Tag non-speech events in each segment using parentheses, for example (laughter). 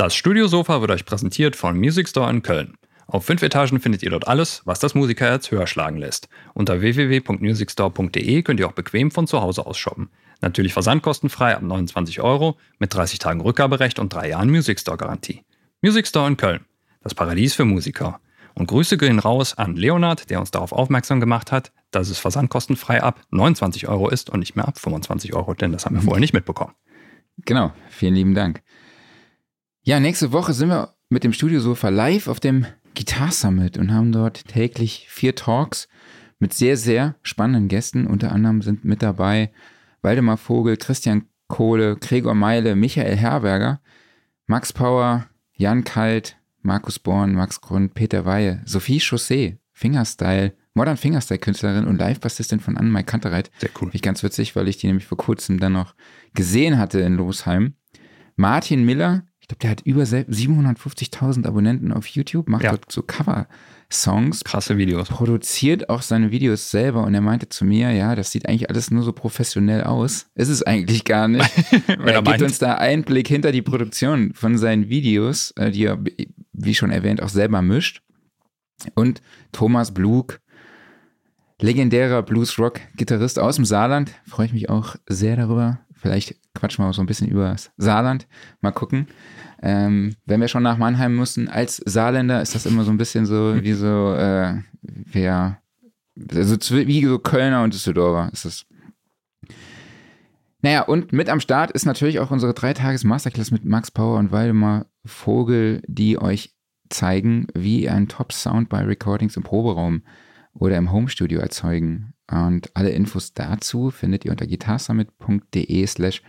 Das Studiosofa wird euch präsentiert von Music Store in Köln. Auf fünf Etagen findet ihr dort alles, was das Musikerherz höher schlagen lässt. Unter www.musicstore.de könnt ihr auch bequem von zu Hause aus shoppen. Natürlich versandkostenfrei ab 29 Euro mit 30 Tagen Rückgaberecht und drei Jahren Music Store Garantie. Music Store in Köln, das Paradies für Musiker. Und Grüße gehen raus an Leonard, der uns darauf aufmerksam gemacht hat, dass es versandkostenfrei ab 29 Euro ist und nicht mehr ab 25 Euro, denn das haben wir vorher nicht mitbekommen. Genau, vielen lieben Dank. Ja, nächste Woche sind wir mit dem Studiosofa live auf dem Guitar Summit und haben dort täglich vier Talks mit sehr, sehr spannenden Gästen. Unter anderem sind mit dabei Waldemar Vogel, Christian Kohle, Gregor Meile, Michael Herberger, Max Power, Jan Kalt, Markus Born, Max Grund, Peter Weihe, Sophie Chaussee, Fingerstyle, Modern Fingerstyle-Künstlerin und Live-Bassistin von Anne-Mai Kantereit. Sehr cool. Finde ich ganz witzig, weil ich die nämlich vor kurzem dann noch gesehen hatte in Losheim. Martin Miller, ich glaube, der hat über 750.000 Abonnenten auf YouTube, macht Ja. dort so Cover-Songs, Krasse Videos. produziert auch seine Videos selber und er meinte zu mir, ja, das sieht eigentlich alles nur so professionell aus. Ist es eigentlich gar nicht. (laughs) Er er gibt uns da Einblick hinter die Produktion von seinen Videos, äh, die er, wie schon erwähnt, auch selber mischt. Und Thomas Blug, legendärer Blues-Rock-Gitarrist aus dem Saarland. Freue ich mich auch sehr darüber. Vielleicht quatschen wir auch so ein bisschen über das Saarland. Mal gucken. Ähm, wenn wir schon nach Mannheim müssen, als Saarländer ist das immer so ein bisschen so (laughs) wie so, äh, wer, also wie so Kölner und Düsseldorfer ist es. Naja, und mit am Start ist natürlich auch unsere Dreitages-Masterclass mit Max Power und Waldemar Vogel, die euch zeigen, wie ein Top-Sound bei Recordings im Proberaum oder im Homestudio erzeugen. Und alle Infos dazu findet ihr unter guitarsummit.de slash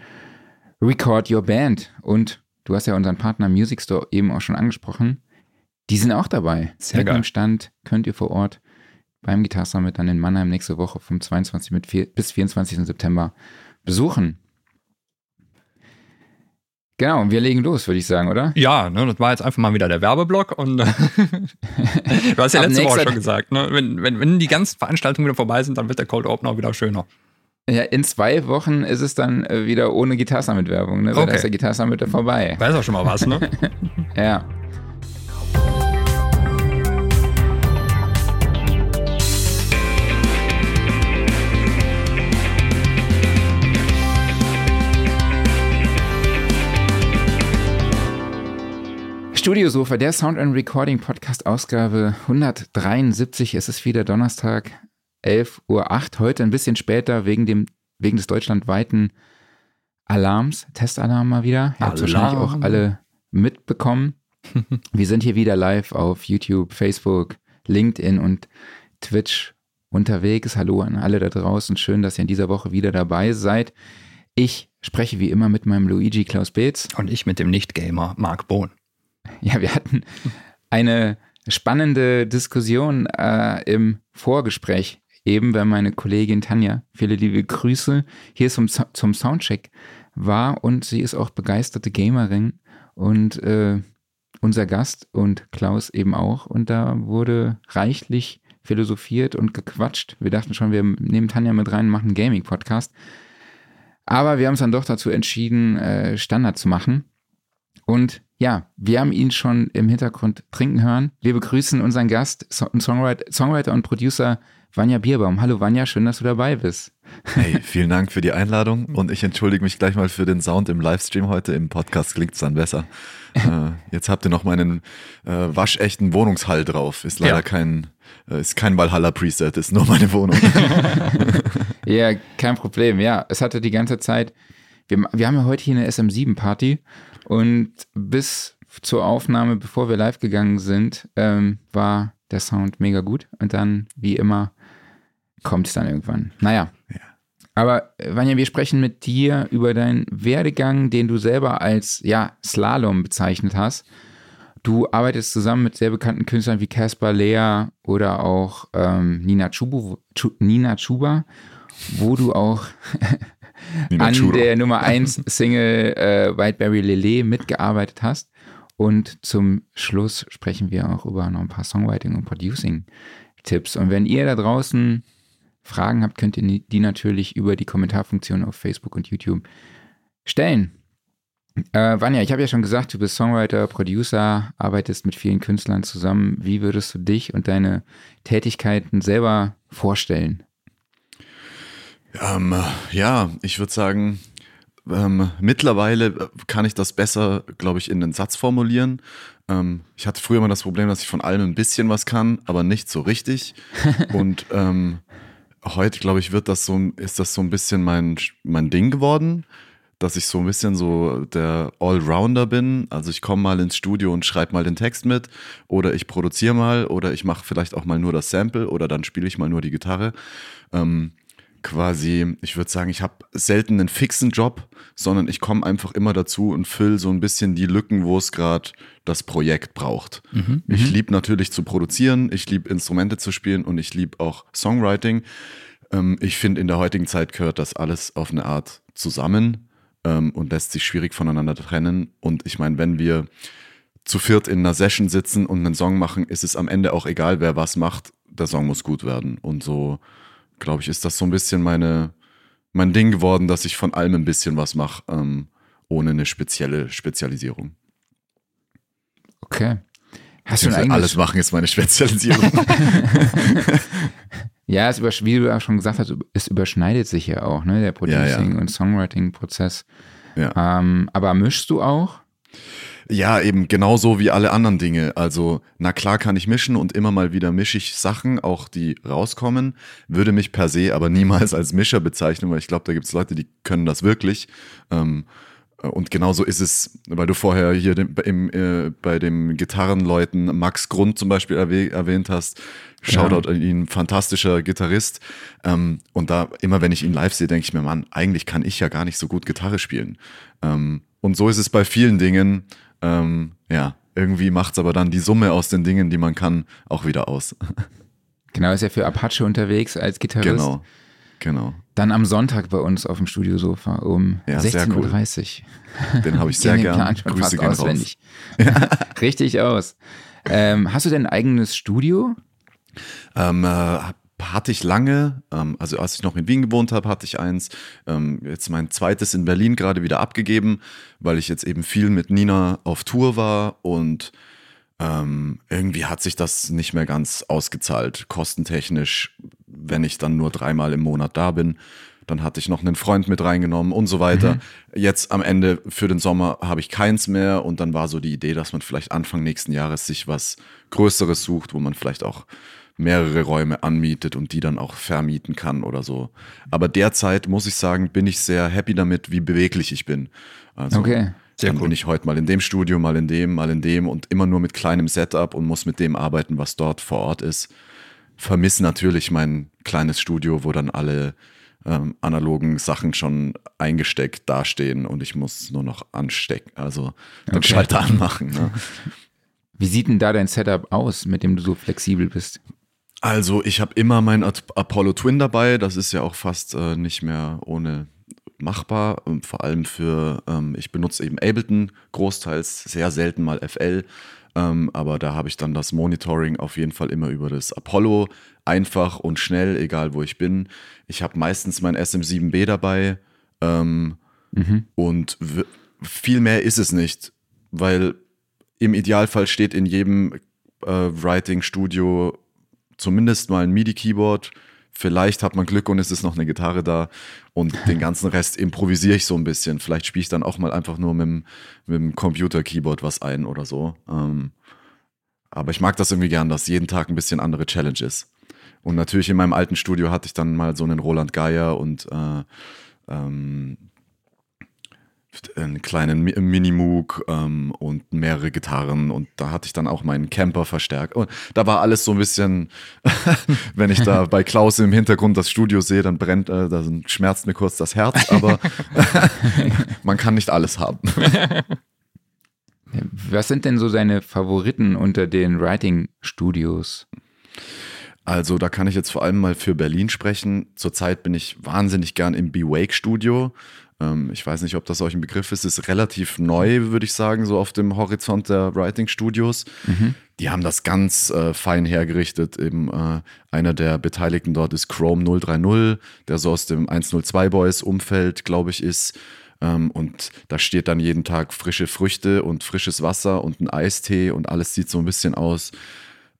record your band. Und du hast ja unseren Partner Music Store eben auch schon angesprochen. Die sind auch dabei. Sehr Mit geil. Stand könnt ihr vor Ort beim Guitar Summit dann in Mannheim nächste Woche vom 22. mit vier- bis 24. September besuchen. Genau, und wir legen los, würde ich sagen, oder? Ja, ne, das war jetzt einfach mal wieder der Werbeblock und äh, (laughs) du hast ja letzte Woche schon gesagt, ne, wenn, wenn, wenn die ganzen Veranstaltungen wieder vorbei sind, dann wird der Cold Opener auch wieder schöner. Ja, in zwei Wochen ist es dann äh, wieder ohne Guitar Summit Werbung, ne? Weil da Okay. ist der Guitar Summit dann vorbei. Weiß auch schon mal was, ne? (laughs) Ja. Studiosofa, der Sound and Recording Podcast, Ausgabe 173. Es ist wieder Donnerstag, 11.08 Uhr. Heute ein bisschen später wegen, dem, wegen des deutschlandweiten Alarms, Testalarm mal wieder. Ihr habt wahrscheinlich auch alle mitbekommen. (laughs) Wir sind hier wieder live auf YouTube, Facebook, LinkedIn und Twitch unterwegs. Hallo an alle da draußen. Schön, dass ihr in dieser Woche wieder dabei seid. Ich spreche wie immer mit meinem Luigi Klaus Beetz. Und ich mit dem Nicht-Gamer Marc Bohn. (laughs) Ja, wir hatten eine spannende Diskussion äh, im Vorgespräch. Eben, weil meine Kollegin Tanja, viele liebe Grüße, hier zum, zum Soundcheck war und sie ist auch begeisterte Gamerin und äh, unser Gast und Klaus eben auch. Und da wurde reichlich philosophiert und gequatscht. Wir dachten schon, wir nehmen Tanja mit rein und machen einen Gaming-Podcast. Aber wir haben uns dann doch dazu entschieden, äh, Standard zu machen. Und ja, wir haben ihn schon im Hintergrund trinken hören. Wir begrüßen unseren Gast, So- Songwriter, Songwriter und Producer Vanja Bierbaum. Hallo Vanja, schön, dass du dabei bist. Hey, vielen Dank für die Einladung und ich entschuldige mich gleich mal für den Sound im Livestream heute. Im Podcast klingt es dann besser. (laughs) äh, jetzt habt ihr noch meinen äh, waschechten Wohnungshall drauf. Ist leider Ja. kein, äh, ist kein Valhalla Preset, ist nur meine Wohnung. (laughs) Ja, kein Problem. Ja, es hatte die ganze Zeit, wir, wir haben ja heute hier eine SM7-Party und bis zur Aufnahme, bevor wir live gegangen sind, ähm, war der Sound mega gut und dann, wie immer, kommt es dann irgendwann. Naja. Ja. Aber äh, Vanja, wir sprechen mit dir über deinen Werdegang, den du selber als ja, Slalom bezeichnet hast. Du arbeitest zusammen mit sehr bekannten Künstlern wie Caspar Lea oder auch ähm, Nina, Chubu, Chu, Nina Chuba, wo du auch (laughs) Nina an Churo. der Nummer (laughs) 1 Single äh, Whiteberry Lele mitgearbeitet hast. Und zum Schluss sprechen wir auch über noch ein paar Songwriting- und Producing-Tipps. Und wenn ihr da draußen Fragen habt, könnt ihr die natürlich über die Kommentarfunktion auf Facebook und YouTube stellen. Äh, Vanja, ich habe ja schon gesagt, du bist Songwriter, Producer, arbeitest mit vielen Künstlern zusammen. Wie würdest du dich und deine Tätigkeiten selber vorstellen? Ähm, ja, ich würde sagen, ähm, mittlerweile kann ich das besser, glaube ich, in den Satz formulieren. Ähm, ich hatte früher immer das Problem, dass ich von allem ein bisschen was kann, aber nicht so richtig. (laughs) Und ähm, heute, glaube ich, wird das so, ist das so ein bisschen mein, mein Ding geworden, dass ich so ein bisschen so der Allrounder bin. Also ich komme mal ins Studio und schreibe mal den Text mit oder ich produziere mal oder ich mache vielleicht auch mal nur das Sample oder dann spiele ich mal nur die Gitarre. Ähm, quasi, ich würde sagen, ich habe selten einen fixen Job, sondern ich komme einfach immer dazu und fülle so ein bisschen die Lücken, wo es gerade das Projekt braucht. Mhm, ich mhm. liebe natürlich zu produzieren, ich liebe Instrumente zu spielen und ich liebe auch Songwriting. Ähm, ich finde, in der heutigen Zeit gehört das alles auf eine Art zusammen ähm, und lässt sich schwierig voneinander trennen. Und ich meine, wenn wir zu viert in einer Session sitzen und einen Song machen, ist es am Ende auch egal, wer was macht. Der Song muss gut werden. Und so glaube ich, ist das so ein bisschen meine, mein Ding geworden, dass ich von allem ein bisschen was mache, ähm, ohne eine spezielle Spezialisierung. Okay. Hast du ein alles machen ist meine Spezialisierung. (laughs) ja, es wie du auch schon gesagt hast, es überschneidet sich ja auch, ne, der Producing- ja, ja. und Songwriting-Prozess. Ja. Ähm, aber mischst du auch? Ja, eben genauso wie alle anderen Dinge. Also, na klar kann ich mischen und immer mal wieder mische ich Sachen, auch die rauskommen, würde mich per se aber niemals (laughs) als Mischer bezeichnen, weil ich glaube, da gibt es Leute, die können das wirklich. Ähm, und genauso ist es, weil du vorher hier dem, im, äh, bei dem Gitarrenleuten Max Grund zum Beispiel erwäh erwähnt hast. Shoutout ja. an ihn, fantastischer Gitarrist. Ähm, und da, immer wenn ich ihn live sehe, denke ich mir, Mann, eigentlich kann ich ja gar nicht so gut Gitarre spielen. Ähm, und so ist es bei vielen Dingen. Ähm, ja, irgendwie macht es aber dann die Summe aus den Dingen, die man kann, auch wieder aus. (laughs) Genau, ist ja für Apache unterwegs als Gitarrist. Genau, genau. Dann am Sonntag bei uns auf dem Studiosofa um ja, 16.30 Uhr. Den habe ich sehr (laughs) gern. Grüße gehen auswendig. (laughs) Ja. Richtig aus. Ähm, hast du denn ein eigenes Studio? Ähm, äh, hatte ich lange, ähm, also als ich noch in Wien gewohnt habe, hatte ich eins. Ähm, jetzt mein zweites in Berlin gerade wieder abgegeben, weil ich jetzt eben viel mit Nina auf Tour war und ähm, irgendwie hat sich das nicht mehr ganz ausgezahlt, kostentechnisch, wenn ich dann nur dreimal im Monat da bin. Dann hatte ich noch einen Freund mit reingenommen und so weiter. Mhm. Jetzt am Ende für den Sommer habe ich keins mehr und dann war so die Idee, dass man vielleicht Anfang nächsten Jahres sich was Größeres sucht, wo man vielleicht auch mehrere Räume anmietet und die dann auch vermieten kann oder so. Aber derzeit muss ich sagen, bin ich sehr happy damit, wie beweglich ich bin. Also, okay. Sehr dann cool. bin ich heute mal in dem Studio, mal in dem, mal in dem und immer nur mit kleinem Setup und muss mit dem arbeiten, was dort vor Ort ist. Vermisse natürlich mein kleines Studio, wo dann alle ähm, analogen Sachen schon eingesteckt dastehen und ich muss nur noch anstecken, also den okay. Schalter anmachen. Ne? (laughs) Wie sieht denn da dein Setup aus, mit dem du so flexibel bist? Also ich habe immer mein Apollo Twin dabei. Das ist ja auch fast äh, nicht mehr ohne machbar. Und vor allem für, ähm, ich benutze eben Ableton großteils, sehr selten mal FL. Ähm, aber da habe ich dann das Monitoring auf jeden Fall immer über das Apollo. Einfach und schnell, egal wo ich bin. Ich habe meistens mein SM7B dabei. Ähm, mhm. Und viel mehr ist es nicht, weil im Idealfall steht in jedem äh, Writing-Studio zumindest mal ein MIDI-Keyboard. Vielleicht hat man Glück und es ist noch eine Gitarre da und den ganzen Rest improvisiere ich so ein bisschen. Vielleicht spiele ich dann auch mal einfach nur mit dem, mit dem Computer-Keyboard was ein oder so. Ähm, aber ich mag das irgendwie gern, dass jeden Tag ein bisschen andere Challenge ist. Und natürlich in meinem alten Studio hatte ich dann mal so einen Roland Geier und äh, ähm, einen kleinen Minimoog ähm, und mehrere Gitarren und da hatte ich dann auch meinen Camper verstärkt. Und da war alles so ein bisschen, (laughs) wenn ich da (laughs) bei Klaus im Hintergrund das Studio sehe, dann brennt, äh, da schmerzt mir kurz das Herz, aber (laughs) man kann nicht alles haben. Was sind denn so deine Favoriten unter den Writing-Studios? Also da kann ich jetzt vor allem mal für Berlin sprechen. Zurzeit bin ich wahnsinnig gern im B-Wake Studio. Ähm, ich weiß nicht, ob das euch ein Begriff ist. Ist relativ neu, würde ich sagen, so auf dem Horizont der Writing-Studios. Mhm. Die haben das ganz äh, fein hergerichtet. Eben äh, einer der Beteiligten dort ist Chrome 030, der so aus dem 102 Boys Umfeld, glaube ich, ist. Ähm, und da steht dann jeden Tag frische Früchte und frisches Wasser und ein Eistee und alles sieht so ein bisschen aus,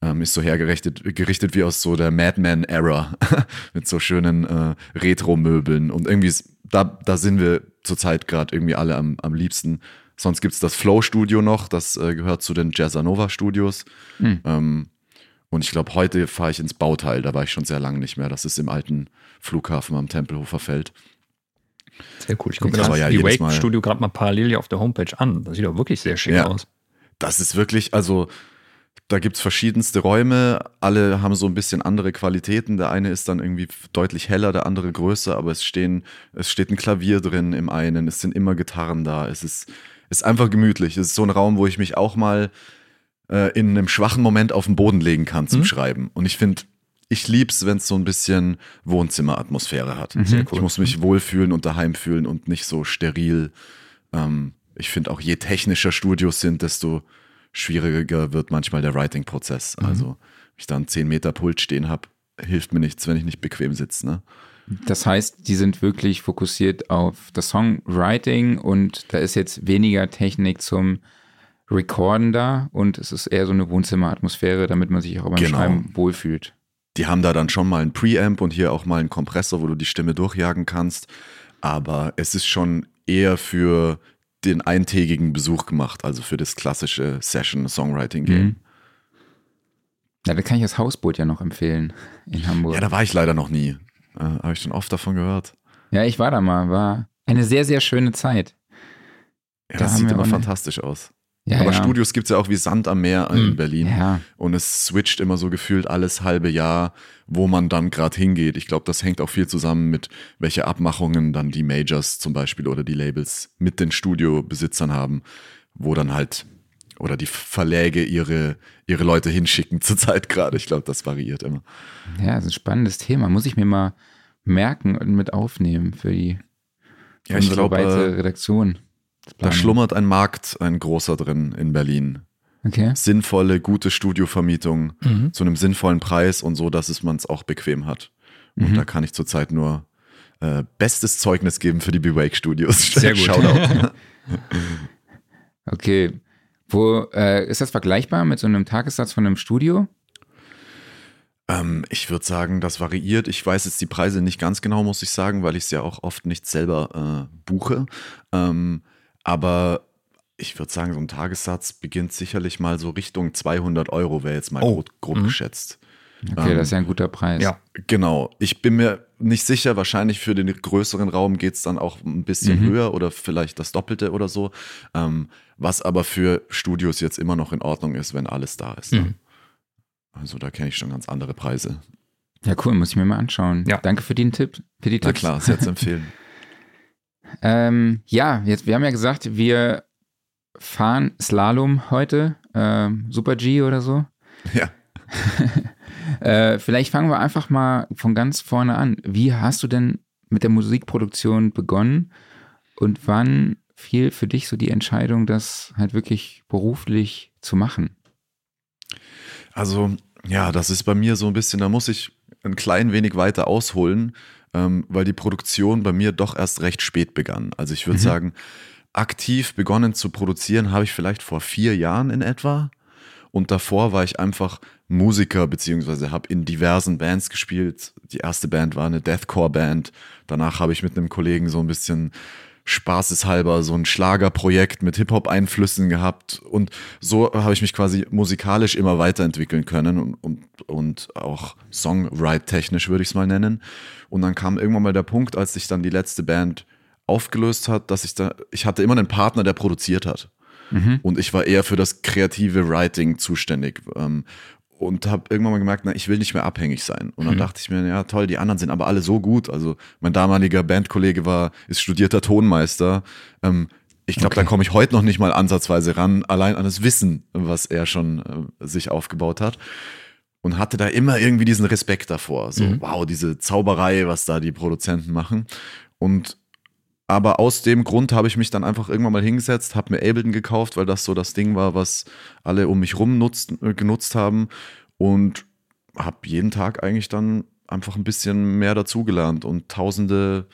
ähm, ist so hergerichtet gerichtet wie aus so der Madman-Era (laughs) mit so schönen äh, Retro-Möbeln. Und irgendwie, ist, da, da sind wir zurzeit gerade irgendwie alle am, am liebsten. Sonst gibt es das Flow-Studio noch, das äh, gehört zu den Jazzanova-Studios. Hm. Ähm, und ich glaube, heute fahre ich ins Bauteil, da war ich schon sehr lange nicht mehr. Das ist im alten Flughafen am Tempelhofer Feld. Sehr cool. Ich gucke mir Das das ja die Wake-Studio gerade mal parallel hier auf der Homepage an. Das sieht doch wirklich sehr schick Ja. aus. Das ist wirklich, also da gibt es verschiedenste Räume, alle haben so ein bisschen andere Qualitäten. Der eine ist dann irgendwie deutlich heller, der andere größer, aber es, stehen, es steht ein Klavier drin im einen, es sind immer Gitarren da, es ist, ist einfach gemütlich. Es ist so ein Raum, wo ich mich auch mal äh, in einem schwachen Moment auf den Boden legen kann zum Mhm. Schreiben. Und ich finde, ich lieb's, wenn es so ein bisschen Wohnzimmeratmosphäre hat. Sehr cool. Ich muss mich wohlfühlen und daheim fühlen und nicht so steril. Ähm, ich finde auch, je technischer Studios sind, desto schwieriger wird manchmal der Writing-Prozess. Also, wenn ich da einen 10 Meter Pult stehen habe, hilft mir nichts, wenn ich nicht bequem sitze. Ne? Das heißt, die sind wirklich fokussiert auf das Songwriting und da ist jetzt weniger Technik zum Recorden da und es ist eher so eine Wohnzimmeratmosphäre, damit man sich auch beim Genau. Schreiben wohlfühlt. Die haben da dann schon mal einen Preamp und hier auch mal einen Kompressor, wo du die Stimme durchjagen kannst. Aber es ist schon eher für den eintägigen Besuch gemacht, also für das klassische Session-Songwriting-Game. Mhm. Ja, da kann ich das Hausboot ja noch empfehlen in Hamburg. Ja, da war ich leider noch nie. Äh, Habe ich schon oft davon gehört. Ja, ich war da mal, war eine sehr, sehr schöne Zeit. Ja, Da das sieht immer fantastisch aus. Ja, Aber ja. Studios gibt es ja auch wie Sand am Meer in Mhm. Berlin. Ja, Und es switcht immer so gefühlt alles halbe Jahr, wo man dann gerade hingeht. Ich glaube, das hängt auch viel zusammen mit, welche Abmachungen dann die Majors zum Beispiel oder die Labels mit den Studiobesitzern haben, wo dann halt oder die Verläge ihre, ihre Leute hinschicken (laughs) zurzeit gerade. Ich glaube, das variiert immer. ja, das ist ein spannendes Thema. Muss ich mir mal merken und mit aufnehmen für die Ja, ich unsere glaube, weitere äh, Redaktion. Da schlummert ein Markt, ein großer drin in Berlin. Okay. Sinnvolle, gute Studiovermietung Mhm. zu einem sinnvollen Preis und so, dass es man es auch bequem hat. Und Mhm. da kann ich zurzeit nur äh, bestes Zeugnis geben für die Bewake Studios. Sehr (laughs) gut. Shoutout. (laughs) Okay. Wo äh, ist das vergleichbar mit so einem Tagessatz von einem Studio? ähm, ich würde sagen, das variiert. Ich weiß jetzt die Preise nicht ganz genau, muss ich sagen, weil ich es ja auch oft nicht selber äh, buche. Ähm, aber ich würde sagen, so ein Tagessatz beginnt sicherlich mal so Richtung 200 Euro, wäre jetzt mal Oh. grob, Mhm. geschätzt. Okay, Ähm, das ist ja ein guter Preis. Ja. Genau. Ich bin mir nicht sicher. Wahrscheinlich für den größeren Raum geht es dann auch ein bisschen Mhm. höher oder vielleicht das Doppelte oder so. Ähm, was aber für Studios jetzt immer noch in Ordnung ist, wenn alles da ist. Ne? Mhm. Also da kenne ich schon ganz andere Preise. Ja, cool, muss ich mir mal anschauen. Ja. Danke für den Tipp, für die Na Tipps. klar, sehr zu (laughs) empfehlen. Ähm, ja, jetzt, wir haben ja gesagt, wir fahren Slalom heute, ähm, Super G oder so. ja. (laughs) Äh, vielleicht fangen wir einfach mal von ganz vorne an. Wie hast du denn mit der Musikproduktion begonnen und wann fiel für dich so die Entscheidung, das halt wirklich beruflich zu machen? Also, ja, das ist bei mir so ein bisschen, da muss ich ein klein wenig weiter ausholen, ähm, weil die Produktion bei mir doch erst recht spät begann. Also ich würde Mhm. sagen, aktiv begonnen zu produzieren habe ich vielleicht vor vier Jahren in etwa. Und davor war ich einfach Musiker, beziehungsweise habe in diversen Bands gespielt. Die erste Band war eine Deathcore-Band. Danach habe ich mit einem Kollegen so ein bisschen spaßeshalber so ein Schlagerprojekt mit Hip-Hop-Einflüssen gehabt. Und so habe ich mich quasi musikalisch immer weiterentwickeln können und, und, und auch Songwrite-technisch würde ich es mal nennen. Und dann kam irgendwann mal der Punkt, als sich dann die letzte Band aufgelöst hat, dass ich da, ich hatte immer einen Partner, der produziert hat. Mhm. Und ich war eher für das kreative Writing zuständig. Ähm, und habe irgendwann mal gemerkt, na, ich will nicht mehr abhängig sein. Und dann Mhm. dachte ich mir, ja toll, die anderen sind aber alle so gut. Also mein damaliger Bandkollege war, ist studierter Tonmeister. Ähm, ich glaube, Okay. da komme ich heute noch nicht mal ansatzweise ran, allein an das Wissen, was er schon äh, sich aufgebaut hat. Und hatte da immer irgendwie diesen Respekt davor. So, Mhm. wow, diese Zauberei, was da die Produzenten machen. Und aber aus dem Grund habe ich mich dann einfach irgendwann mal hingesetzt, habe mir Ableton gekauft, weil das so das Ding war, was alle um mich rum nutzt, äh, genutzt haben und habe jeden Tag eigentlich dann einfach ein bisschen mehr dazugelernt und tausende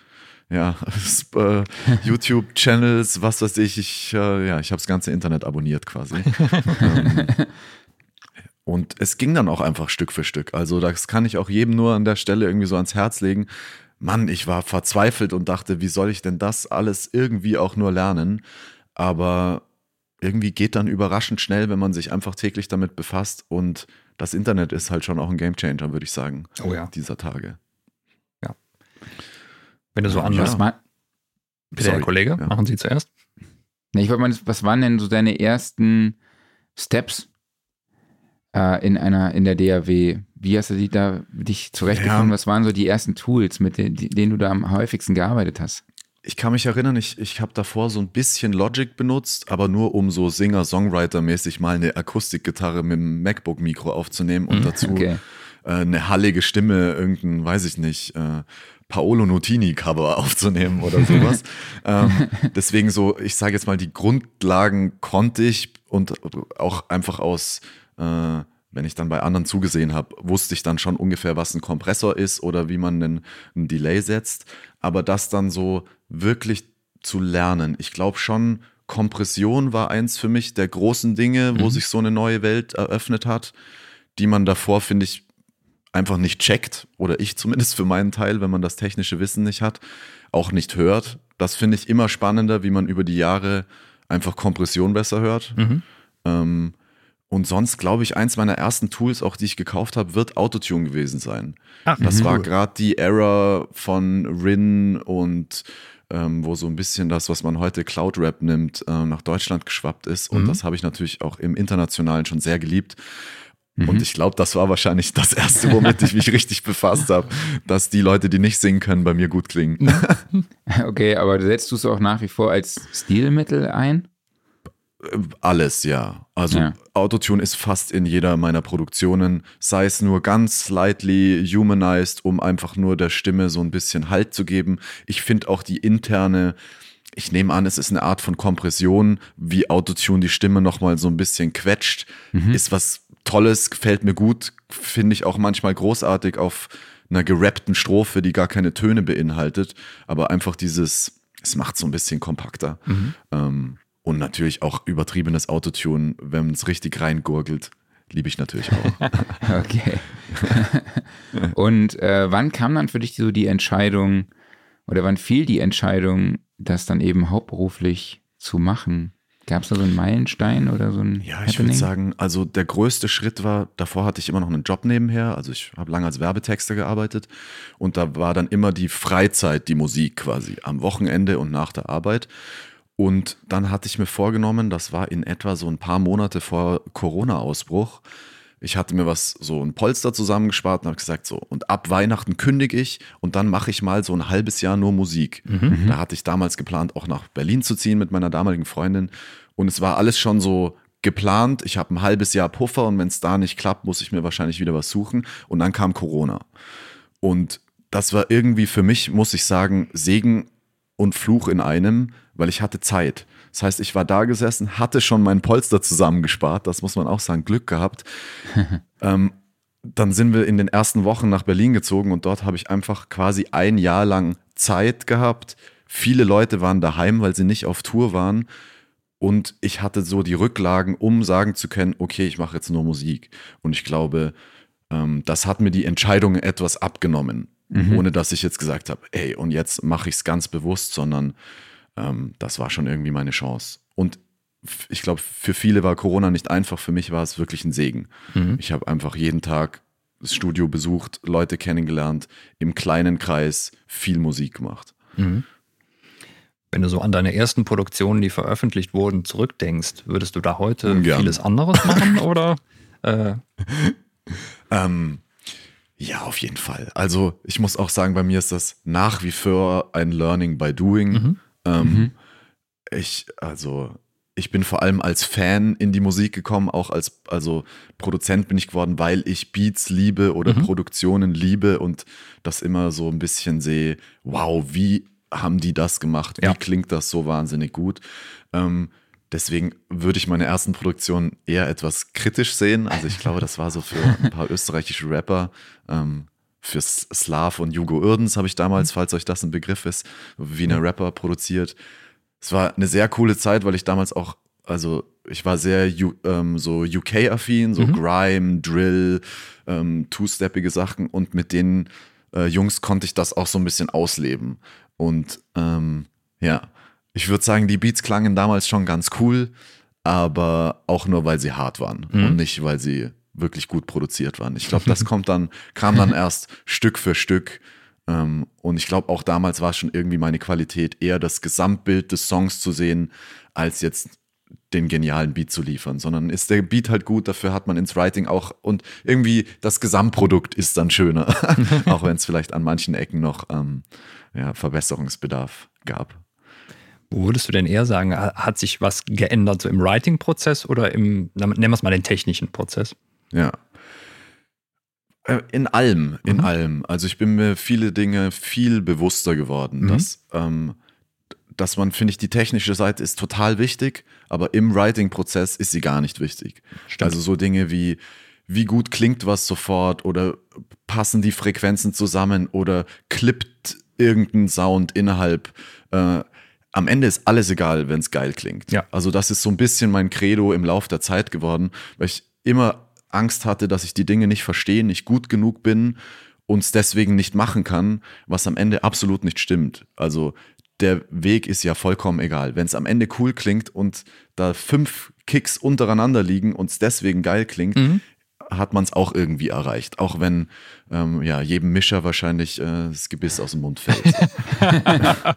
ja, (laughs) äh, YouTube-Channels, was weiß ich. Ich, äh, ja, ich habe das ganze Internet abonniert quasi. ähm, (laughs) und es ging dann auch einfach Stück für Stück. Also das kann ich auch jedem nur an der Stelle irgendwie so ans Herz legen. Mann, ich war verzweifelt und dachte, wie soll ich denn das alles irgendwie auch nur lernen? Aber irgendwie geht dann überraschend schnell, wenn man sich einfach täglich damit befasst. Und das Internet ist halt schon auch ein Gamechanger, würde ich sagen. Oh ja. Dieser Tage. Ja. Wenn du so Ja. anders. Was, ma- Bitte, Herr. Kollege, Ja. machen Sie zuerst. Nee, ich wollte mal, was waren denn so deine ersten Steps äh, in einer, in der DAW? Wie hast du die da dich zurechtgefunden? Ja. Was waren so die ersten Tools, mit denen, denen du da am häufigsten gearbeitet hast? Ich kann mich erinnern, ich, ich habe davor so ein bisschen Logic benutzt, aber nur um so Singer-Songwriter-mäßig mal eine Akustikgitarre mit dem MacBook-Mikro aufzunehmen und dazu Okay. äh, eine hallige Stimme, irgendein, weiß ich nicht, äh, Paolo Nutini-Cover aufzunehmen oder sowas. (laughs) ähm, deswegen so, ich sage jetzt mal, die Grundlagen konnte ich und auch einfach aus, äh, wenn ich dann bei anderen zugesehen habe, wusste ich dann schon ungefähr, was ein Kompressor ist oder wie man einen, einen Delay setzt. Aber das dann so wirklich zu lernen, ich glaube schon, Kompression war eins für mich der großen Dinge, wo sich so eine neue Welt eröffnet hat, die man davor, finde ich, einfach nicht checkt oder ich (laughs) zumindest für meinen Teil, wenn man das technische Wissen nicht hat, auch nicht hört. Das finde ich immer spannender, wie man über die Jahre einfach Kompression besser hört. Ähm, und sonst glaube ich, eins meiner ersten Tools, auch die ich gekauft habe, wird Autotune gewesen sein. Ach, Das war cool. gerade die Era von Rin und ähm, wo so ein bisschen das, was man heute Cloud Rap nimmt, äh, nach Deutschland geschwappt ist. Und Mhm. das habe ich natürlich auch im Internationalen schon sehr geliebt. Und ich glaube, das war wahrscheinlich das erste, womit ich mich richtig befasst habe, dass die Leute, die nicht singen können, bei mir gut klingen. (laughs) Okay, aber setzt du es auch nach wie vor als Stilmittel ein? Alles, ja. Also Ja. Autotune ist fast in jeder meiner Produktionen, sei es nur ganz slightly humanized, um einfach nur der Stimme so ein bisschen Halt zu geben. Ich finde auch die interne, ich nehme an, es ist eine Art von Kompression, wie Autotune die Stimme nochmal so ein bisschen quetscht, ist was Tolles, gefällt mir gut, finde ich auch manchmal großartig auf einer gerappten Strophe, die gar keine Töne beinhaltet, aber einfach dieses, es macht so ein bisschen kompakter. Ähm, und natürlich auch übertriebenes Autotune, wenn es richtig reingurgelt, liebe ich natürlich auch. (laughs) Okay. (laughs) Und äh, wann kam dann für dich so die Entscheidung oder wann fiel die Entscheidung, das dann eben hauptberuflich zu machen? Gab es da so einen Meilenstein oder so ein Ja, ich würde sagen, also der größte Schritt war, davor hatte ich immer noch einen Job nebenher, also ich habe lange als Werbetexter gearbeitet und da war dann immer die Freizeit, die Musik quasi am Wochenende und nach der Arbeit. Und dann hatte ich mir vorgenommen, das war in etwa so ein paar Monate vor Corona-Ausbruch, ich hatte mir was, so ein Polster zusammengespart und habe gesagt, so, und ab Weihnachten kündige ich und dann mache ich mal so ein halbes Jahr nur Musik. Da hatte ich damals geplant, auch nach Berlin zu ziehen mit meiner damaligen Freundin. Und es war alles schon so geplant. Ich habe ein halbes Jahr Puffer und wenn es da nicht klappt, muss ich mir wahrscheinlich wieder was suchen. Und dann kam Corona. Und das war irgendwie für mich, muss ich sagen, Segen und Fluch in einem, weil ich hatte Zeit. Das heißt, ich war da gesessen, hatte schon meinen Polster zusammengespart, das muss man auch sagen, Glück gehabt. (laughs) ähm, dann sind wir in den ersten Wochen nach Berlin gezogen und dort habe ich einfach quasi ein Jahr lang Zeit gehabt. Viele Leute waren daheim, weil sie nicht auf Tour waren. Und ich hatte so die Rücklagen, um sagen zu können, okay, ich mache jetzt nur Musik. Und ich glaube, ähm, das hat mir die Entscheidung etwas abgenommen, ohne dass ich jetzt gesagt habe, ey, und jetzt mache ich es ganz bewusst, sondern ähm, das war schon irgendwie meine Chance. Und ich glaube, für viele war Corona nicht einfach, für mich war es wirklich ein Segen. Ich habe einfach jeden Tag das Studio besucht, Leute kennengelernt, im kleinen Kreis viel Musik gemacht. Wenn du so an deine ersten Produktionen, die veröffentlicht wurden, zurückdenkst, würdest du da heute Ungern. vieles anderes machen (laughs) oder? Äh, Ähm, ja, auf jeden Fall. Also ich muss auch sagen, bei mir ist das nach wie vor ein Learning by Doing. Ähm, Ich, also ich bin vor allem als Fan in die Musik gekommen, auch als also Produzent bin ich geworden, weil ich Beats liebe oder Produktionen liebe und das immer so ein bisschen sehe, wow, wie haben die das gemacht? Wie Ja. klingt das so wahnsinnig gut? Ähm, deswegen würde ich meine ersten Produktionen eher etwas kritisch sehen. Also ich glaube, das war so für ein paar (laughs) österreichische Rapper ähm, fürs Slav und Jugo Irdens habe ich damals, falls euch das ein Begriff ist, wie eine Rapper produziert. Es war eine sehr coole Zeit, weil ich damals auch, also ich war sehr ähm, so UK-affin, so mhm. Grime, Drill, ähm, two-steppige Sachen und mit den äh, Jungs konnte ich das auch so ein bisschen ausleben. Und ähm, ja, ich würde sagen, die Beats klangen damals schon ganz cool, aber auch nur, weil sie hart waren mhm. und nicht, weil sie wirklich gut produziert waren. Ich glaube, das (laughs) kommt dann, kam dann erst Stück für Stück. Ähm, und ich glaube, auch damals war schon irgendwie meine Qualität, eher das Gesamtbild des Songs zu sehen, als jetzt den genialen Beat zu liefern, sondern ist der Beat halt gut, dafür hat man ins Writing auch und irgendwie das Gesamtprodukt ist dann schöner, (laughs) auch wenn es vielleicht an manchen Ecken noch ähm, ja, Verbesserungsbedarf gab. Wo würdest du denn eher sagen, hat sich was geändert so im Writing-Prozess oder im, nennen wir es mal den technischen Prozess? Ja. Äh, in allem, in mhm. allem. Also ich bin mir viele Dinge viel bewusster geworden, mhm. dass, ähm, dass man, finde ich, die technische Seite ist total wichtig, aber im Writing-Prozess ist sie gar nicht wichtig. Stimmt. Also so Dinge wie, wie gut klingt was sofort oder passen die Frequenzen zusammen oder klippt irgendein Sound innerhalb. Äh, am Ende ist alles egal, wenn es geil klingt. Ja. Also das ist so ein bisschen mein Credo im Lauf der Zeit geworden, weil ich immer Angst hatte, dass ich die Dinge nicht verstehe, nicht gut genug bin und es deswegen nicht machen kann, was am Ende absolut nicht stimmt. Also der Weg ist ja vollkommen egal. Wenn es am Ende cool klingt und da fünf Kicks untereinander liegen und es deswegen geil klingt, mhm. hat man es auch irgendwie erreicht. Auch wenn ähm, ja, jedem Mischer wahrscheinlich äh, das Gebiss aus dem Mund fällt. (laughs)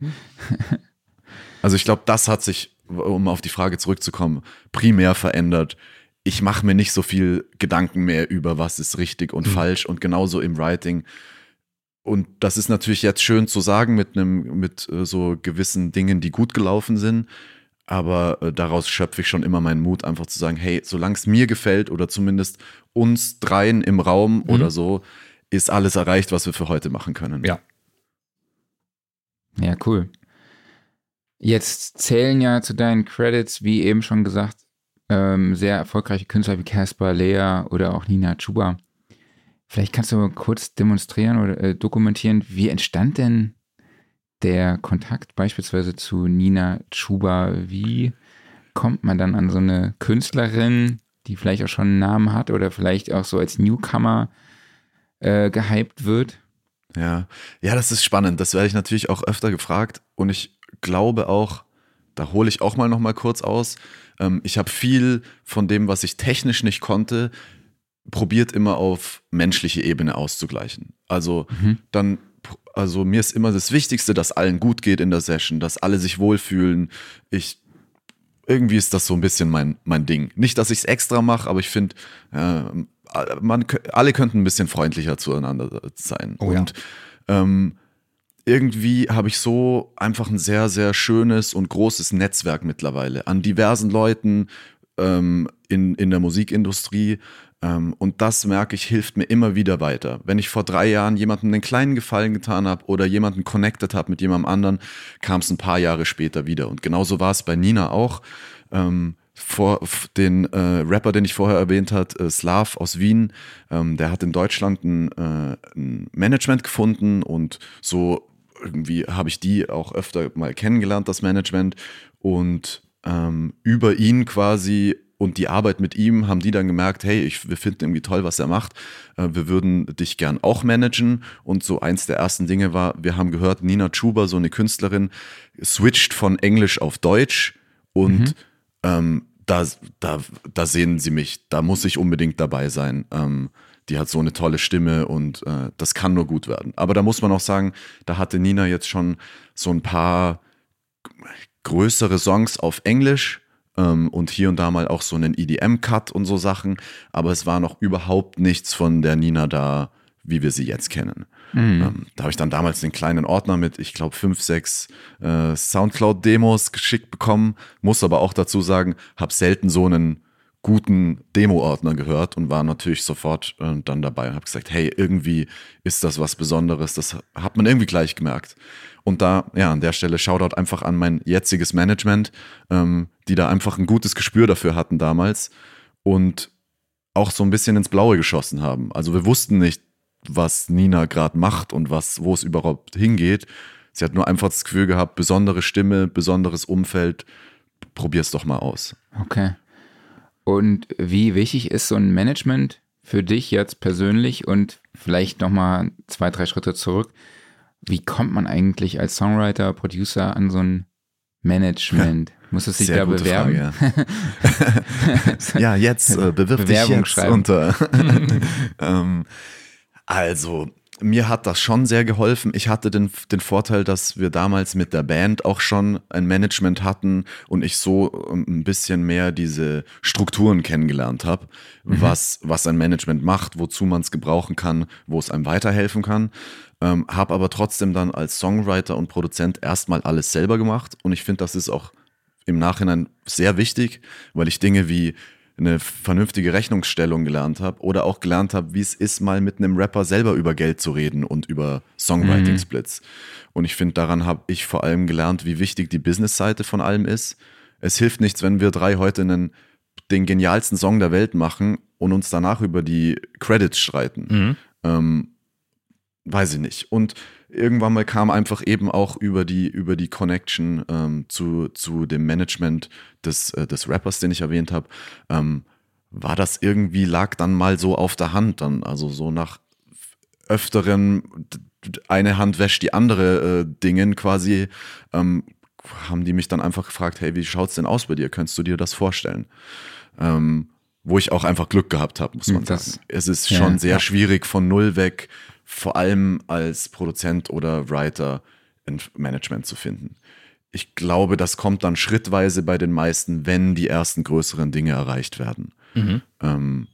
(laughs) also ich glaube, das hat sich, um auf die Frage zurückzukommen, primär verändert ich mache mir nicht so viel Gedanken mehr über, was ist richtig und mhm. falsch und genauso im Writing. Und das ist natürlich jetzt schön zu sagen mit einem, mit äh, so gewissen Dingen, die gut gelaufen sind. Aber äh, daraus schöpfe ich schon immer meinen Mut, einfach zu sagen, hey, solange es mir gefällt oder zumindest uns dreien im Raum mhm. oder so, ist alles erreicht, was wir für heute machen können. Ja. Ja, cool. Jetzt zählen ja zu deinen Credits, wie eben schon gesagt, ähm, sehr erfolgreiche Künstler wie Casper, Lea oder auch Nina Chuba. Vielleicht kannst du kurz demonstrieren oder äh, dokumentieren, wie entstand denn der Kontakt beispielsweise zu Nina Chuba? Wie kommt man dann an so eine Künstlerin, die vielleicht auch schon einen Namen hat oder vielleicht auch so als Newcomer äh, gehypt wird? Ja, ja, das ist spannend. Das werde ich natürlich auch öfter gefragt und ich glaube auch, da hole ich auch mal noch mal kurz aus. Ähm, ich habe viel von dem, was ich technisch nicht konnte, probiert immer auf menschliche Ebene auszugleichen. Also mhm. dann, also mir ist immer das Wichtigste, dass allen gut geht in der Session, dass alle sich wohlfühlen. Ich irgendwie ist das so ein bisschen mein, mein Ding. Nicht, dass ich es extra mache, aber ich finde, äh, man, alle könnten ein bisschen freundlicher zueinander sein. Oh, und ja. ähm, irgendwie habe ich so einfach ein sehr, sehr schönes und großes Netzwerk mittlerweile an diversen Leuten ähm, in, in der Musikindustrie. Ähm, und das merke ich, hilft mir immer wieder weiter. Wenn ich vor drei Jahren jemandem einen kleinen Gefallen getan habe oder jemanden connected habe mit jemandem anderen, kam es ein paar Jahre später wieder. Und genauso war es bei Nina auch. Ähm, vor den äh, Rapper, den ich vorher erwähnt hat, äh, Slav aus Wien, ähm, der hat in Deutschland ein, äh, ein Management gefunden und so irgendwie habe ich die auch öfter mal kennengelernt, das Management. Und ähm, über ihn quasi und die Arbeit mit ihm haben die dann gemerkt, hey, ich, wir finden irgendwie toll, was er macht. Äh, wir würden dich gern auch managen. Und so eins der ersten Dinge war, wir haben gehört, Nina Chuba, so eine Künstlerin, switcht von Englisch auf Deutsch und mhm. ähm, da, da, da sehen sie mich, da muss ich unbedingt dabei sein. Ähm, die hat so eine tolle Stimme und äh, das kann nur gut werden. Aber da muss man auch sagen, da hatte Nina jetzt schon so ein paar größere Songs auf Englisch ähm, und hier und da mal auch so einen EDM-Cut und so Sachen. Aber es war noch überhaupt nichts von der Nina da, wie wir sie jetzt kennen. Mhm. Ähm, da habe ich dann damals den kleinen Ordner mit, ich glaube, fünf, sechs äh, Soundcloud-Demos geschickt bekommen. Muss aber auch dazu sagen, habe selten so einen guten Demo-Ordner gehört und war natürlich sofort äh, dann dabei und habe gesagt, hey, irgendwie ist das was Besonderes. Das hat man irgendwie gleich gemerkt. Und da, ja, an der Stelle Shoutout einfach an mein jetziges Management, ähm, die da einfach ein gutes Gespür dafür hatten damals und auch so ein bisschen ins Blaue geschossen haben. Also wir wussten nicht, was Nina gerade macht und was, wo es überhaupt hingeht. Sie hat nur einfach das Gefühl gehabt, besondere Stimme, besonderes Umfeld, probier's doch mal aus. Okay. Und wie wichtig ist so ein Management für dich jetzt persönlich und vielleicht nochmal zwei, drei Schritte zurück? Wie kommt man eigentlich als Songwriter, Producer an so ein Management? (laughs) Muss es sich Sehr da bewerben? Frage. (laughs) ja, jetzt äh, bewirb dich Bewerbung jetzt schreiben. unter. (laughs) ähm, also, mir hat das schon sehr geholfen. Ich hatte den, den Vorteil, dass wir damals mit der Band auch schon ein Management hatten und ich so ähm, ein bisschen mehr diese Strukturen kennengelernt habe, was, was ein Management macht, wozu man es gebrauchen kann, wo es einem weiterhelfen kann. Ähm, habe aber trotzdem dann als Songwriter und Produzent erstmal alles selber gemacht und ich finde, das ist auch im Nachhinein sehr wichtig, weil ich Dinge wie eine vernünftige Rechnungsstellung gelernt habe oder auch gelernt habe, wie es ist, mal mit einem Rapper selber über Geld zu reden und über Songwriting-Splits. Und ich finde, daran habe ich vor allem gelernt, wie wichtig die Business-Seite von allem ist. Es hilft nichts, wenn wir drei heute einen, den genialsten Song der Welt machen und uns danach über die Credits streiten. Ähm, weiß ich nicht. Und irgendwann mal kam einfach eben auch über die, über die Connection ähm, zu, zu dem Management des, äh, des Rappers, den ich erwähnt habe, ähm, war das irgendwie, lag dann mal so auf der Hand dann, also so nach öfteren, eine Hand wäscht die andere äh, Dingen quasi, ähm, haben die mich dann einfach gefragt, hey, wie schaut's denn aus bei dir? Könntest du dir das vorstellen? Ähm, wo ich auch einfach Glück gehabt habe, muss man Das- sagen. Es ist ja, schon sehr ja. schwierig von null weg, vor allem als Produzent oder Writer ein Management zu finden. Ich glaube, das kommt dann schrittweise bei den meisten, wenn die ersten größeren Dinge erreicht werden. Ähm,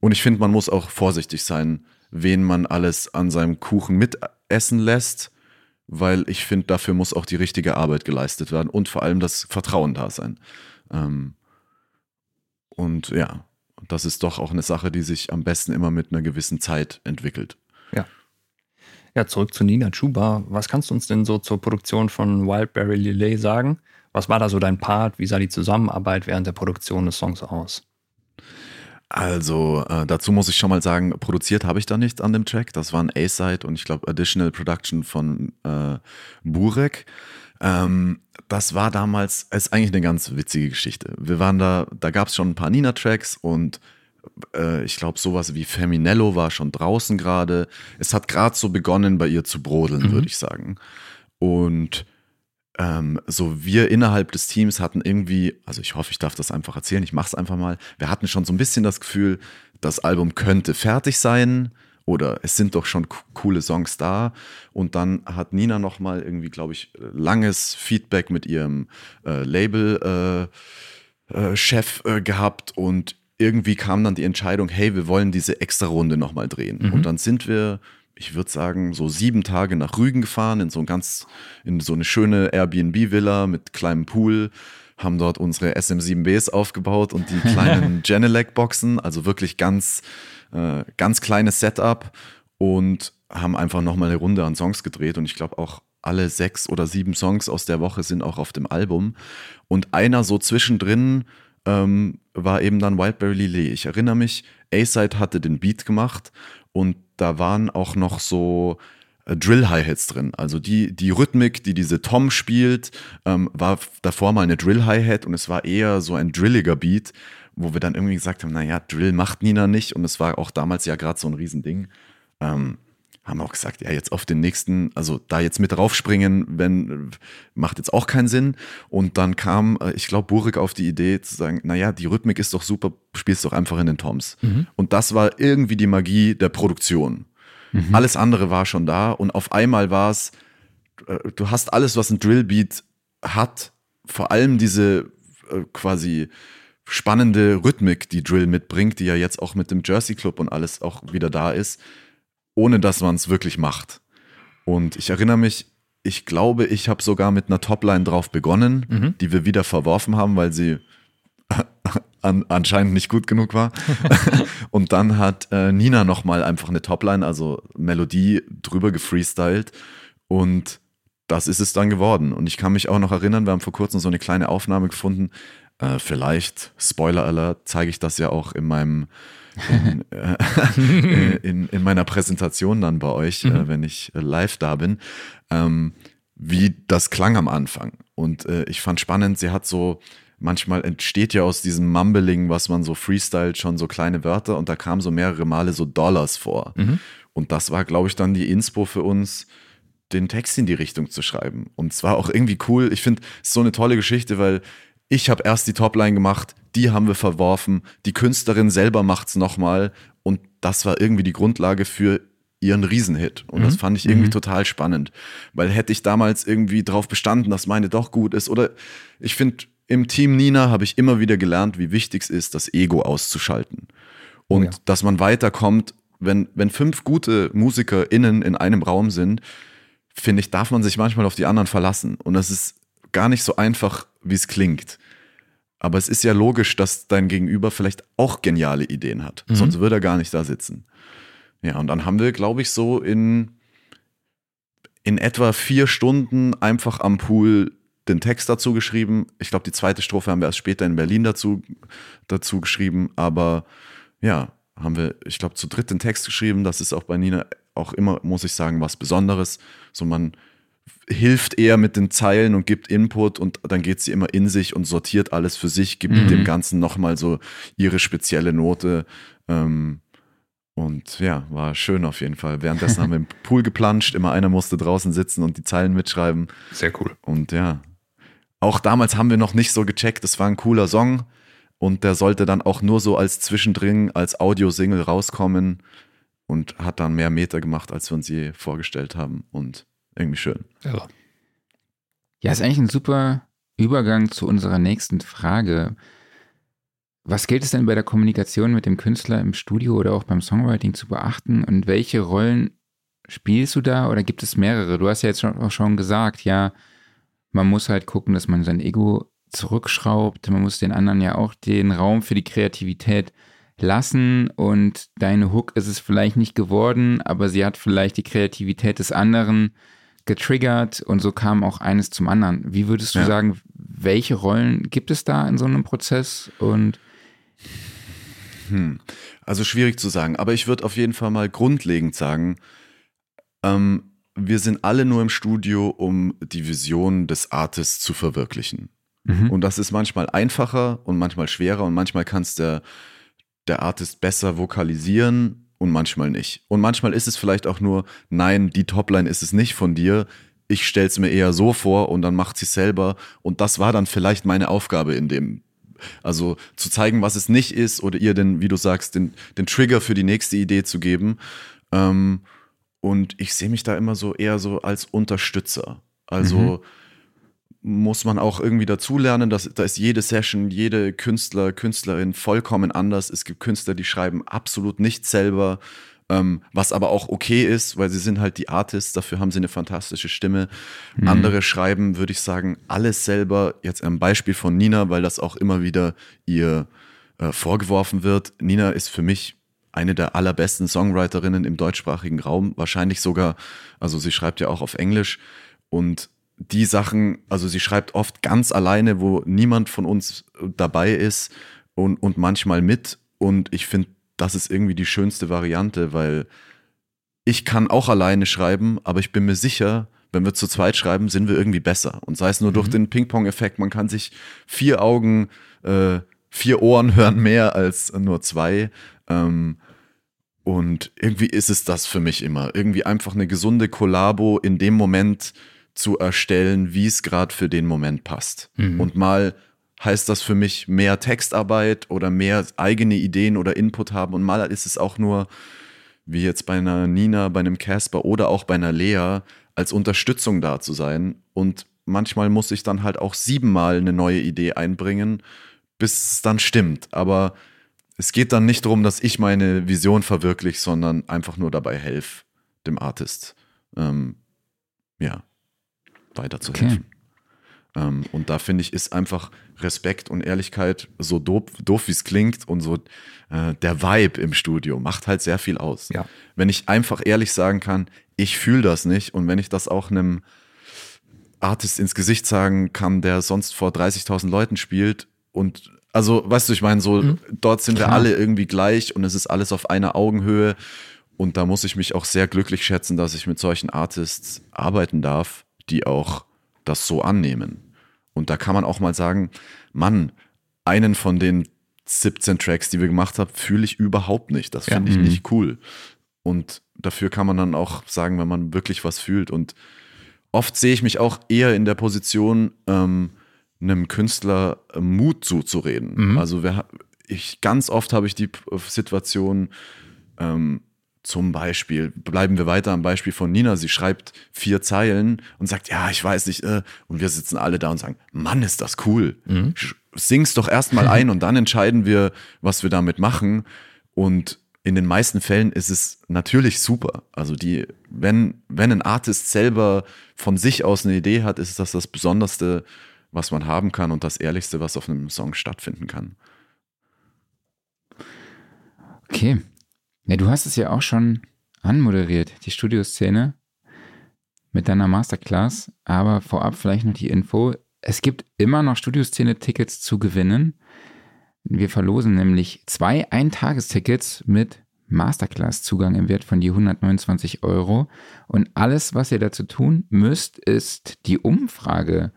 und ich finde, man muss auch vorsichtig sein, wen man alles an seinem Kuchen mitessen lässt, weil ich finde, dafür muss auch die richtige Arbeit geleistet werden und vor allem das Vertrauen da sein. Ähm, und ja, das ist doch auch eine Sache, die sich am besten immer mit einer gewissen Zeit entwickelt. Ja, zurück zu Nina Chuba. Was kannst du uns denn so zur Produktion von Wildberry Lillet sagen? Was war da so dein Part? Wie sah die Zusammenarbeit während der Produktion des Songs aus? Also äh, dazu muss ich schon mal sagen, produziert habe ich da nichts an dem Track. Das war ein A-Side und ich glaube Additional Production von äh, Burek. Ähm, das war damals, ist eigentlich eine ganz witzige Geschichte. Wir waren da, da gab es schon ein paar Nina-Tracks und äh, ich glaube sowas wie Feminello war schon draußen gerade. Es hat gerade so begonnen bei ihr zu brodeln, würde ich sagen. Und ähm, so wir innerhalb des Teams hatten irgendwie, also ich hoffe, ich darf das einfach erzählen, ich mache es einfach mal. Wir hatten schon so ein bisschen das Gefühl, das Album könnte fertig sein oder es sind doch schon co- coole Songs da. Und dann hat Nina noch mal irgendwie, glaube ich, langes Feedback mit ihrem äh, Label äh, äh, Chef äh, gehabt und irgendwie kam dann die Entscheidung, hey, wir wollen diese extra Runde nochmal drehen. Und dann sind wir, ich würde sagen, so sieben Tage nach Rügen gefahren, in so ein ganz, in so eine schöne Airbnb-Villa mit kleinem Pool, haben dort unsere SM7Bs aufgebaut und die (laughs) kleinen Genelec-Boxen, also wirklich ganz, äh, ganz kleines Setup und haben einfach nochmal eine Runde an Songs gedreht und ich glaube auch alle sechs oder sieben Songs aus der Woche sind auch auf dem Album. Und einer so zwischendrin ähm, war eben dann Wildberry Lillet. Ich erinnere mich, A-Side hatte den Beat gemacht und da waren auch noch so äh, Drill-Hi-Hats drin. Also die, die Rhythmik, die diese Tom spielt, ähm, war davor mal eine Drill-Hi-Hat und es war eher so ein drilliger Beat, wo wir dann irgendwie gesagt haben, naja, Drill macht Nina nicht und es war auch damals ja gerade so ein Riesending. Ähm, haben auch gesagt, ja, jetzt auf den nächsten, also da jetzt mit draufspringen, wenn, macht jetzt auch keinen Sinn. Und dann kam, äh, ich glaube, Burik auf die Idee zu sagen, naja, die Rhythmik ist doch super, spielst doch einfach in den Toms. Und das war irgendwie die Magie der Produktion. Alles andere war schon da und auf einmal war es, äh, du hast alles, was ein Drillbeat hat, vor allem diese äh, quasi spannende Rhythmik, die Drill mitbringt, die ja jetzt auch mit dem Jersey Club und alles auch wieder da ist, ohne dass man es wirklich macht. Und ich erinnere mich, ich glaube, ich habe sogar mit einer Topline drauf begonnen, die wir wieder verworfen haben, weil sie (laughs) an, anscheinend nicht gut genug war. (laughs) und dann hat äh, Nina nochmal einfach eine Topline, also Melodie drüber gefreestylt und das ist es dann geworden. Und ich kann mich auch noch erinnern, wir haben vor kurzem so eine kleine Aufnahme gefunden. Äh, vielleicht, Spoiler Alert, zeige ich das ja auch in meinem in, (laughs) äh, in, in, meiner Präsentation dann bei euch, mhm. äh, wenn ich äh, live da bin, ähm, wie das klang am Anfang. Und äh, ich fand spannend, sie hat so, manchmal entsteht ja aus diesem Mumbling, was man so freestylt, schon so kleine Wörter und da kamen so mehrere Male so Dollars vor. Mhm. Und das war, glaube ich, dann die Inspo für uns, den Text in die Richtung zu schreiben. Und zwar auch irgendwie cool. Ich finde, es ist so eine tolle Geschichte, weil ich habe erst die Topline gemacht, die haben wir verworfen, die Künstlerin selber macht es nochmal und das war irgendwie die Grundlage für ihren Riesenhit. Und mhm. das fand ich irgendwie mhm. total spannend, weil hätte ich damals irgendwie drauf bestanden, dass meine doch gut ist oder ich finde, im Team Nina habe ich immer wieder gelernt, wie wichtig es ist, das Ego auszuschalten. Und oh ja. dass man weiterkommt, wenn, wenn fünf gute MusikerInnen in einem Raum sind, finde ich, darf man sich manchmal auf die anderen verlassen. Und das ist gar nicht so einfach, wie es klingt. Aber es ist ja logisch, dass dein Gegenüber vielleicht auch geniale Ideen hat. Mhm. Sonst würde er gar nicht da sitzen. Ja, und dann haben wir, glaube ich, so in, in etwa vier Stunden einfach am Pool den Text dazu geschrieben. Ich glaube, die zweite Strophe haben wir erst später in Berlin dazu, dazu geschrieben. Aber ja, haben wir, ich glaube, zu dritt den Text geschrieben. Das ist auch bei Nina auch immer, muss ich sagen, was Besonderes. So man hilft eher mit den Zeilen und gibt Input und dann geht sie immer in sich und sortiert alles für sich, gibt mhm. dem Ganzen nochmal so ihre spezielle Note. Ähm, und ja, war schön auf jeden Fall. Währenddessen haben wir im (laughs) Pool geplanscht, immer einer musste draußen sitzen und die Zeilen mitschreiben. Sehr cool. Und ja, auch damals haben wir noch nicht so gecheckt, es war ein cooler Song und der sollte dann auch nur so als Zwischendrin, als Audiosingle rauskommen und hat dann mehr Meter gemacht, als wir uns je vorgestellt haben und irgendwie schön. Ja. Ja, ist eigentlich ein super Übergang zu unserer nächsten Frage. Was gilt es denn bei der Kommunikation mit dem Künstler im Studio oder auch beim Songwriting zu beachten und welche Rollen spielst du da oder gibt es mehrere? Du hast ja jetzt auch schon gesagt, ja, man muss halt gucken, dass man sein Ego zurückschraubt. Man muss den anderen ja auch den Raum für die Kreativität lassen und deine Hook ist es vielleicht nicht geworden, aber sie hat vielleicht die Kreativität des anderen getriggert und so kam auch eines zum anderen. Wie würdest du ja. sagen, welche Rollen gibt es da in so einem Prozess und hm. Also schwierig zu sagen, aber ich würde auf jeden Fall mal grundlegend sagen, ähm, wir sind alle nur im Studio, um die Vision des Artists zu verwirklichen. Mhm. Und das ist manchmal einfacher und manchmal schwerer und manchmal kann es der, der Artist besser vokalisieren und manchmal nicht. Und manchmal ist es vielleicht auch nur, nein, die Topline ist es nicht von dir. Ich stelle es mir eher so vor und dann macht sie selber. Und das war dann vielleicht meine Aufgabe in dem. Also zu zeigen, was es nicht ist oder ihr den, wie du sagst, den, den Trigger für die nächste Idee zu geben. Ähm, und ich sehe mich da immer so eher so als Unterstützer. Also mhm. Muss man auch irgendwie dazulernen, dass da ist jede Session, jede Künstler, Künstlerin vollkommen anders. Es gibt Künstler, die schreiben absolut nichts selber, ähm, was aber auch okay ist, weil sie sind halt die Artists, dafür haben sie eine fantastische Stimme. Mhm. Andere schreiben, würde ich sagen, alles selber. Jetzt ein Beispiel von Nina, weil das auch immer wieder ihr äh, vorgeworfen wird. Nina ist für mich eine der allerbesten Songwriterinnen im deutschsprachigen Raum, wahrscheinlich sogar, also sie schreibt ja auch auf Englisch und die Sachen, also sie schreibt oft ganz alleine, wo niemand von uns dabei ist und, und manchmal mit und ich finde, das ist irgendwie die schönste Variante, weil ich kann auch alleine schreiben, aber ich bin mir sicher, wenn wir zu zweit schreiben, sind wir irgendwie besser. Und sei es nur mhm. durch den Ping-Pong-Effekt, man kann sich vier Augen, äh, vier Ohren (laughs) hören mehr als nur zwei. Ähm, und irgendwie ist es das für mich immer. Irgendwie einfach eine gesunde Kollabo in dem Moment zu erstellen, wie es gerade für den Moment passt. Mhm. Und mal heißt das für mich mehr Textarbeit oder mehr eigene Ideen oder Input haben. Und mal ist es auch nur, wie jetzt bei einer Nina, bei einem Casper oder auch bei einer Lea, als Unterstützung da zu sein. Und manchmal muss ich dann halt auch siebenmal eine neue Idee einbringen, bis es dann stimmt. Aber es geht dann nicht darum, dass ich meine Vision verwirkliche, sondern einfach nur dabei helfe, dem Artist, ähm, ja, weiterzuhelfen. Okay. Ähm, und da finde ich, ist einfach Respekt und Ehrlichkeit, so doof, doof wie es klingt und so äh, der Vibe im Studio macht halt sehr viel aus. Ja. Wenn ich einfach ehrlich sagen kann, ich fühle das nicht und wenn ich das auch einem Artist ins Gesicht sagen kann, der sonst vor 30.000 Leuten spielt und Also, weißt du, ich meine, so, Mhm. dort sind wir Klar. alle irgendwie gleich und es ist alles auf einer Augenhöhe. Und da muss ich mich auch sehr glücklich schätzen, dass ich mit solchen Artists arbeiten darf, die auch das so annehmen. Und da kann man auch mal sagen, Mann, einen von den 17 Tracks, die wir gemacht haben, fühle ich überhaupt nicht. Das Ja. finde ich Mhm. nicht cool. Und dafür kann man dann auch sagen, wenn man wirklich was fühlt. Und oft sehe ich mich auch eher in der Position, ähm, einem Künstler äh, Mut zuzureden. Mhm. Also wer, ich, ganz oft habe ich die Situation, ähm, zum Beispiel, bleiben wir weiter am Beispiel von Nina, sie schreibt vier Zeilen und sagt, ja, ich weiß nicht, äh, und wir sitzen alle da und sagen, Mann, ist das cool. Sch- Sing's doch erstmal ein (laughs) und dann entscheiden wir, was wir damit machen. Und in den meisten Fällen ist es natürlich super. Also die, wenn, wenn ein Artist selber von sich aus eine Idee hat, ist das das Besonderste, was man haben kann und das Ehrlichste, was auf einem Song stattfinden kann. Okay. Ja, du hast es ja auch schon anmoderiert, die Studioszene mit deiner Masterclass. Aber vorab vielleicht noch die Info. Es gibt immer noch Studioszene-Tickets zu gewinnen. Wir verlosen nämlich zwei Eintagestickets mit Masterclass-Zugang im Wert von je 129 Euro. Und alles, was ihr dazu tun müsst, ist die Umfrage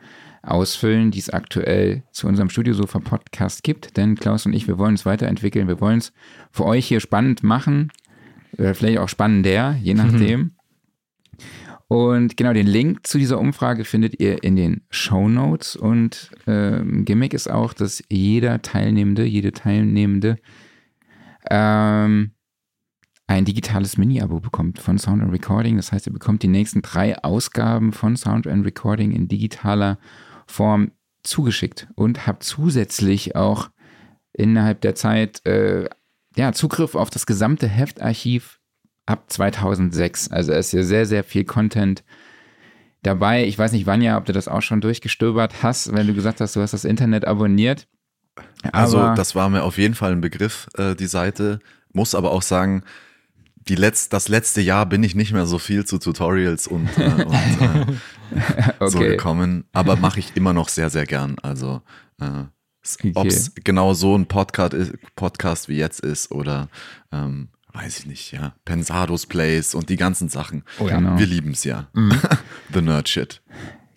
ausfüllen, die es aktuell zu unserem Studiosofa-Podcast gibt. Denn Klaus und ich, wir wollen es weiterentwickeln. Wir wollen es für euch hier spannend machen. Oder vielleicht auch spannender, je nachdem. Und genau, den Link zu dieser Umfrage findet ihr in den Show Notes. Und ähm, Gimmick ist auch, dass jeder Teilnehmende, jede Teilnehmende ähm, ein digitales Mini-Abo bekommt von Sound and Recording. Das heißt, ihr bekommt die nächsten drei Ausgaben von Sound and Recording in digitaler Form zugeschickt und habt zusätzlich auch innerhalb der Zeit äh, ja, Zugriff auf das gesamte Heftarchiv ab 2006. Also es ist hier sehr, sehr viel Content dabei. Ich weiß nicht, Vanja, ob du das auch schon durchgestöbert hast, wenn du gesagt hast, du hast das Internet abonniert. Also Aber- das war mir auf jeden Fall ein Begriff, äh, die Seite. Muss aber auch sagen, die letzt, das letzte Jahr bin ich nicht mehr so viel zu Tutorials und, äh, und äh, (laughs) (laughs) so Okay. gekommen. Aber mache ich immer noch sehr, sehr gern. Also äh, Okay. ob es genau so ein Podcast ist, Podcast wie jetzt ist oder ähm, weiß ich nicht, ja, Pensados Plays und die ganzen Sachen. Oh ja. Genau. Wir lieben es ja. (laughs) The Nerd Shit.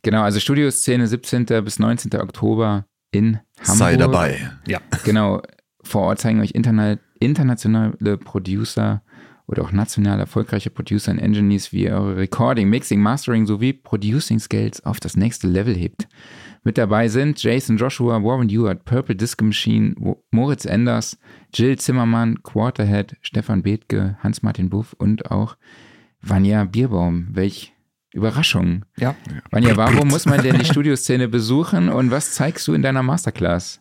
Genau, also Studioszene 17. bis 19. Oktober in Hamburg. Sei dabei. Ja. (laughs) Genau, vor Ort zeigen euch interna internationale Producer oder auch national erfolgreiche Producer und Engineers, wie ihr eure Recording, Mixing, Mastering sowie Producing Skills auf das nächste Level hebt. Mit dabei sind Jason Joshua, Warren Ewart, Purple Disco Machine, Moritz Enders, Jill Zimmermann, Quarterhead, Stefan Bethke, Hans-Martin Buff und auch Vanja Bierbaum. Welch Überraschung. Ja. Vanja, warum muss man denn die (laughs) Studioszene besuchen und was zeigst du in deiner Masterclass?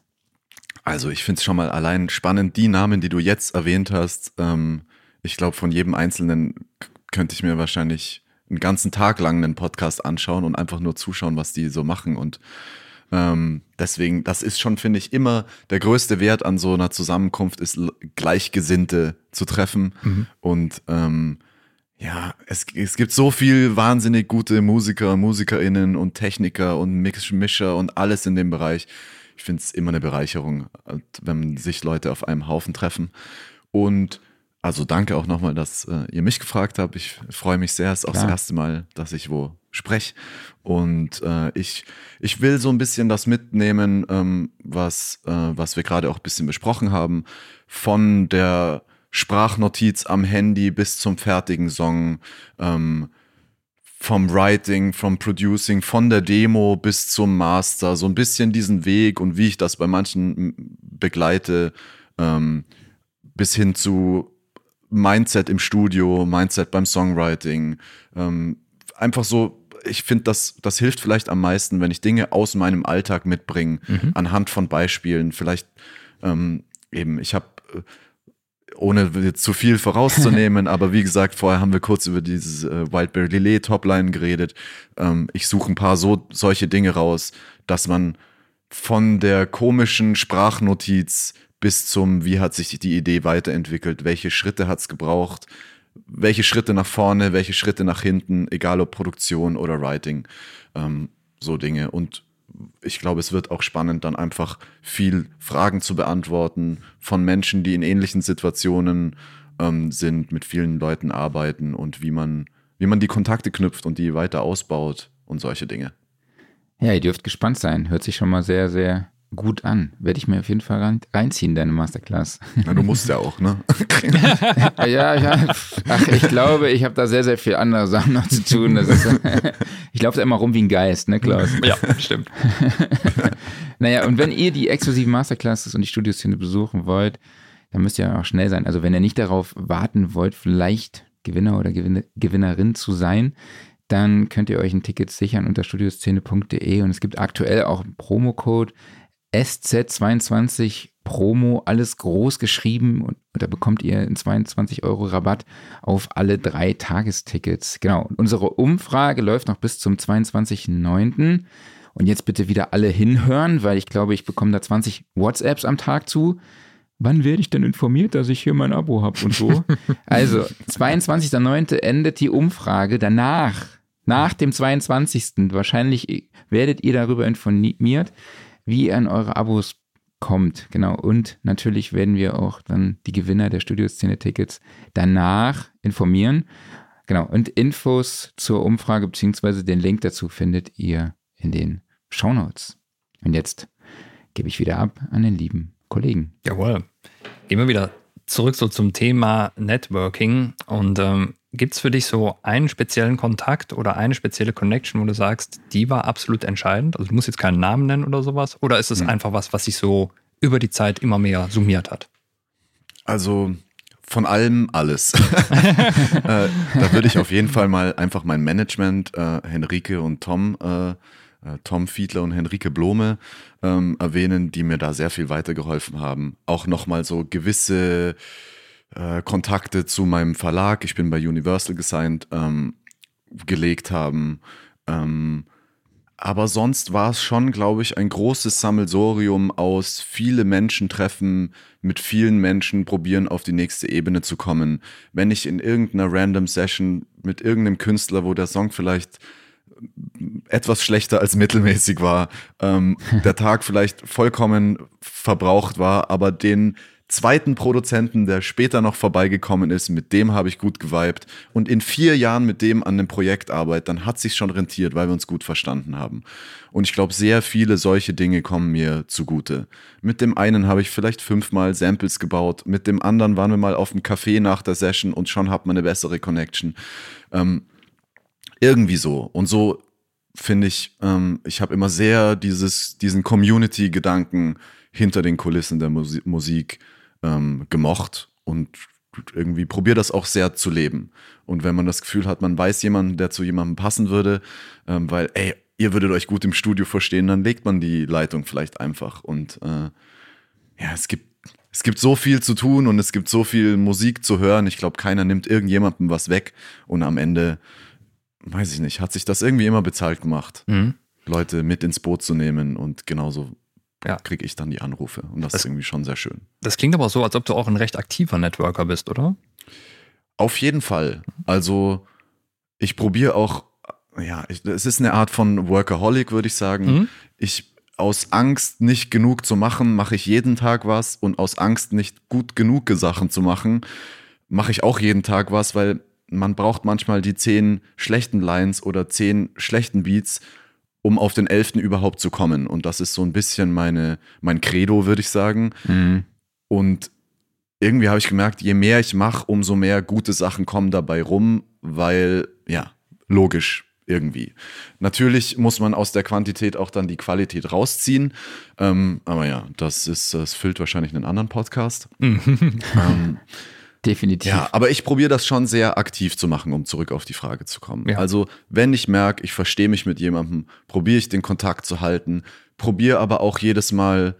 Also ich finde es schon mal allein spannend, die Namen, die du jetzt erwähnt hast. Ähm, ich glaube, von jedem Einzelnen könnte ich mir wahrscheinlich einen ganzen Tag lang einen Podcast anschauen und einfach nur zuschauen, was die so machen. Und ähm, deswegen, das ist schon, finde ich, immer der größte Wert an so einer Zusammenkunft, ist Gleichgesinnte zu treffen. Und ähm, ja, es, es gibt so viel wahnsinnig gute Musiker, MusikerInnen und Techniker und Mix Mischer und alles in dem Bereich. Ich finde es immer eine Bereicherung, äh, wenn sich Leute auf einem Haufen treffen. Und also danke auch nochmal, dass äh, ihr mich gefragt habt. Ich freue mich sehr. Es ist auch das erste Mal, dass ich wo spreche. Und äh, ich, ich will so ein bisschen das mitnehmen, ähm, was, äh, was wir gerade auch ein bisschen besprochen haben. Von der Sprachnotiz am Handy bis zum fertigen Song. Ähm, vom Writing, vom Producing, von der Demo bis zum Master, so ein bisschen diesen Weg und wie ich das bei manchen begleite, ähm, bis hin zu Mindset im Studio, Mindset beim Songwriting. Ähm, einfach so, ich finde, das, das hilft vielleicht am meisten, wenn ich Dinge aus meinem Alltag mitbringe, anhand von Beispielen. Vielleicht ähm, eben, ich habe ohne jetzt zu viel vorauszunehmen, (laughs) aber wie gesagt, vorher haben wir kurz über dieses äh, Wildberry Lillet Topline geredet. Ähm, ich suche ein paar so solche Dinge raus, dass man von der komischen Sprachnotiz bis zum, wie hat sich die Idee weiterentwickelt, welche Schritte hat es gebraucht, welche Schritte nach vorne, welche Schritte nach hinten, egal ob Produktion oder Writing, ähm, so Dinge. Und ich glaube, es wird auch spannend, dann einfach viel Fragen zu beantworten von Menschen, die in ähnlichen Situationen ähm, sind, mit vielen Leuten arbeiten und wie man, wie man die Kontakte knüpft und die weiter ausbaut und solche Dinge. Ja, ihr dürft gespannt sein. Hört sich schon mal sehr, sehr gut an. Werde ich mir auf jeden Fall rein, reinziehen, deine Masterclass. Na, du musst ja auch, ne? (laughs) ja, ja. Ach, ich glaube, ich habe da sehr, sehr viel andere Sachen noch zu tun. Ist, (laughs) ich laufe da immer rum wie ein Geist, ne, Klaus? Ja, stimmt. (laughs) naja, und wenn ihr die exklusiven Masterclasses und die Studioszene besuchen wollt, dann müsst ihr auch schnell sein. Also wenn ihr nicht darauf warten wollt, vielleicht Gewinner oder Gewinnerin zu sein, dann könnt ihr euch ein Ticket sichern unter studioszene.de und es gibt aktuell auch einen Promocode SZ22 Promo, alles groß geschrieben und, da bekommt ihr einen 22 Euro Rabatt auf alle drei Tagestickets. Genau. Und unsere Umfrage läuft noch bis zum 22.09. Und jetzt bitte wieder alle hinhören, weil ich glaube, ich bekomme da 20 WhatsApps am Tag zu. Wann werde ich denn informiert, dass ich hier mein Abo habe und so? (laughs) also, 22.09. endet die Umfrage. Danach, nach dem 22. wahrscheinlich werdet ihr darüber informiert wie ihr an eure Abos kommt. Genau. Und natürlich werden wir auch dann die Gewinner der Studioszene-Tickets danach informieren. Genau. Und Infos zur Umfrage bzw. den Link dazu findet ihr in den Show Notes. Und jetzt gebe ich wieder ab an den lieben Kollegen. Jawohl. Gehen wir wieder zurück so zum Thema Networking und ähm, Gibt es für dich so einen speziellen Kontakt oder eine spezielle Connection, wo du sagst, die war absolut entscheidend? Also du musst jetzt keinen Namen nennen oder sowas? Oder ist es mhm. einfach was, was sich so über die Zeit immer mehr summiert hat? Also von allem alles. (laughs) äh, da würde ich auf jeden Fall mal einfach mein Management, äh, Henrike und Tom, äh, äh Tom Fiedler und Henrike Blome ähm, erwähnen, die mir da sehr viel weitergeholfen haben. Auch nochmal so gewisse äh, Kontakte zu meinem Verlag, ich bin bei Universal gesigned, ähm, gelegt haben. Ähm, aber sonst war es schon, glaube ich, ein großes Sammelsorium aus viele Menschen treffen, mit vielen Menschen probieren, auf die nächste Ebene zu kommen. Wenn ich in irgendeiner random Session mit irgendeinem Künstler, wo der Song vielleicht etwas schlechter als mittelmäßig war, ähm, (laughs) der Tag vielleicht vollkommen verbraucht war, aber den zweiten Produzenten, der später noch vorbeigekommen ist, mit dem habe ich gut geweibt und in vier Jahren mit dem an dem Projekt arbeite, dann hat sich schon rentiert, weil wir uns gut verstanden haben. Und ich glaube, sehr viele solche Dinge kommen mir zugute. Mit dem einen habe ich vielleicht fünfmal Samples gebaut, mit dem anderen waren wir mal auf dem Café nach der Session und schon hat man eine bessere Connection. Ähm, irgendwie so. Und so finde ich, ähm, ich habe immer sehr dieses, diesen Community-Gedanken hinter den Kulissen der Musik ähm, gemocht und irgendwie probiere das auch sehr zu leben. Und wenn man das Gefühl hat, man weiß jemanden, der zu jemandem passen würde, ähm, weil, ey, ihr würdet euch gut im Studio verstehen, dann legt man die Leitung vielleicht einfach. Und äh, ja, es gibt, es gibt so viel zu tun und es gibt so viel Musik zu hören. Ich glaube, keiner nimmt irgendjemandem was weg. Und am Ende, weiß ich nicht, hat sich das irgendwie immer bezahlt gemacht, mhm. Leute mit ins Boot zu nehmen und genauso ja. kriege ich dann die Anrufe. Und das, das, ist irgendwie schon sehr schön. Das klingt aber so, als ob du auch ein recht aktiver Networker bist, oder? Auf jeden Fall. Also ich probiere auch, ja, ich, es ist eine Art von Workaholic, würde ich sagen. Mhm. Ich aus Angst, nicht genug zu machen, mache ich jeden Tag was und aus Angst, nicht gut genug Sachen zu machen, mache ich auch jeden Tag was, weil man braucht manchmal die zehn schlechten Lines oder zehn schlechten Beats, um auf den 11. überhaupt zu kommen. Und das ist so ein bisschen meine, mein Credo, würde ich sagen. Mhm. Und irgendwie habe ich gemerkt, je mehr ich mache, umso mehr gute Sachen kommen dabei rum, weil, ja, logisch irgendwie. Natürlich muss man aus der Quantität auch dann die Qualität rausziehen. Ähm, aber ja, das ist, das füllt wahrscheinlich einen anderen Podcast. (laughs) ähm, Definitiv. Ja, aber ich probiere das schon sehr aktiv zu machen, um zurück auf die Frage zu kommen. Ja. Also, wenn ich merke, ich verstehe mich mit jemandem, probiere ich den Kontakt zu halten, probiere aber auch jedes Mal,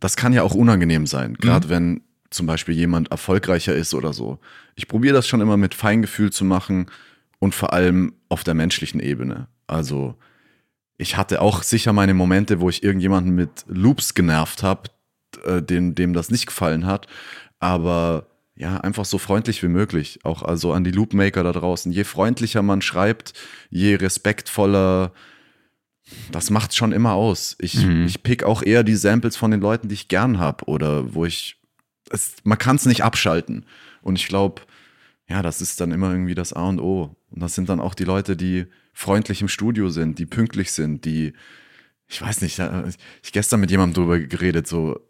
das kann ja auch unangenehm sein, gerade mhm. wenn zum Beispiel jemand erfolgreicher ist oder so. Ich probiere das schon immer mit Feingefühl zu machen und vor allem auf der menschlichen Ebene. Also, ich hatte auch sicher meine Momente, wo ich irgendjemanden mit Loops genervt habe, äh, dem, dem das nicht gefallen hat. Aber ja, einfach so freundlich wie möglich. Auch also an die Loopmaker da draußen. Je freundlicher man schreibt, je respektvoller das macht schon immer aus. Ich, Mhm. ich pick auch eher die Samples von den Leuten, die ich gern habe oder wo ich. Es, man kann es nicht abschalten. Und ich glaube, ja, das ist dann immer irgendwie das A und O. Und das sind dann auch die Leute, die freundlich im Studio sind, die pünktlich sind, die, ich weiß nicht, da- ich gestern mit jemandem drüber geredet, so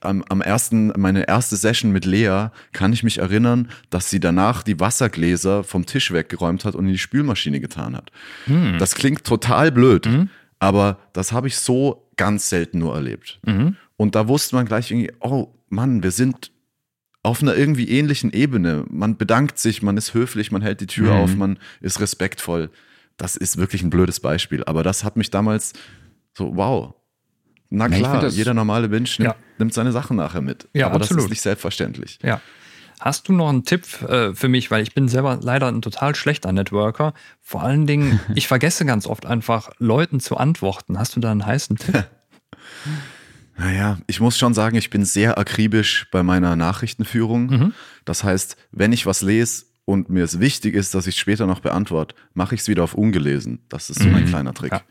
am, am ersten, meine erste Session mit Lea kann ich mich erinnern, dass sie danach die Wassergläser vom Tisch weggeräumt hat und in die Spülmaschine getan hat. Hm. Das klingt total blöd, Mhm. aber das habe ich so ganz selten nur erlebt. Mhm. Und da wusste man gleich irgendwie, oh Mann, wir sind auf einer irgendwie ähnlichen Ebene. Man bedankt sich, man ist höflich, man hält die Tür Mhm. auf, man ist respektvoll. Das ist wirklich ein blödes Beispiel. Aber das hat mich damals so, wow. Na klar, das- jeder normale Mensch nimmt, Ja. Nimmt seine Sachen nachher mit. Ja, Aber das absolut. ist nicht selbstverständlich. Ja. Hast du noch einen Tipp äh, für mich? Weil ich bin selber leider ein total schlechter Networker. Vor allen Dingen, (laughs) ich vergesse ganz oft einfach, Leuten zu antworten. Hast du da einen heißen Tipp? (laughs) Naja, ich muss schon sagen, ich bin sehr akribisch bei meiner Nachrichtenführung. Mhm. Das heißt, wenn ich was lese und mir es wichtig ist, dass ich es später noch beantworte, mache ich es wieder auf ungelesen. Das ist so mein Mhm. kleiner Trick. Ja.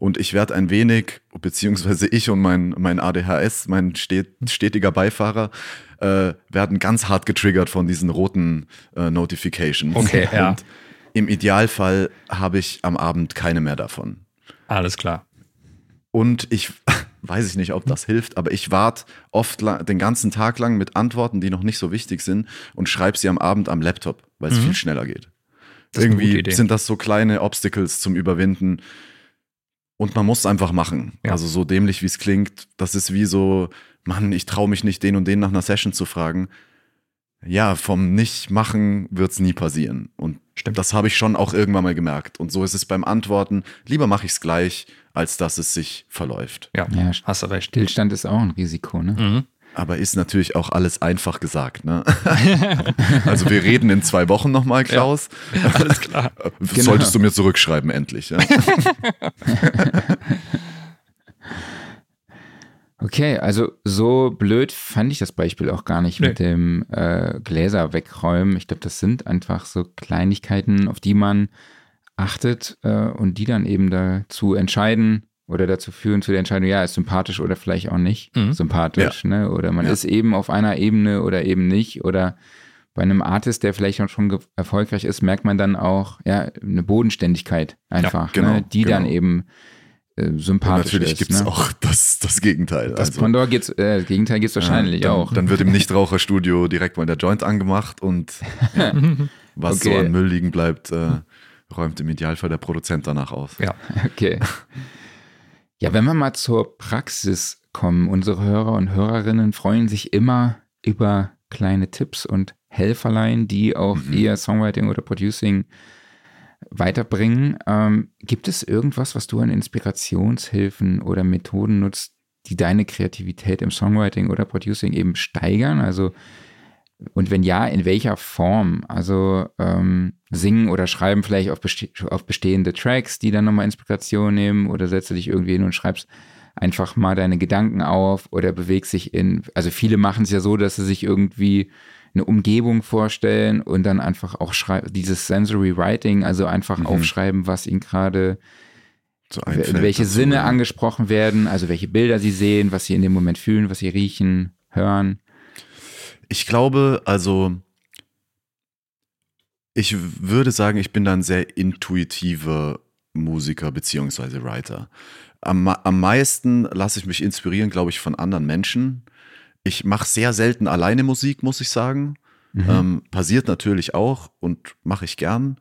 Und ich werde ein wenig, beziehungsweise ich und mein, mein ADHS, mein stet, stetiger Beifahrer, äh, werden ganz hart getriggert von diesen roten äh, Notifications. Okay, ja. Und im Idealfall habe ich am Abend keine mehr davon. Alles klar. Und ich (laughs) weiß ich nicht, ob das hilft, aber ich warte oft den ganzen Tag lang mit Antworten, die noch nicht so wichtig sind und schreibe sie am Abend am Laptop, weil es Mhm. viel schneller geht. Das Irgendwie sind das so kleine Obstacles zum Überwinden. Und man muss es einfach machen. Ja. Also so dämlich, wie es klingt, das ist wie so, Mann, ich traue mich nicht, den und den nach einer Session zu fragen. Ja, vom Nicht-Machen wird es nie passieren. Und Stimmt. das habe ich schon auch irgendwann mal gemerkt. Und so ist es beim Antworten. Lieber mache ich es gleich, als dass es sich verläuft. Ja, Ja, hast du recht. Stillstand ist auch ein Risiko, ne? Mhm. Aber ist natürlich auch alles einfach gesagt, ne? (laughs) also wir reden in zwei Wochen nochmal, Klaus. Alles klar. (laughs) Genau. Solltest du mir zurückschreiben, endlich. Ja? (laughs) Okay, also so blöd fand ich das Beispiel auch gar nicht Nee. mit dem äh, Gläser wegräumen. Ich glaube, das sind einfach so Kleinigkeiten, auf die man achtet äh, und die dann eben dazu entscheiden oder dazu führen zu der Entscheidung, ja, ist sympathisch oder vielleicht auch nicht Mhm. sympathisch, ne? Oder man Ja. ist eben auf einer Ebene oder eben nicht oder bei einem Artist, der vielleicht auch schon erfolgreich ist, merkt man dann auch, ja, eine Bodenständigkeit einfach, genau, ne? die dann genau. eben äh, Und sympathisch natürlich ist. gibt es ne? auch das, das Gegenteil. Das Also, Pendant gibt's, äh, das Gegenteil gibt es wahrscheinlich dann, auch. Dann wird im Nichtraucherstudio direkt mal der Joint angemacht und ja, (laughs) was so Okay. an Müll liegen bleibt, äh, räumt im Idealfall der Produzent danach aus. Ja. Okay. Ja, wenn wir mal zur Praxis kommen, unsere Hörer und Hörerinnen freuen sich immer über kleine Tipps und Helferlein, die auch Mhm. ihr Songwriting oder Producing weiterbringen. Ähm, gibt es irgendwas, was du an Inspirationshilfen oder Methoden nutzt, die deine Kreativität im Songwriting oder Producing eben steigern? Also und wenn ja, in welcher Form? Also ähm, singen oder schreiben vielleicht auf, beste auf bestehende Tracks, die dann nochmal Inspiration nehmen oder setzt du dich irgendwie hin und schreibst einfach mal deine Gedanken auf oder bewegst dich in, also viele machen es ja so, dass sie sich irgendwie eine Umgebung vorstellen und dann einfach auch schreiben, dieses Sensory Writing, also einfach Mhm. aufschreiben, was ihnen gerade, So welche Sinne angesprochen werden, also welche Bilder sie sehen, was sie in dem Moment fühlen, was sie riechen, hören. Ich glaube, also ich würde sagen, ich bin da ein sehr intuitiver Musiker beziehungsweise Writer. Am, am meisten lasse ich mich inspirieren, glaube ich, von anderen Menschen. Ich mache sehr selten alleine Musik, muss ich sagen. Mhm. Ähm, passiert natürlich auch und mache ich gern.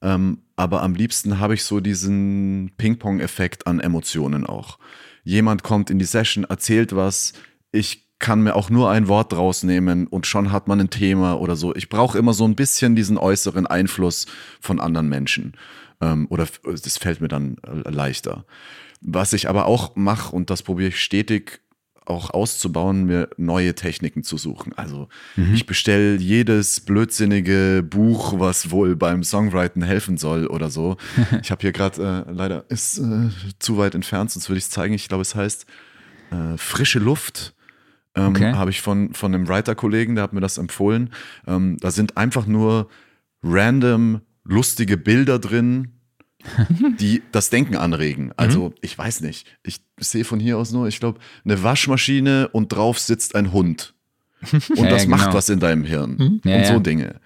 Ähm, aber am liebsten habe ich so diesen Ping-Pong-Effekt an Emotionen auch. Jemand kommt in die Session, erzählt was, ich kann mir auch nur ein Wort draus nehmen und schon hat man ein Thema oder so. Ich brauche immer so ein bisschen diesen äußeren Einfluss von anderen Menschen. Ähm, oder f- das fällt mir dann äh, leichter. Was ich aber auch mache, und das probiere ich stetig auch auszubauen, mir neue Techniken zu suchen. Also ich bestelle jedes blödsinnige Buch, was wohl beim Songwriten helfen soll oder so. (laughs) Ich habe hier gerade, äh, leider ist äh, zu weit entfernt, sonst würde ich es zeigen. Ich glaube, es heißt äh, Frische Luft. Ähm, Okay. Habe ich von, von einem Writer-Kollegen, der hat mir das empfohlen. Ähm, da sind einfach nur random lustige Bilder drin (laughs) die das Denken anregen. Also, mhm. ich weiß nicht. Ich sehe von hier aus nur, ich glaube, eine Waschmaschine und drauf sitzt ein Hund. (laughs) Und ja, das ja, macht genau. was in deinem Hirn. Mhm. Ja, und so Dinge.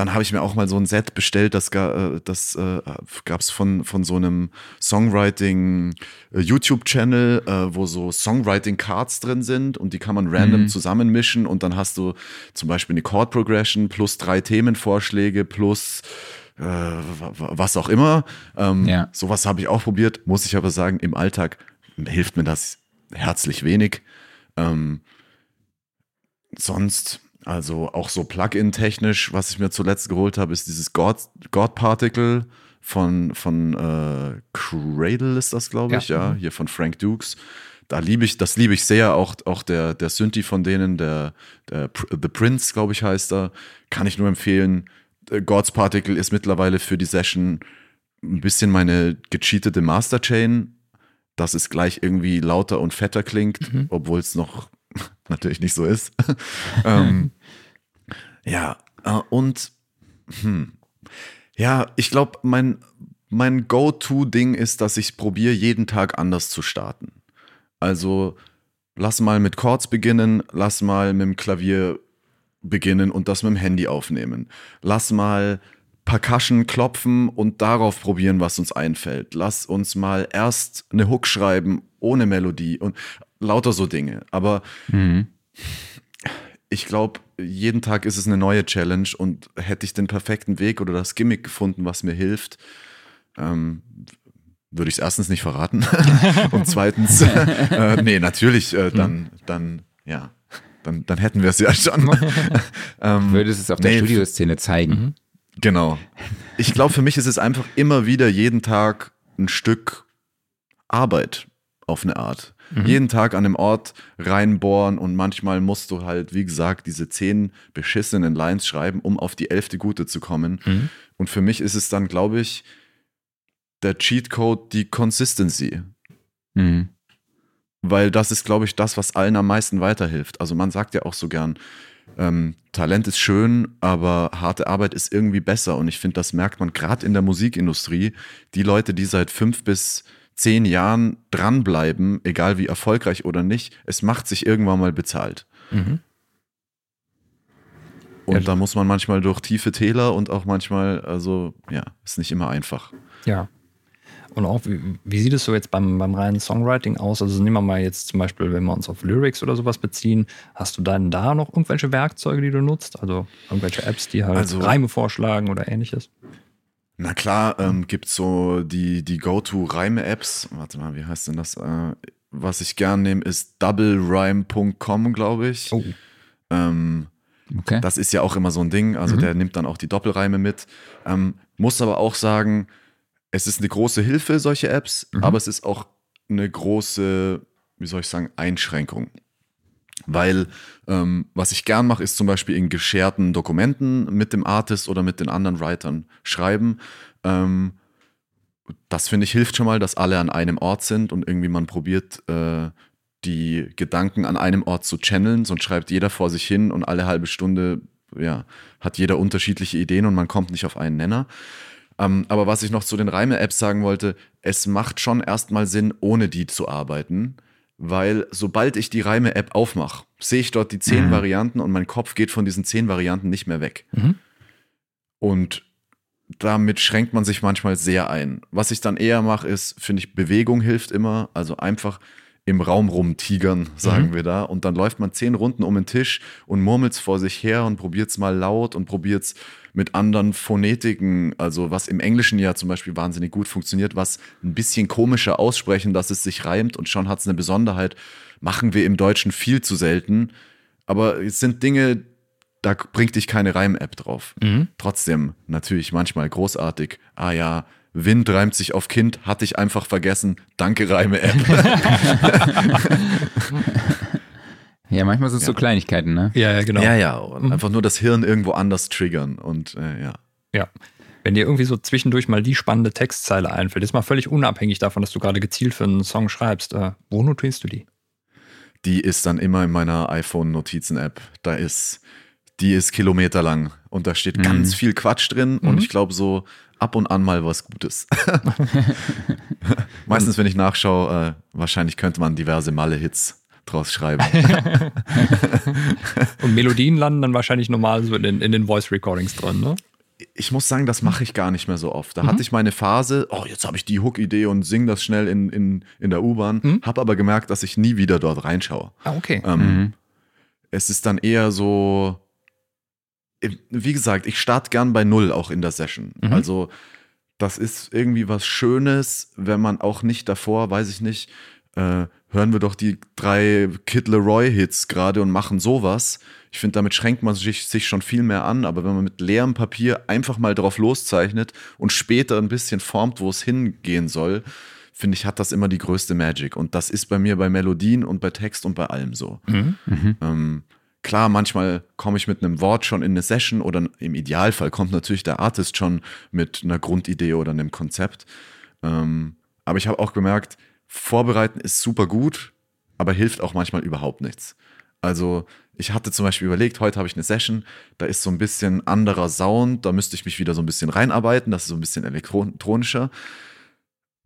Dann habe ich mir auch mal so ein Set bestellt, das, äh, das äh, gab es von, von so einem Songwriting-YouTube-Channel, äh, äh, wo so Songwriting-Cards drin sind und die kann man random mhm. zusammenmischen und dann hast du zum Beispiel eine Chord-Progression plus drei Themenvorschläge plus äh, was auch immer. Ähm, ja. Sowas habe ich auch probiert, muss ich aber sagen, im Alltag hilft mir das herzlich wenig. Ähm, sonst, also auch so Plugin-technisch, was ich mir zuletzt geholt habe, ist dieses God, God Particle von, von äh, Cradle ist das, glaube ich, ja. ja, hier von Frank Dukes. Da liebe ich, das liebe ich sehr, auch, auch der, der Synthi von denen, der, der The Prince, glaube ich, heißt er, kann ich nur empfehlen. Äh, God's Particle ist mittlerweile für die Session ein bisschen meine gecheatete Masterchain, dass es gleich irgendwie lauter und fetter klingt, mhm. obwohl es noch (laughs) natürlich nicht so ist. (laughs) ähm, ja, äh, und hm, ja, ich glaube, mein, mein Go-To-Ding ist, dass ich probiere, jeden Tag anders zu starten. Also lass mal mit Chords beginnen, lass mal mit dem Klavier beginnen und das mit dem Handy aufnehmen. Lass mal Percussion klopfen und darauf probieren, was uns einfällt. Lass uns mal erst eine Hook schreiben ohne Melodie und lauter so Dinge. Aber mhm. Ich glaube, jeden Tag ist es eine neue Challenge und hätte ich den perfekten Weg oder das Gimmick gefunden, was mir hilft, ähm, würde ich es erstens nicht verraten (laughs) und zweitens, äh, nee, natürlich, äh, dann, mhm. dann, ja, dann, dann hätten wir es ja schon. (laughs) ähm, Würdest es auf der nee, Studioszene zeigen. Mhm. Genau. Ich glaube, für mich ist es einfach immer wieder jeden Tag ein Stück Arbeit auf eine Art. Mhm. Jeden Tag an einem Ort reinbohren und manchmal musst du halt, wie gesagt, diese zehn beschissenen Lines schreiben, um auf die elfte gute zu kommen. Mhm. Und für mich ist es dann, glaube ich, der Cheatcode die Consistency. Mhm. Weil das ist, glaube ich, das, was allen am meisten weiterhilft. Also man sagt ja auch so gern, ähm, Talent ist schön, aber harte Arbeit ist irgendwie besser. Und ich finde, das merkt man gerade in der Musikindustrie. Die Leute, die seit fünf bis zehn Jahren dranbleiben, egal wie erfolgreich oder nicht, es macht sich irgendwann mal bezahlt. Mhm. Und ja. da muss man manchmal durch tiefe Täler und auch manchmal, also ja, ist nicht immer einfach. Ja. Und auch, wie, wie, sieht es so jetzt beim, beim reinen Songwriting aus? Also nehmen wir mal jetzt zum Beispiel, wenn wir uns auf Lyrics oder sowas beziehen, hast du dann da noch irgendwelche Werkzeuge, die du nutzt? Also irgendwelche Apps, die halt also, Reime vorschlagen oder ähnliches? Na klar, ähm, gibt es so die, die Go-To-Reime-Apps. Warte mal, wie heißt denn das? Äh, was ich gern nehme, ist doublerhyme.com, glaube ich. Oh. Ähm, okay. Das ist ja auch immer so ein Ding. Also mhm. der nimmt dann auch die Doppelreime mit. Ähm, muss aber auch sagen, es ist eine große Hilfe, solche Apps, mhm. aber es ist auch eine große, wie soll ich sagen, Einschränkung. Weil ähm, was ich gern mache, ist zum Beispiel in gescherten Dokumenten mit dem Artist oder mit den anderen Writern schreiben. Ähm, das finde ich hilft schon mal, dass alle an einem Ort sind und irgendwie man probiert, äh, die Gedanken an einem Ort zu channeln, sonst schreibt jeder vor sich hin und alle halbe Stunde ja, hat jeder unterschiedliche Ideen und man kommt nicht auf einen Nenner. Ähm, aber was ich noch zu den Reime-Apps sagen wollte, es macht schon erstmal Sinn, ohne die zu arbeiten, weil sobald ich die Reime-App aufmache, sehe ich dort die zehn mhm. Varianten und mein Kopf geht von diesen zehn Varianten nicht mehr weg. Mhm. Und damit schränkt man sich manchmal sehr ein. Was ich dann eher mache, ist, finde ich, Bewegung hilft immer. Also einfach im Raum rumtigern, sagen mhm. wir da. Und dann läuft man zehn Runden um den Tisch und murmelt es vor sich her und probiert es mal laut und probiert es mit anderen Phonetiken, also was im Englischen ja zum Beispiel wahnsinnig gut funktioniert, was ein bisschen komischer aussprechen, dass es sich reimt und schon hat es eine Besonderheit, machen wir im Deutschen viel zu selten. Aber es sind Dinge, da bringt dich keine Reim-App drauf. Mhm. Trotzdem natürlich manchmal großartig. Ah ja, Wind reimt sich auf Kind, hatte ich einfach vergessen. Danke, Reime-App. (laughs) (laughs) ja, manchmal sind es ja. so Kleinigkeiten, ne? Ja, ja, genau. Ja, ja. Mhm. Einfach nur das Hirn irgendwo anders triggern und äh, ja. Ja. Wenn dir irgendwie so zwischendurch mal die spannende Textzeile einfällt, ist mal völlig unabhängig davon, dass du gerade gezielt für einen Song schreibst, äh, wo notierst du die? Die ist dann immer in meiner iPhone-Notizen-App. Da ist, die ist kilometerlang und da steht mhm. ganz viel Quatsch drin mhm. und ich glaube so ab und an mal was Gutes. (laughs) (laughs) Meistens, wenn ich nachschaue, äh, wahrscheinlich könnte man diverse Malle-Hits draus schreiben. (laughs) und Melodien landen dann wahrscheinlich normal so in den, in den Voice Recordings drin, ne? Ich muss sagen, das mache ich gar nicht mehr so oft. Da mhm. hatte ich meine Phase, oh, jetzt habe ich die Hook-Idee und sing das schnell in, in, in der U-Bahn, mhm. habe aber gemerkt, dass ich nie wieder dort reinschaue. Ah, okay. Ähm, mhm. Es ist dann eher so, wie gesagt, ich starte gern bei Null auch in der Session. Mhm. Also das ist irgendwie was Schönes, wenn man auch nicht davor, weiß ich nicht, äh, hören wir doch die drei Kid Leroy-Hits gerade und machen sowas. Ich finde, damit schränkt man sich, sich schon viel mehr an, aber wenn man mit leerem Papier einfach mal drauf loszeichnet und später ein bisschen formt, wo es hingehen soll, finde ich, hat das immer die größte Magic. Und das ist bei mir bei Melodien und bei Text und bei allem so. Mhm. Mhm. Ähm, klar, manchmal komme ich mit einem Wort schon in eine Session oder im Idealfall kommt natürlich der Artist schon mit einer Grundidee oder einem Konzept. Ähm, aber ich habe auch gemerkt, Vorbereiten ist super gut, aber hilft auch manchmal überhaupt nichts. Also ich hatte zum Beispiel überlegt, heute habe ich eine Session, da ist so ein bisschen anderer Sound, da müsste ich mich wieder so ein bisschen reinarbeiten, das ist so ein bisschen elektronischer.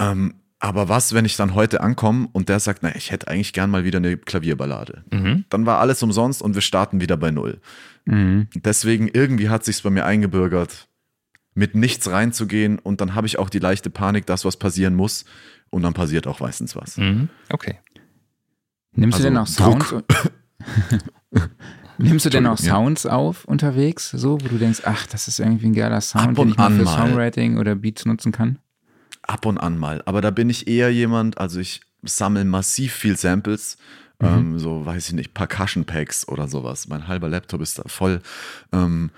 Ähm, aber was, wenn ich dann heute ankomme und der sagt, na, ich hätte eigentlich gern mal wieder eine Klavierballade. Mhm. Dann war alles umsonst und wir starten wieder bei Null. Mhm. Deswegen irgendwie hat sich bei mir eingebürgert, mit nichts reinzugehen und dann habe ich auch die leichte Panik, dass was passieren muss und dann passiert auch meistens was. Mhm. Okay. Nimmst also, du denn auch Sounds? (laughs) Nimmst du denn auch Sounds ja. auf unterwegs, so, wo du denkst, ach, das ist irgendwie ein geiler Sound, den ich mal für mal. Songwriting oder Beats nutzen kann? Ab und an mal. Aber da bin ich eher jemand, also ich sammle massiv viel Samples. Mhm. Ähm, so, weiß ich nicht, Percussion Packs oder sowas. Mein halber Laptop ist da voll. Ähm,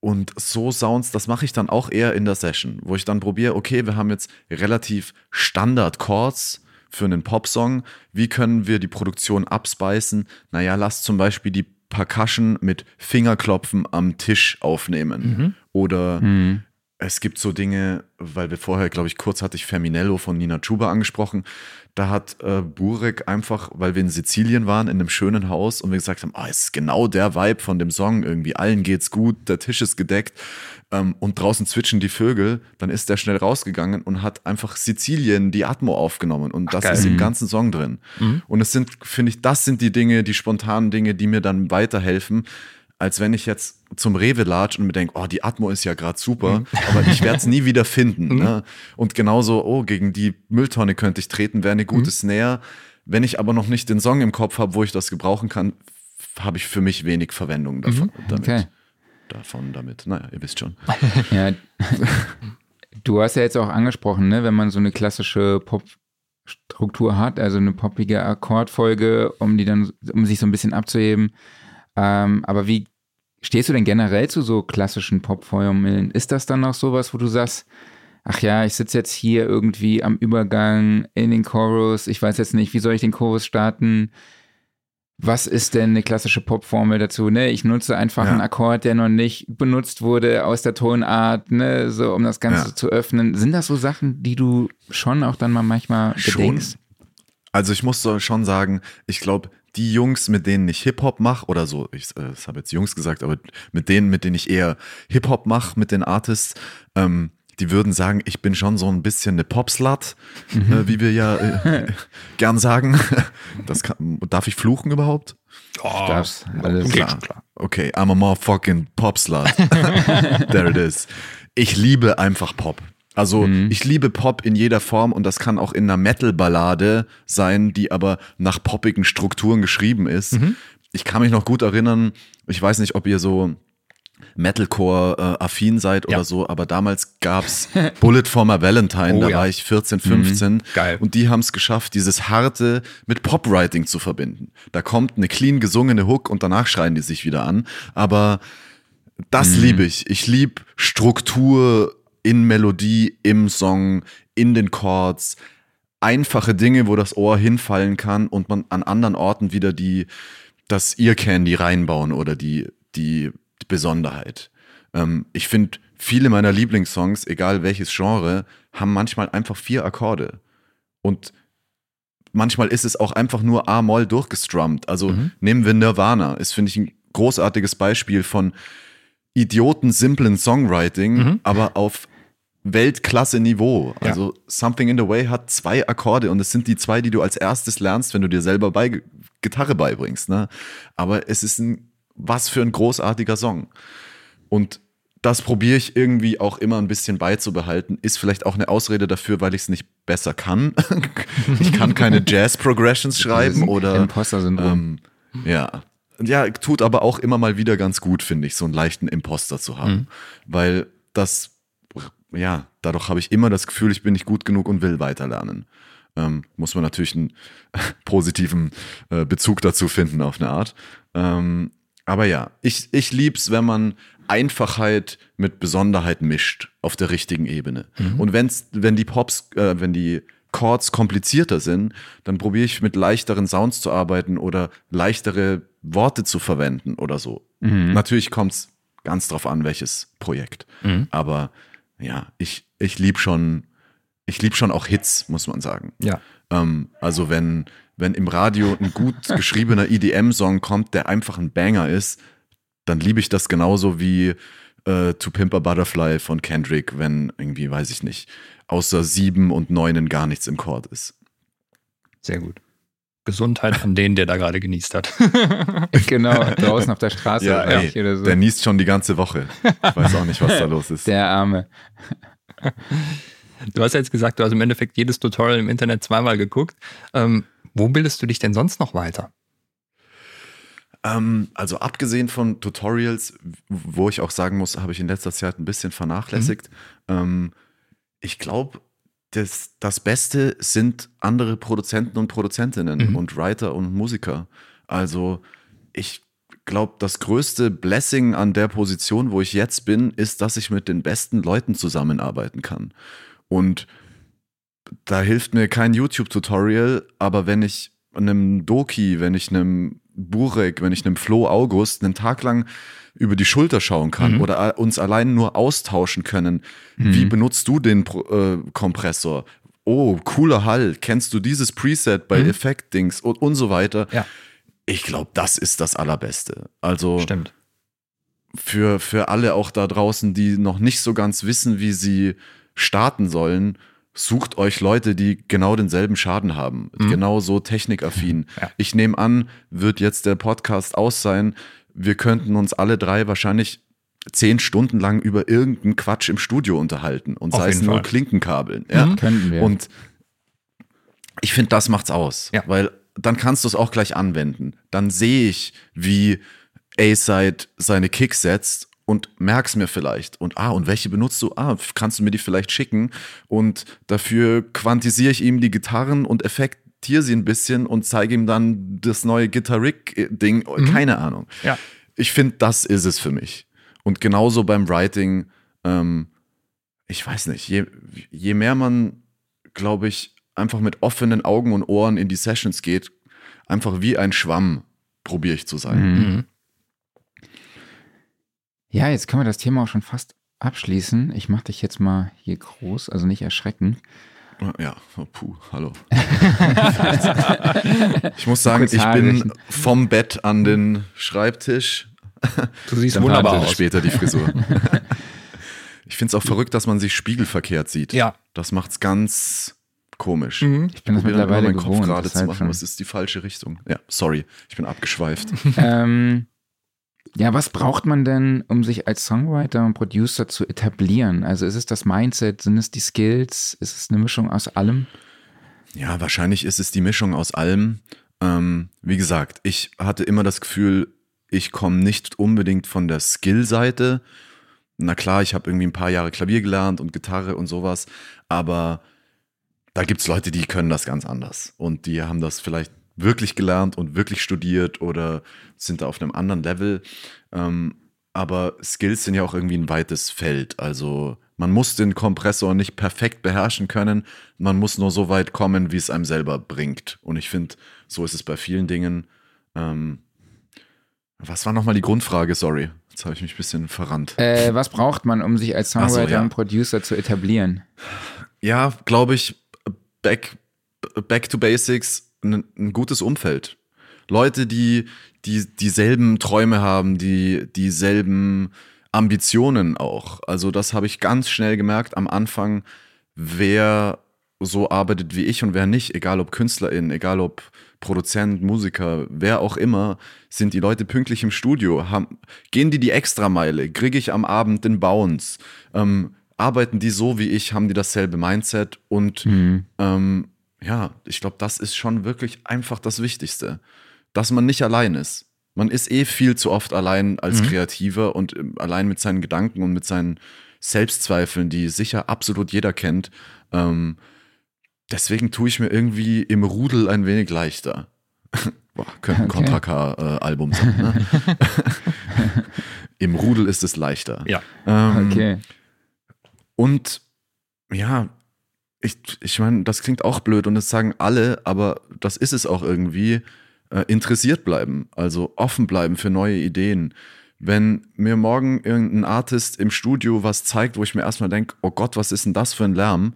und so Sounds, das mache ich dann auch eher in der Session, wo ich dann probiere, okay, wir haben jetzt relativ Standard Chords für einen Popsong. Wie können wir die Produktion abspeisen? Naja, lass zum Beispiel die Percussion mit Fingerklopfen am Tisch aufnehmen. Mhm. Oder mhm. es gibt so Dinge, weil wir vorher, glaube ich, kurz hatte ich Ferminello von Nina Chuba angesprochen. Da hat äh, Burek einfach, weil wir in Sizilien waren, in einem schönen Haus und wir gesagt haben, ah, es ist genau der Vibe von dem Song irgendwie. Allen geht's gut, der Tisch ist gedeckt ähm, und draußen zwitschern die Vögel. Dann ist der schnell rausgegangen und hat einfach Sizilien die Atmo aufgenommen und das Ach, ist im mhm. ganzen Song drin. Mhm. Und es sind, finde ich, das sind die Dinge, die spontanen Dinge, die mir dann weiterhelfen als wenn ich jetzt zum Rewe latsch und mir denke, oh, die Atmo ist ja gerade super, mhm. aber ich werde es nie wieder (laughs) finden. Mhm. Ne? Und genauso, oh, gegen die Mülltonne könnte ich treten, wäre eine gute mhm. Snare. Wenn ich aber noch nicht den Song im Kopf habe, wo ich das gebrauchen kann, habe ich für mich wenig Verwendung davon, mhm. damit. Okay. Davon, damit. Naja, ihr wisst schon. (laughs) ja. Du hast ja jetzt auch angesprochen, ne, wenn man so eine klassische Pop-Struktur hat, also eine poppige Akkordfolge, um die dann, um sich so ein bisschen abzuheben. Ähm, aber wie stehst du denn generell zu so klassischen Popformeln? Ist das dann noch sowas, wo du sagst, ach ja, ich sitze jetzt hier irgendwie am Übergang in den Chorus, ich weiß jetzt nicht, wie soll ich den Chorus starten? Was ist denn eine klassische Popformel dazu? Ne, ich nutze einfach ja. einen Akkord, der noch nicht benutzt wurde aus der Tonart, ne, so um das Ganze ja. zu öffnen. Sind das so Sachen, die du schon auch dann mal manchmal bedenkst? Schon. Also ich muss schon sagen, ich glaube, die Jungs, mit denen ich Hip-Hop mache, oder so, ich äh, habe jetzt Jungs gesagt, aber mit denen, mit denen ich eher Hip-Hop mache, mit den Artists, ähm, die würden sagen, ich bin schon so ein bisschen eine Popslut, mhm. äh, wie wir ja äh, (laughs) gern sagen. (laughs) Das kann, darf ich fluchen überhaupt? Oh, darf's. Alles okay, klar. klar. Okay, I'm a motherfucking Popslut. (laughs) There it is. Ich liebe einfach Pop. Also mhm. ich liebe Pop in jeder Form und das kann auch in einer Metal-Ballade sein, die aber nach poppigen Strukturen geschrieben ist. Mhm. Ich kann mich noch gut erinnern, ich weiß nicht, ob ihr so Metalcore-affin äh, seid ja. oder so, aber damals gab's (laughs) Bullet for my Valentine, oh, da ja. war ich 14, 15 mhm. Geil. und die haben es geschafft, dieses Harte mit Popwriting zu verbinden. Da kommt eine clean gesungene Hook und danach schreien die sich wieder an, aber das mhm. liebe ich. Ich liebe Struktur, in Melodie, im Song, in den Chords. Einfache Dinge, wo das Ohr hinfallen kann und man an anderen Orten wieder die, das Ear Candy reinbauen oder die, die, die Besonderheit. Ähm, ich finde, viele meiner Lieblingssongs, egal welches Genre, haben manchmal einfach vier Akkorde. Und manchmal ist es auch einfach nur A-Moll durchgestrummt. Also mhm. nehmen wir Nirvana, ist, finde ich, ein großartiges Beispiel von idioten simplen Songwriting, mhm. aber auf Weltklasse-Niveau. Ja. Also Something in the Way hat zwei Akkorde und es sind die zwei, die du als erstes lernst, wenn du dir selber bei Gitarre beibringst. Ne? Aber es ist ein, was für ein großartiger Song. Und das probiere ich irgendwie auch immer ein bisschen beizubehalten. Ist vielleicht auch eine Ausrede dafür, weil ich es nicht besser kann. (laughs) ich kann keine (laughs) Jazz-Progressions schreiben oder Imposter-Syndrom. ähm, ja. Ja, tut aber auch immer mal wieder ganz gut, finde ich, so einen leichten Imposter zu haben. Weil das, ja, dadurch habe ich immer das Gefühl, ich bin nicht gut genug und will weiterlernen. Ähm, muss man natürlich einen (laughs) positiven äh, Bezug dazu finden, auf eine Art. Ähm, aber ja, ich, ich lieb's, wenn man Einfachheit mit Besonderheit mischt auf der richtigen Ebene. Und wenn's, wenn die Pops, äh, wenn die Chords komplizierter sind, dann probiere ich mit leichteren Sounds zu arbeiten oder leichtere Worte zu verwenden oder so. Natürlich kommt's ganz drauf an, welches Projekt. Aber ja, ich, ich lieb schon, ich lieb schon auch Hits, muss man sagen. Ja. Ähm, also wenn, wenn im Radio ein gut (laughs) geschriebener EDM-Song kommt, der einfach ein Banger ist, dann liebe ich das genauso wie äh, To Pimp a Butterfly von Kendrick, wenn irgendwie, weiß ich nicht, außer sieben und neunen gar nichts im Chord ist. Sehr gut. Gesundheit an den, der da gerade genießt hat. (laughs) genau, draußen auf der Straße Ja, oder ey, oder so. der niest schon die ganze Woche. Ich weiß auch nicht, was da los ist. Der Arme. Du hast ja jetzt gesagt, du hast im Endeffekt jedes Tutorial im Internet zweimal geguckt. Ähm, wo bildest du dich denn sonst noch weiter? Ähm, also abgesehen von Tutorials, wo ich auch sagen muss, habe ich in letzter Zeit ein bisschen vernachlässigt. Ähm, ich glaube, das, das Beste sind andere Produzenten und Produzentinnen Mhm. und Writer und Musiker. Also ich glaube, das größte Blessing an der Position, wo ich jetzt bin, ist, dass ich mit den besten Leuten zusammenarbeiten kann. Und da hilft mir kein YouTube-Tutorial, aber wenn ich einem Doki, wenn ich einem Burek, wenn ich einem Flo August einen Tag lang über die Schulter schauen kann Mhm. oder uns allein nur austauschen können, wie benutzt du den äh, Kompressor? Oh, cooler Hall. Kennst du dieses Preset bei Mhm. Effekt-Dings und, und so weiter? Ja. Ich glaube, das ist das Allerbeste. Also Stimmt. für, für alle auch da draußen, die noch nicht so ganz wissen, wie sie starten sollen, sucht euch Leute, die genau denselben Schaden haben, Mhm. genau so technikaffin. (laughs) Ja. Ich nehme an, wird jetzt der Podcast aus sein, wir könnten uns alle drei wahrscheinlich zehn Stunden lang über irgendeinen Quatsch im Studio unterhalten und Auf sei es nur Fall. Klinkenkabeln. Ja? Mhm. Könnten wir. Und ich finde, das macht's aus. Ja. Weil dann kannst du es auch gleich anwenden. Dann sehe ich, wie A-Side seine Kicks setzt und merk's mir vielleicht. Und ah, und welche benutzt du? Ah, kannst du mir die vielleicht schicken? Und dafür quantisiere ich ihm die Gitarren und effektiere sie ein bisschen und zeige ihm dann das neue Guitar Rig-Ding. Keine Ahnung. Ja. Ich finde, das ist es für mich. Und genauso beim Writing, ähm, ich weiß nicht, je, je mehr man, glaube ich, einfach mit offenen Augen und Ohren in die Sessions geht, einfach wie ein Schwamm probiere ich zu sein. Mhm. Ja, jetzt können wir das Thema auch schon fast abschließen. Ich mache dich jetzt mal hier groß, also nicht erschrecken. Ja, oh, puh, hallo. (laughs) ich muss sagen, ich bin vom Bett an den Schreibtisch. Du siehst Dann wunderbar aus. Später die Frisur. (laughs) ich finde es auch verrückt, dass man sich spiegelverkehrt sieht. Ja. Das macht's ganz komisch. Mhm. Ich bin das mittlerweile meinen Kopf gewohnt. gerade zu machen. Was ist die falsche Richtung? Ja, sorry, ich bin abgeschweift. (laughs) ähm, ja, was braucht man denn, um sich als Songwriter und Producer zu etablieren? Also ist es das Mindset, sind es die Skills, ist es eine Mischung aus allem? Ja, wahrscheinlich ist es die Mischung aus allem. Ähm, wie gesagt, ich hatte immer das Gefühl, ich komme nicht unbedingt von der Skill-Seite. Na klar, ich habe irgendwie ein paar Jahre Klavier gelernt und Gitarre und sowas, aber da gibt es Leute, die können das ganz anders. Und die haben das vielleicht wirklich gelernt und wirklich studiert oder sind da auf einem anderen Level. Ähm, aber Skills sind ja auch irgendwie ein weites Feld. Also man muss den Kompressor nicht perfekt beherrschen können. Man muss nur so weit kommen, wie es einem selber bringt. Und ich finde, so ist es bei vielen Dingen. Ähm, was war nochmal die Grundfrage? Sorry, jetzt habe ich mich ein bisschen verrannt. Äh, was braucht man, um sich als Ach so, Songwriter ja. und Producer zu etablieren? Ja, glaube ich, back, back to basics, ein, ein gutes Umfeld. Leute, die, die dieselben Träume haben, die dieselben Ambitionen auch. Also das habe ich ganz schnell gemerkt am Anfang, wer so arbeitet wie ich und wer nicht, egal ob Künstlerin, egal ob Produzent, Musiker, wer auch immer, sind die Leute pünktlich im Studio, haben, gehen die die Extrameile, kriege ich am Abend den Bounce, ähm, arbeiten die so wie ich, haben die dasselbe Mindset und Mhm. ähm, ja, ich glaube, das ist schon wirklich einfach das Wichtigste, dass man nicht allein ist. Man ist eh viel zu oft allein als Mhm. Kreativer und ähm, allein mit seinen Gedanken und mit seinen Selbstzweifeln, die sicher absolut jeder kennt. Ähm, deswegen tue ich mir irgendwie im Rudel ein wenig leichter. (laughs) Boah, könnte ein Okay. Contra K-Album sein. Ne? (laughs) Im Rudel ist es leichter. Ja. Ähm, Okay. und ja, ich, ich meine, das klingt auch blöd und das sagen alle, aber das ist es auch irgendwie. Äh, interessiert bleiben, also offen bleiben für neue Ideen. Wenn mir morgen irgendein Artist im Studio was zeigt, wo ich mir erstmal denke, oh Gott, was ist denn das für ein Lärm,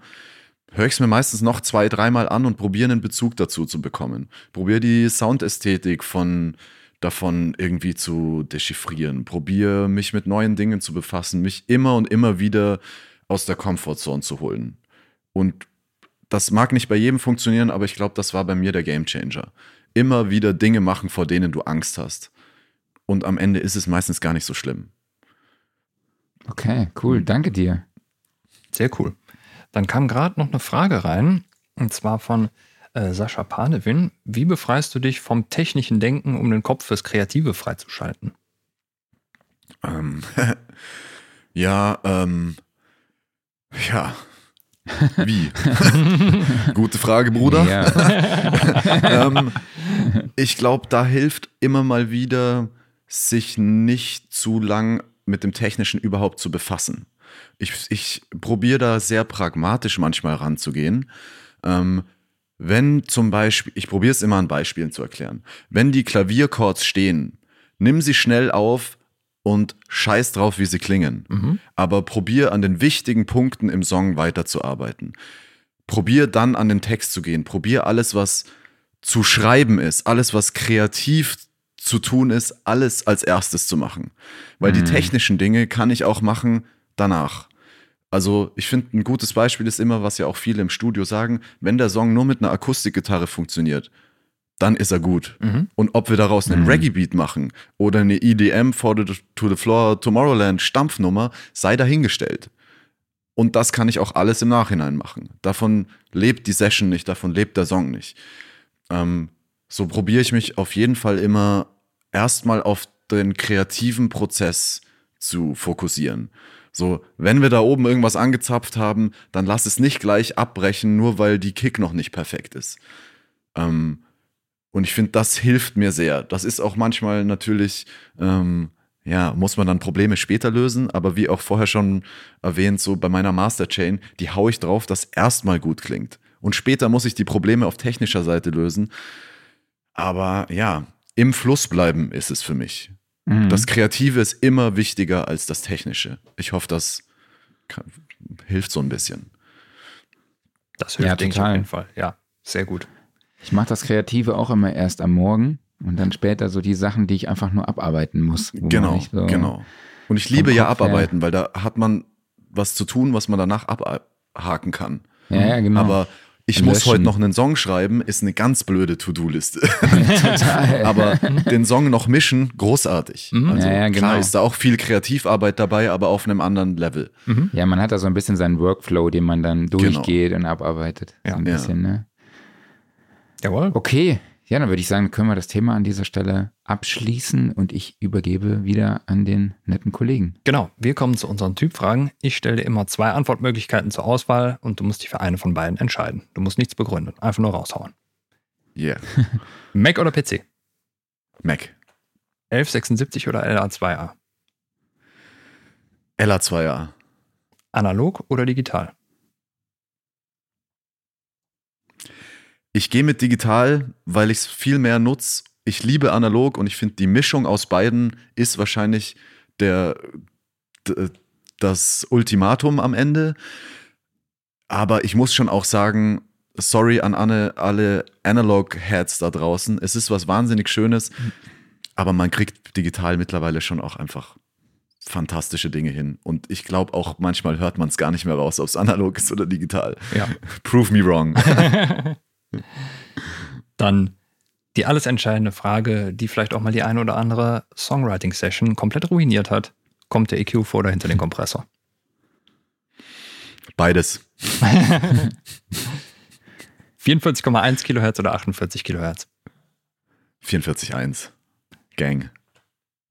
höre ich es mir meistens noch zwei, dreimal an und probiere einen Bezug dazu zu bekommen. Probiere die Soundästhetik von davon irgendwie zu dechiffrieren. Probiere mich mit neuen Dingen zu befassen, mich immer und immer wieder aus der Comfortzone zu holen. Und das mag nicht bei jedem funktionieren, aber ich glaube, das war bei mir der Gamechanger. Immer wieder Dinge machen, vor denen du Angst hast. Und am Ende ist es meistens gar nicht so schlimm. Okay, cool. Danke dir. Sehr cool. Dann kam gerade noch eine Frage rein, und zwar von äh, Sascha Panewin. Wie befreist du dich vom technischen Denken, um den Kopf fürs Kreative freizuschalten? Ähm, (laughs) ja, ähm, ja. Wie? (laughs) Gute Frage, Bruder. Ja. (laughs) ähm, ich glaube, da hilft immer mal wieder, sich nicht zu lang mit dem Technischen überhaupt zu befassen. Ich, ich probiere da sehr pragmatisch manchmal ranzugehen. Ähm, wenn zum Beispiel, ich probiere es immer an Beispielen zu erklären, wenn die Klavierchords stehen, nimm sie schnell auf und scheiß drauf, wie sie klingen. Mhm. Aber probier an den wichtigen Punkten im Song weiterzuarbeiten. Probier dann an den Text zu gehen. Probier alles, was zu schreiben ist, alles, was kreativ zu tun ist, alles als erstes zu machen. Weil die Mhm. technischen Dinge kann ich auch machen danach. Also ich finde, ein gutes Beispiel ist immer, was ja auch viele im Studio sagen, wenn der Song nur mit einer Akustikgitarre funktioniert, dann ist er gut. Mhm. Und ob wir daraus einen Mhm. Reggae-Beat machen oder eine EDM for the, to the Floor Tomorrowland Stampfnummer, sei dahingestellt. Und das kann ich auch alles im Nachhinein machen. Davon lebt die Session nicht, davon lebt der Song nicht. Ähm, so probiere ich mich auf jeden Fall immer erstmal auf den kreativen Prozess zu fokussieren. So, wenn wir da oben irgendwas angezapft haben, dann lass es nicht gleich abbrechen, nur weil die Kick noch nicht perfekt ist. Ähm, und ich finde, das hilft mir sehr. Das ist auch manchmal natürlich, ähm, ja, muss man dann Probleme später lösen, aber wie auch vorher schon erwähnt, so bei meiner Masterchain, die haue ich drauf, dass erstmal gut klingt. Und später muss ich die Probleme auf technischer Seite lösen. Aber ja, im Fluss bleiben ist es für mich. Mhm. Das Kreative ist immer wichtiger als das Technische. Ich hoffe, das kann, hilft so ein bisschen. Das hilft, Ja, total. auf jeden Fall. Ja, sehr gut. Ich mache das Kreative auch immer erst am Morgen und dann später so die Sachen, die ich einfach nur abarbeiten muss. Genau, so- genau. Und ich liebe ja abarbeiten, weil da hat man was zu tun, was man danach abhaken kann. Ja, ja, genau. Aber ich Löschen. muss heute noch einen Song schreiben, ist eine ganz blöde To-Do-Liste. (laughs) (laughs) Total. aber den Song noch mischen, großartig. Mhm. Also Ja, ja, klar genau. ist da auch viel Kreativarbeit dabei, aber auf einem anderen Level. ja, man hat da so ein bisschen seinen Workflow, den man dann durchgeht und abarbeitet. Ja. so ein bisschen, ne? Jawohl. Okay, ja, dann würde ich sagen, können wir das Thema an dieser Stelle abschließen und ich übergebe wieder an den netten Kollegen. Genau, wir kommen zu unseren Typfragen. Ich stelle dir immer zwei Antwortmöglichkeiten zur Auswahl und du musst dich für eine von beiden entscheiden. Du musst nichts begründen, einfach nur raushauen. Yeah. (laughs) Mac oder PC? Mac. 1176 oder LA2A? LA2A. Analog oder digital? Ich gehe mit digital, weil ich es viel mehr nutze. Ich liebe analog und ich finde, die Mischung aus beiden ist wahrscheinlich der, das Ultimatum am Ende. Aber ich muss schon auch sagen, sorry an alle, alle Analog-Heads da draußen. Es ist was wahnsinnig Schönes, aber man kriegt digital mittlerweile schon auch einfach fantastische Dinge hin. Und ich glaube auch manchmal hört man es gar nicht mehr raus, ob es analog ist oder digital. Ja. Prove me wrong. (laughs) Dann die alles entscheidende Frage, die vielleicht auch mal die eine oder andere Songwriting-Session komplett ruiniert hat. Kommt der EQ vor oder hinter den Kompressor? Beides. 44,1 Kilohertz oder 48 Kilohertz? 44.1. Gang.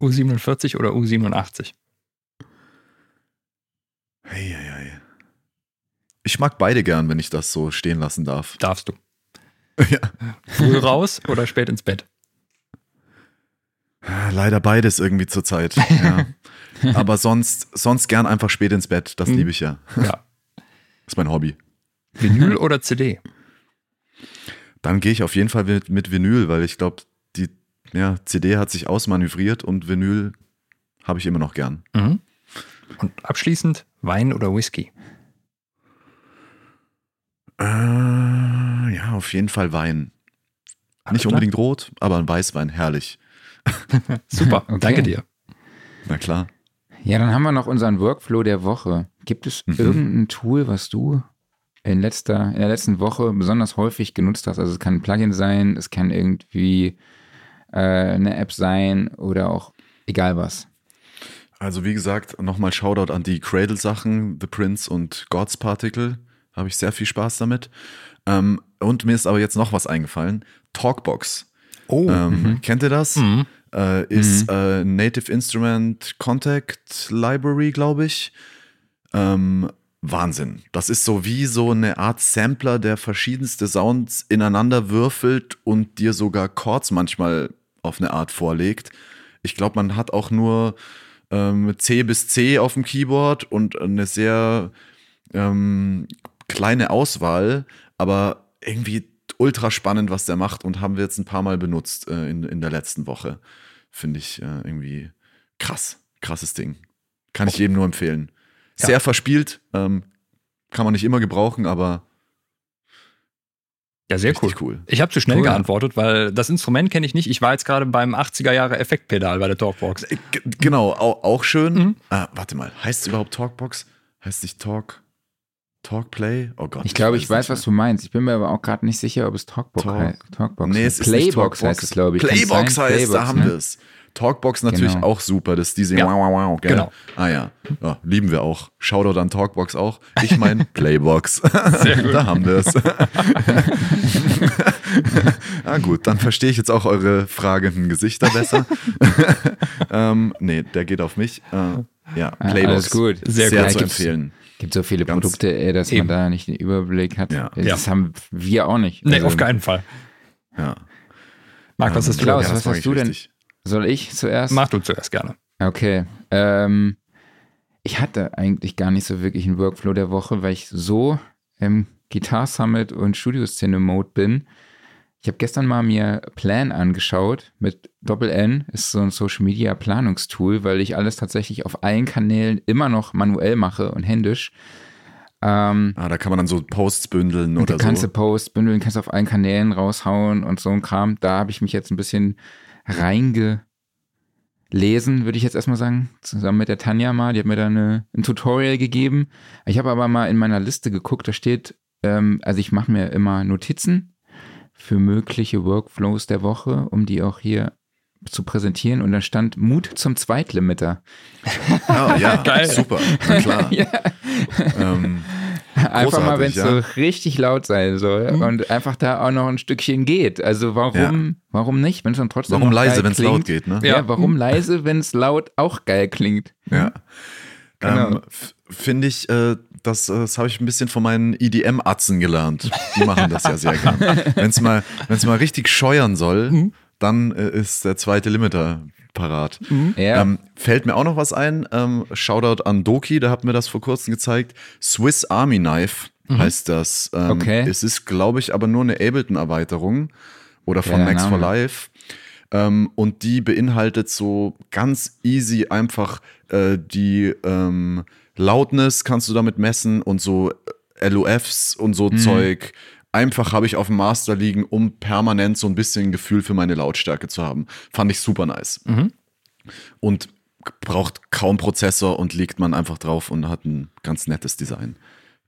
U47 oder U87? Hey, hey, hey. Ich mag beide gern, wenn ich das so stehen lassen darf. Darfst du. (laughs) ja. Früh raus oder spät ins Bett? Leider beides irgendwie zur Zeit. (laughs) Ja. Aber sonst, sonst gern einfach spät ins Bett. Das Mhm. liebe ich ja. Ja. Das (laughs) ist mein Hobby. Vinyl oder CD? Dann gehe ich auf jeden Fall mit, mit Vinyl, weil ich glaube, die ja, CD hat sich ausmanövriert und Vinyl habe ich immer noch gern. Mhm. Und abschließend Wein oder Whisky? Äh, ja, auf jeden Fall Wein. Alles Nicht klar? unbedingt rot, aber ein Weißwein, herrlich. (laughs) Super, Okay. danke dir. Na klar. Ja, dann haben wir noch unseren Workflow der Woche. Gibt es Mhm. irgendein Tool, was du in, letzter, in der letzten Woche besonders häufig genutzt hast? Also es kann ein Plugin sein, es kann irgendwie äh, eine App sein oder auch egal was. Also wie gesagt, nochmal Shoutout an die Cradle-Sachen, The Prince und God's Particle. Habe ich sehr viel Spaß damit. Ähm, und mir ist aber jetzt noch was eingefallen. Talkbox. Oh, Ähm, Kennt ihr das? Mhm. Äh, ist äh, Native Instrument Contact Library, glaube ich. Ähm, Wahnsinn. Das ist so wie so eine Art Sampler, der verschiedenste Sounds ineinander würfelt und dir sogar Chords manchmal auf eine Art vorlegt. Ich glaube, man hat auch nur ähm, C bis C auf dem Keyboard und eine sehr ähm, kleine Auswahl, aber irgendwie ultra spannend, was der macht und haben wir jetzt ein paar Mal benutzt äh, in, in der letzten Woche. Finde ich äh, irgendwie krass. Krasses Ding. Kann ich jedem nur empfehlen. Ja. Sehr verspielt, ähm, kann man nicht immer gebrauchen, aber ja, sehr cool. cool. Ich habe zu schnell Cool. geantwortet, weil das Instrument kenne ich nicht. Ich war jetzt gerade beim 80er Jahre Effektpedal bei der Talkbox. Äh, g- Genau, auch, auch schön. Mhm. Ah, warte mal, heißt es überhaupt Talkbox? Heißt nicht Talk? Talkplay? Oh Gott. Ich glaube, ich weiß, was du meinst. Ich bin mir aber auch gerade nicht sicher, ob es Talkbox, Talk- hei- Talkbox Nee, heißt. es ist Playbox Talkbox. heißt es, glaube ich. Playbox heißt, Playbox, da haben ne? wir es. Talkbox natürlich Genau. auch super, das ist diese Ja. wow, wow, wow, gell? Genau. Ah ja. ja, lieben wir auch. Shoutout an Talkbox auch. Ich meine (laughs) Playbox. Sehr gut. (laughs) da haben wir es. (laughs) ah gut, dann verstehe ich jetzt auch eure fragenden Gesichter besser. ähm, nee, der geht auf mich. Äh, ja, Ah, Playbox. alles gut. Sehr Sehr gut. zu empfehlen. Gibt so viele Ganz Produkte, ey, dass eben. man da nicht den Überblick hat. Ja. Das Ja. haben wir auch nicht. Nee, Also, auf keinen Fall. Ja. Marc, was Ähm, hast du? Klaus, was hast du denn? richtig. Soll ich zuerst? Mach du zuerst gerne. Okay. Ähm, ich hatte eigentlich gar nicht so wirklich einen Workflow der Woche, weil ich so im Guitar Summit und Studioszene Mode bin. Ich habe gestern mal mir Plan angeschaut mit Doppel N, ist so ein Social Media Planungstool, weil ich alles tatsächlich auf allen Kanälen immer noch manuell mache und händisch. Ähm, Ah, da kann man dann so Posts bündeln oder du kannst so. du Posts bündeln, kannst auf allen Kanälen raushauen und so ein Kram. Da habe ich mich jetzt ein bisschen reingelesen, würde ich jetzt erstmal sagen, zusammen mit der Tanja mal. Die hat mir da eine, ein Tutorial gegeben. Ich habe aber mal in meiner Liste geguckt, da steht, ähm, also ich mache mir immer Notizen für mögliche Workflows der Woche, um die auch hier zu präsentieren. Und da stand Mut zum Zweitlimiter. Ah, (laughs) ja, Geil. super. Na klar. (laughs) Ja. Ähm, Einfach mal, wenn es Großartig, so richtig laut sein soll Mhm. und einfach da auch noch ein Stückchen geht. Also warum, warum nicht, wenn es dann trotzdem warum leise, wenn es laut geht, ne? Ja, Ja. warum leise, wenn es laut auch geil klingt? Ja. Genau. Ähm, Finde ich, äh, das, äh, das habe ich ein bisschen von meinen EDM-Atzen gelernt. Die machen das ja sehr gern. Wenn es mal, wenn's mal richtig scheuern soll, Mhm. dann äh, ist der zweite Limiter parat. Ja. Ähm, fällt mir auch noch was ein. Ähm, Shoutout an Doki, der hat mir das vor kurzem gezeigt. Swiss Army Knife heißt das. Ähm, Okay. Es ist, glaube ich, aber nur eine Ableton-Erweiterung oder von Ja, Max for. Life. Ähm, und die beinhaltet so ganz easy einfach äh, die ähm, Loudness kannst du damit messen und so äh, LOFs und so Zeug. Einfach habe ich auf dem Master liegen, um permanent so ein bisschen Gefühl für meine Lautstärke zu haben. Fand ich super nice. Und braucht kaum Prozessor und legt man einfach drauf und hat ein ganz nettes Design.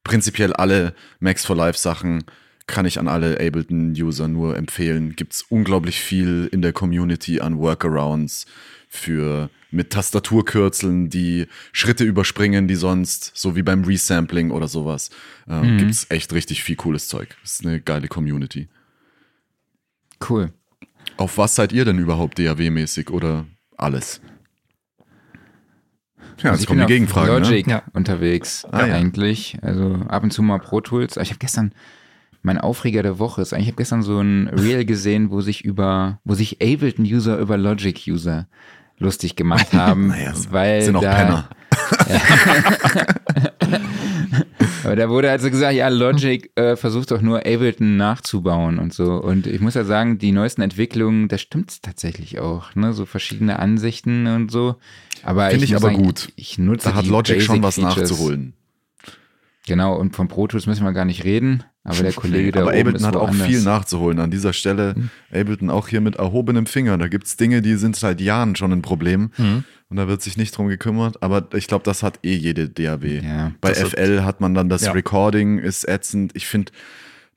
Prinzipiell alle Max for Life Sachen kann ich an alle Ableton-User nur empfehlen. Gibt es unglaublich viel in der Community an Workarounds für mit Tastaturkürzeln, die Schritte überspringen, die sonst, so wie beim Resampling oder sowas, ähm, Mhm. gibt es echt richtig viel cooles Zeug. Das ist eine geile Community. Cool. Auf was seid ihr denn überhaupt DAW-mäßig oder alles? Ja, Also jetzt ich kommen bin die Gegenfragen. Ne? Logic Ja. unterwegs Ah, ja. eigentlich. Also ab und zu mal Pro Tools. Ich habe gestern mein Aufreger der Woche ist eigentlich, ich habe gestern so ein Reel gesehen, wo sich über, wo sich Ableton-User über Logic-User lustig gemacht haben, (laughs) Naja, weil sind auch da, Penner. (laughs) Aber da wurde also gesagt, ja, Logic äh, versucht doch nur Ableton nachzubauen und so. Und ich muss ja sagen, die neuesten Entwicklungen, da stimmt's tatsächlich auch, ne? So verschiedene Ansichten und so. Aber Finde ich muss aber sagen, gut. Ich, ich nutze Da hat Logic schon was Basic Features. nachzuholen. Genau, und von Pro Tools müssen wir gar nicht reden. Aber der (laughs) Kollege da Aber oben Ableton ist hat auch woanders. viel nachzuholen. An dieser Stelle, Mhm. Ableton auch hier mit erhobenem Finger. Da gibt es Dinge, die sind seit Jahren schon ein Problem. Mhm. Und da wird sich nicht drum gekümmert. Aber ich glaube, das hat eh jede DAW. Ja, bei das hat- FL hat man dann das Ja. Recording, ist ätzend. Ich finde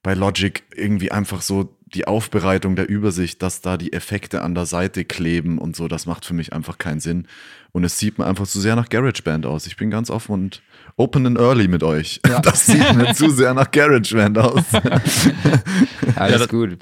bei Logic irgendwie einfach so die Aufbereitung der Übersicht, dass da die Effekte an der Seite kleben und so, das macht für mich einfach keinen Sinn. Und es sieht mir einfach zu sehr nach GarageBand aus. Ich bin ganz offen und open and early mit euch. Ja. (laughs) Das sieht mir zu sehr nach GarageBand aus. (laughs) Alles Ja, das- gut.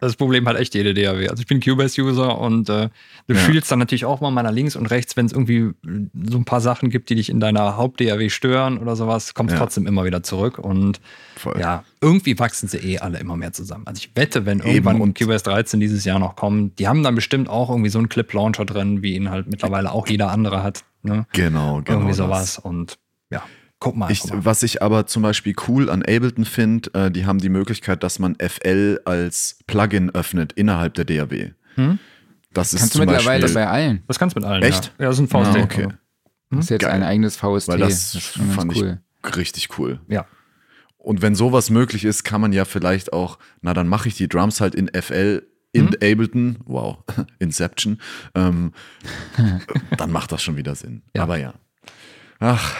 Das Problem hat echt jede DAW. Also ich bin Cubase-User und äh, du Ja. fühlst dann natürlich auch mal nach links und rechts, wenn es irgendwie so ein paar Sachen gibt, die dich in deiner Haupt-DAW stören oder sowas, kommst Ja. trotzdem immer wieder zurück und Voll. ja, irgendwie wachsen sie eh alle immer mehr zusammen. Also ich wette, wenn irgendwann und- Cubase 13 dieses Jahr noch kommt, die haben dann bestimmt auch irgendwie so einen Clip-Launcher drin, wie ihn halt mittlerweile auch jeder andere hat. Ne? Genau, genau. irgendwie das. sowas und ja, guck mal. Ich, einfach mal. was ich aber zum Beispiel cool an Ableton finde, äh, die haben die Möglichkeit, dass man FL als Plugin öffnet innerhalb der DAW. Hm? Das ist kannst du mittlerweile Beispiel, bei allen. Das kannst du mit allen. Echt? Ja, ja das ist ein VST. Ah, okay. Das ist jetzt Geil. ein eigenes VST. weil das, ganz fand cool. ich richtig cool. ja. Und wenn sowas möglich ist, kann man ja vielleicht auch, na dann mache ich die Drums halt in FL in Mhm. Ableton, wow, (laughs) Inception, ähm, (laughs) dann macht das schon wieder Sinn. Ja. Aber ja. Ach,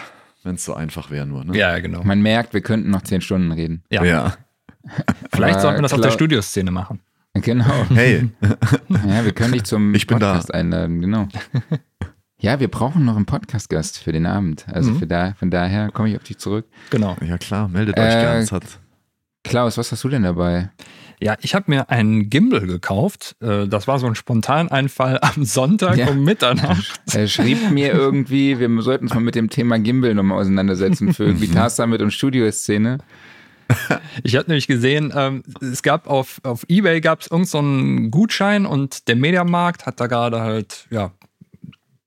wenn es so einfach wäre nur, ne? ja, genau. Man merkt, wir könnten noch zehn Stunden reden. Ja. ja. (laughs) Vielleicht sollten wir das auf der Clau- Studioszene machen. Genau. Hey, (laughs) Ja, wir können dich zum Ich bin da. Podcast einladen, genau. (laughs) Ja, wir brauchen noch einen Podcast-Gast für den Abend. Also Mhm. für da, von daher komme ich auf dich zurück. Genau. ja klar, meldet euch Äh, gern. Es hat Klaus, was hast du denn dabei? Ja, ich habe mir einen Gimbal gekauft. Äh, Das war so ein Spontaneinfall (laughs) am Sonntag Ja. um Mitternacht. (laughs) Er schrieb mir irgendwie, wir sollten uns mal mit dem Thema Gimbal nochmal auseinandersetzen für irgendwie Task Summit und Studioszene. (laughs) Ich hatte nämlich gesehen, ähm, es gab auf, auf Ebay gab es irgendeinen so einen Gutschein und der Mediamarkt hat da gerade halt, ja,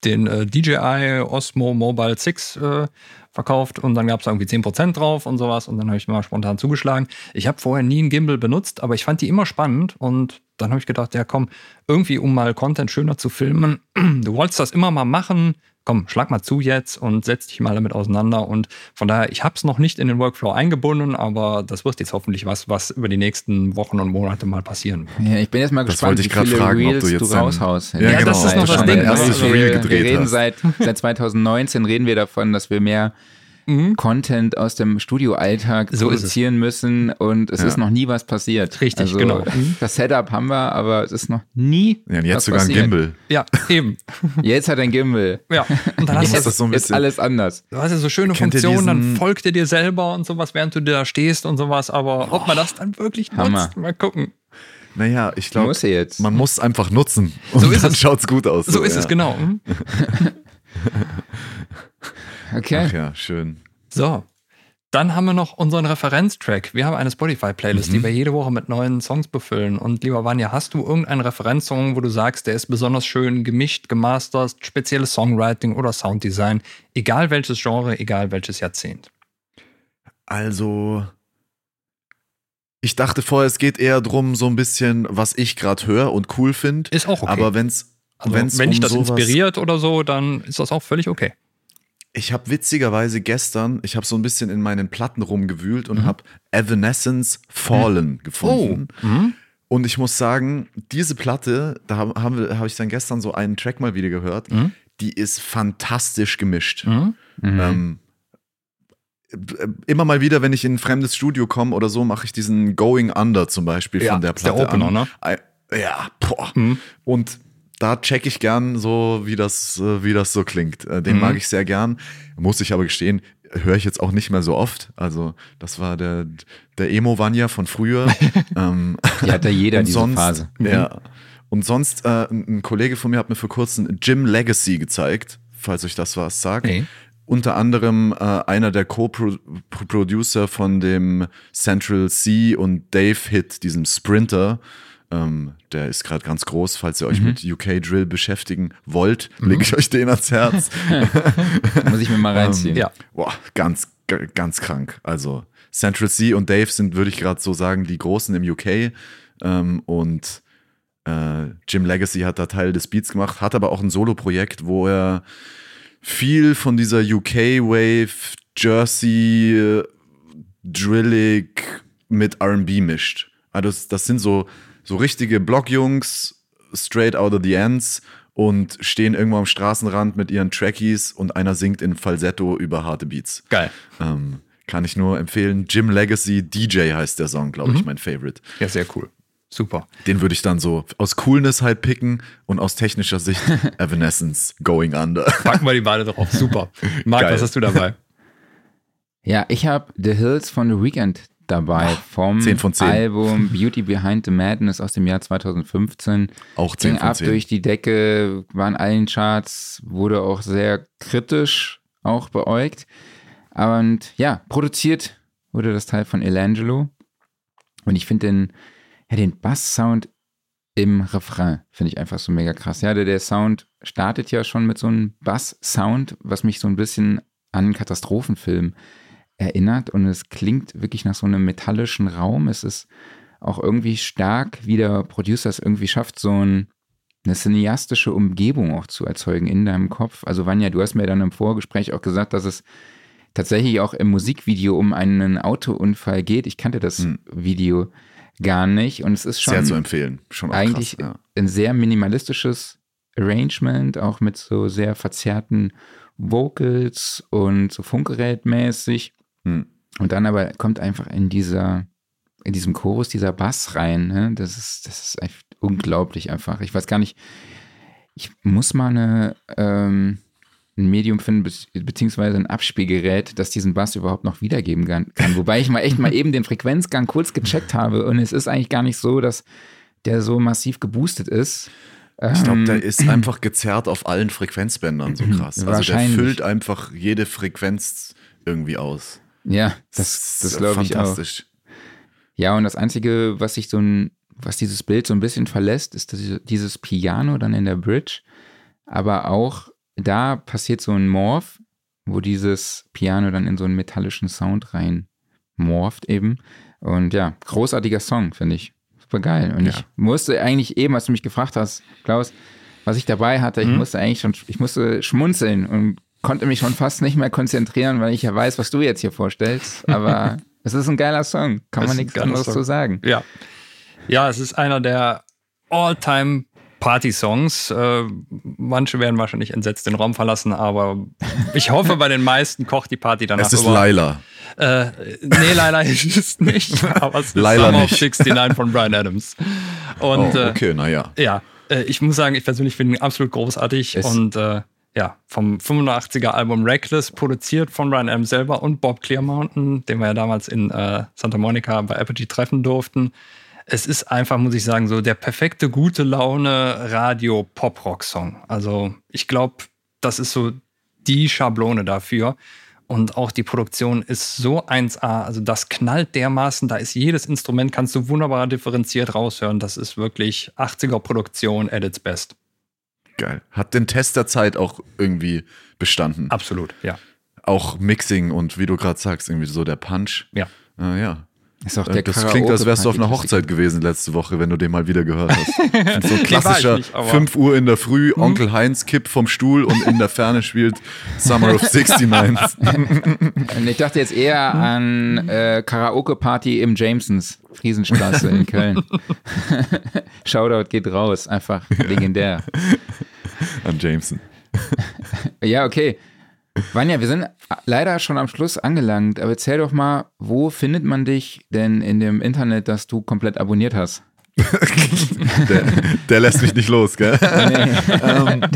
den äh, DJI Osmo Mobile 6 äh, verkauft und dann gab es irgendwie 10% drauf und sowas und dann habe ich mal spontan zugeschlagen. Ich habe vorher nie einen Gimbal benutzt, aber ich fand die immer spannend und dann habe ich gedacht, ja komm, irgendwie um mal Content schöner zu filmen, (clears throat) du wolltest das immer mal machen, komm, schlag mal zu jetzt und setz dich mal damit auseinander und von daher, ich habe es noch nicht in den Workflow eingebunden, aber das wird jetzt hoffentlich was, was über die nächsten Wochen und Monate mal passieren wird. Ja, ich bin jetzt mal Das gespannt, wollte ich wie viele fragen, ob Reels du du, jetzt dein- raushaust. Ja, Ja, das ist noch das Ding, erstes Reel wir, wir gedreht reden hast. seit, seit 2019 reden wir davon, dass wir mehr Mhm. Content aus dem Studioalltag So es. produzieren müssen und es Ja. ist noch nie was passiert. Richtig, also, genau. Das Setup haben wir, aber es ist noch nie ja, und was jetzt sogar ein passiert. Gimbal. Ja, eben. (laughs) Jetzt hat er ein Gimbal. Ja. Und dann (laughs) hast Jetzt das so ein ist bisschen- alles anders. du hast ja so schöne Funktionen, dann folgt er dir selber und sowas, während du da stehst und sowas, aber ob man das dann wirklich Hammer. nutzt, mal gucken. Naja, ich glaube, man muss einfach nutzen. Und So ist dann es. schaut's gut aus. So ist ja. es, genau. (laughs) (laughs) Okay. Ach ja, schön. So. Dann haben wir noch unseren Referenztrack. Wir haben eine Spotify-Playlist, Mhm. die wir jede Woche mit neuen Songs befüllen. Und lieber Vanja, hast du irgendeinen Referenzsong, wo du sagst, der ist besonders schön gemischt, gemastert, spezielles Songwriting oder Sounddesign, egal welches Genre, egal welches Jahrzehnt? Also, ich dachte vorher, es geht eher drum, so ein bisschen, was ich gerade höre und cool finde. Ist auch okay. Aber wenn's, Also, wenn's wenn dich um das sowas, inspiriert oder so, dann ist das auch völlig okay. Ich habe witzigerweise gestern, ich habe so ein bisschen in meinen Platten rumgewühlt und Mhm. habe Evanescence Fallen gefunden. Mhm. Und ich muss sagen, diese Platte, da habe hab, ich dann gestern so einen Track mal wieder gehört, Mhm. die ist fantastisch gemischt. Ähm, immer mal wieder, wenn ich in ein fremdes Studio komme oder so, mache ich diesen Going Under zum Beispiel Ja, von der ist der Platte Opener, an. ne? Ja, boah. Mhm. Und da check ich gern so, wie das, äh, wie das so klingt. Äh, Den Mhm. mag ich sehr gern. Muss ich aber gestehen, höre ich jetzt auch nicht mehr so oft. Also, das war der, der Emo-Vanya von früher. (laughs) ähm, Die hat ja jeder diese sonst, Phase. Ja. Und sonst, äh, ein Kollege von mir hat mir vor kurzem Jim Legacy gezeigt, falls euch das was sagt. Nee. Unter anderem äh, einer der Co-Producer von dem Central C und Dave Hit, diesem Sprinter. Ähm, der ist gerade ganz groß. Falls ihr euch mit UK Drill beschäftigen wollt, lege ich euch den ans Herz. (laughs) Muss ich mir mal reinziehen. Ja. Boah, ganz, ganz krank. Also Central C und Dave sind, würde ich gerade so sagen, die Großen im UK. Ähm, und äh, Jim Legacy hat da Teil des Beats gemacht, hat aber auch ein Solo-Projekt, wo er viel von dieser UK-Wave, Jersey, äh, Drillig mit RB mischt. Also das, das sind so, so richtige Blockjungs, straight out of the ends und stehen irgendwo am Straßenrand mit ihren Trackies und einer singt in Falsetto über harte Beats. Geil. Ähm, kann ich nur empfehlen. Jim Legacy DJ heißt der Song, glaube ich, mein Favorite. Ja, sehr cool. Super. Den würde ich dann so aus Coolness halt picken und aus technischer Sicht (laughs) Evanescence Going Under. Packen wir die beide drauf. Super. Marc, Geil. was hast du dabei? Ja, ich habe The Hills von The Weeknd dabei vom 10 von 10. Album (laughs) Beauty Behind the Madness aus dem Jahr 2015. Auch 10 Ging von ab 10. durch die Decke, war in allen Charts, wurde auch sehr kritisch auch beäugt. Und ja, produziert wurde das Teil von Elangelo. Und ich finde den, ja, den Bass-Sound im Refrain finde ich einfach so mega krass. Ja, der, der Sound startet ja schon mit so einem Bass-Sound, was mich so ein bisschen an einen Katastrophenfilm erinnert. Und es klingt wirklich nach so einem metallischen Raum. Es ist auch irgendwie stark, wie der Producer es irgendwie schafft, so ein, eine cineastische Umgebung auch zu erzeugen in deinem Kopf. Also Vanja, du hast mir dann im Vorgespräch auch gesagt, dass es tatsächlich auch im Musikvideo um einen Autounfall geht. Ich kannte das Hm. Video gar nicht und es ist schon Sehr zu empfehlen. Schon eigentlich krass, ja. ein sehr minimalistisches Arrangement, auch mit so sehr verzerrten Vocals und so funkgerätmäßig. Hm. Und dann aber kommt einfach in dieser, in diesem Chorus dieser Bass rein. Ne? Das ist, das ist echt unglaublich einfach. Ich weiß gar nicht, ich muss mal eine, ähm, ein Medium finden, be beziehungsweise ein Abspielgerät, das diesen Bass überhaupt noch wiedergeben kann. Wobei ich mal echt mal eben den Frequenzgang kurz gecheckt habe und es ist eigentlich gar nicht so, dass der so massiv geboostet ist. Ich glaube, Ähm, der ist einfach gezerrt auf allen Frequenzbändern so (clears throat) krass. Also der füllt einfach jede Frequenz irgendwie aus. Ja, das, das ist glaube ich auch. fantastisch. Ja, und das Einzige, was sich so ein, was dieses Bild so ein bisschen verlässt, ist dieses Piano dann in der Bridge. Aber auch da passiert so ein Morph, wo dieses Piano dann in so einen metallischen Sound rein morpht eben. Und ja, großartiger Song, finde ich. Super geil. Und Ja. ich musste eigentlich eben, als du mich gefragt hast, Klaus, was ich dabei hatte, ich Mhm. musste eigentlich schon, ich musste schmunzeln und konnte mich schon fast nicht mehr konzentrieren, weil ich ja weiß, was du jetzt hier vorstellst. Aber (laughs) es ist ein geiler Song, kann man nichts anderes Song. zu sagen. Ja. Ja, es ist einer der All-Time Party-Songs. Äh, manche werden wahrscheinlich entsetzt den Raum verlassen, aber ich hoffe, bei den meisten kocht die Party danach Es ist über. Laila. Äh, nee, leider (laughs) ist es nicht. Aber es ist Leider Summer nicht. of 69 von Brian Adams. Und Oh, äh, okay, naja. ja, äh, ich muss sagen, ich persönlich finde ihn absolut großartig Es- und äh, ja, vom 85er Album Reckless, produziert von Brian Adams selber und Bob Clearmountain, den wir ja damals in äh, Santa Monica bei Apogee treffen durften. Es ist einfach, muss ich sagen, so der perfekte gute Laune Radio Pop Rock Song. Also, ich glaube, das ist so die Schablone dafür. Und auch die Produktion ist so 1A. Also das knallt dermaßen. Da ist jedes Instrument, kannst du wunderbar differenziert raushören. Das ist wirklich 80er Produktion at its best. Geil. Hat den Test der Zeit auch irgendwie bestanden. Absolut, ja. Auch Mixing und wie du gerade sagst, irgendwie so der Punch. Ja. Ah, ja. Ist auch Äh, der Das klingt, als wärst du auf einer Hochzeit gewesen letzte Woche, wenn du den mal wieder gehört hast. (laughs) so ein klassischer aber- 5 Uhr in der Früh, Onkel Heinz kippt vom Stuhl und in der Ferne spielt Summer of 69. Und (laughs) Ich dachte jetzt eher an äh, Karaoke-Party im Jamesons, Friesenstraße in Köln. (laughs) Shoutout geht raus, einfach legendär. an Jameson. ja, okay. Vanja, wir sind leider schon am Schluss angelangt, aber erzähl doch mal, wo findet man dich denn in dem Internet, das du komplett abonniert hast? (laughs) der, der, lässt mich nicht los, gell? (laughs) Nee. ähm, (laughs)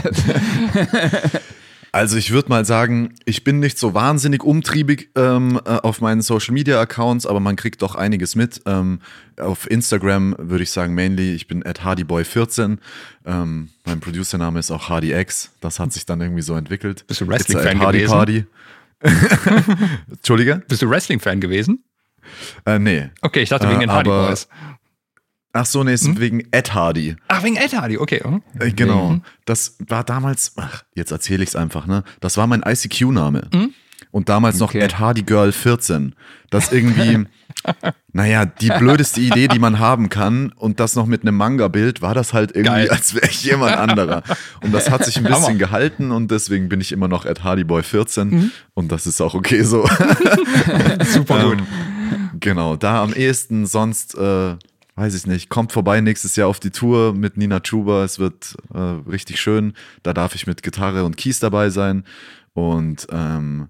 also ich würde mal sagen, ich bin nicht so wahnsinnig umtriebig ähm, äh, auf meinen Social Media Accounts, aber man kriegt doch einiges mit. Ähm, auf Instagram würde ich sagen mainly, ich bin at hardyboy14. Ähm, mein Producername ist auch HardyX. Das hat sich dann irgendwie so entwickelt. Bist du Wrestling-Fan gewesen? Party. (laughs) Entschuldige? Bist du Wrestling-Fan gewesen? Äh, nee. Okay, ich dachte wegen äh, den Hardy Boys. Ach so, nee, ist hm? wegen Ed Hardy. Ach, wegen Ed Hardy, okay. Mhm. Äh, genau. Mhm. Das war damals, ach, jetzt erzähle ich es einfach, ne? Das war mein ICQ-Name. Mhm. Und damals okay. noch Ed Hardy Girl 14. Das irgendwie, (laughs) naja, die blödeste Idee, die man haben kann. Und das noch mit einem Manga-Bild, war das halt irgendwie, Geil. als wäre ich jemand anderer. Und das hat sich ein (laughs) bisschen Hammer. gehalten und deswegen bin ich immer noch Ed Hardy Boy 14. Mhm. Und das ist auch okay so. (laughs) Super gut. Ähm, genau, da am ehesten sonst. Äh, weiß ich nicht, kommt vorbei nächstes Jahr auf die Tour mit Nina Chuba. Es wird äh, richtig schön. Da darf ich mit Gitarre und Keys dabei sein. Und ähm,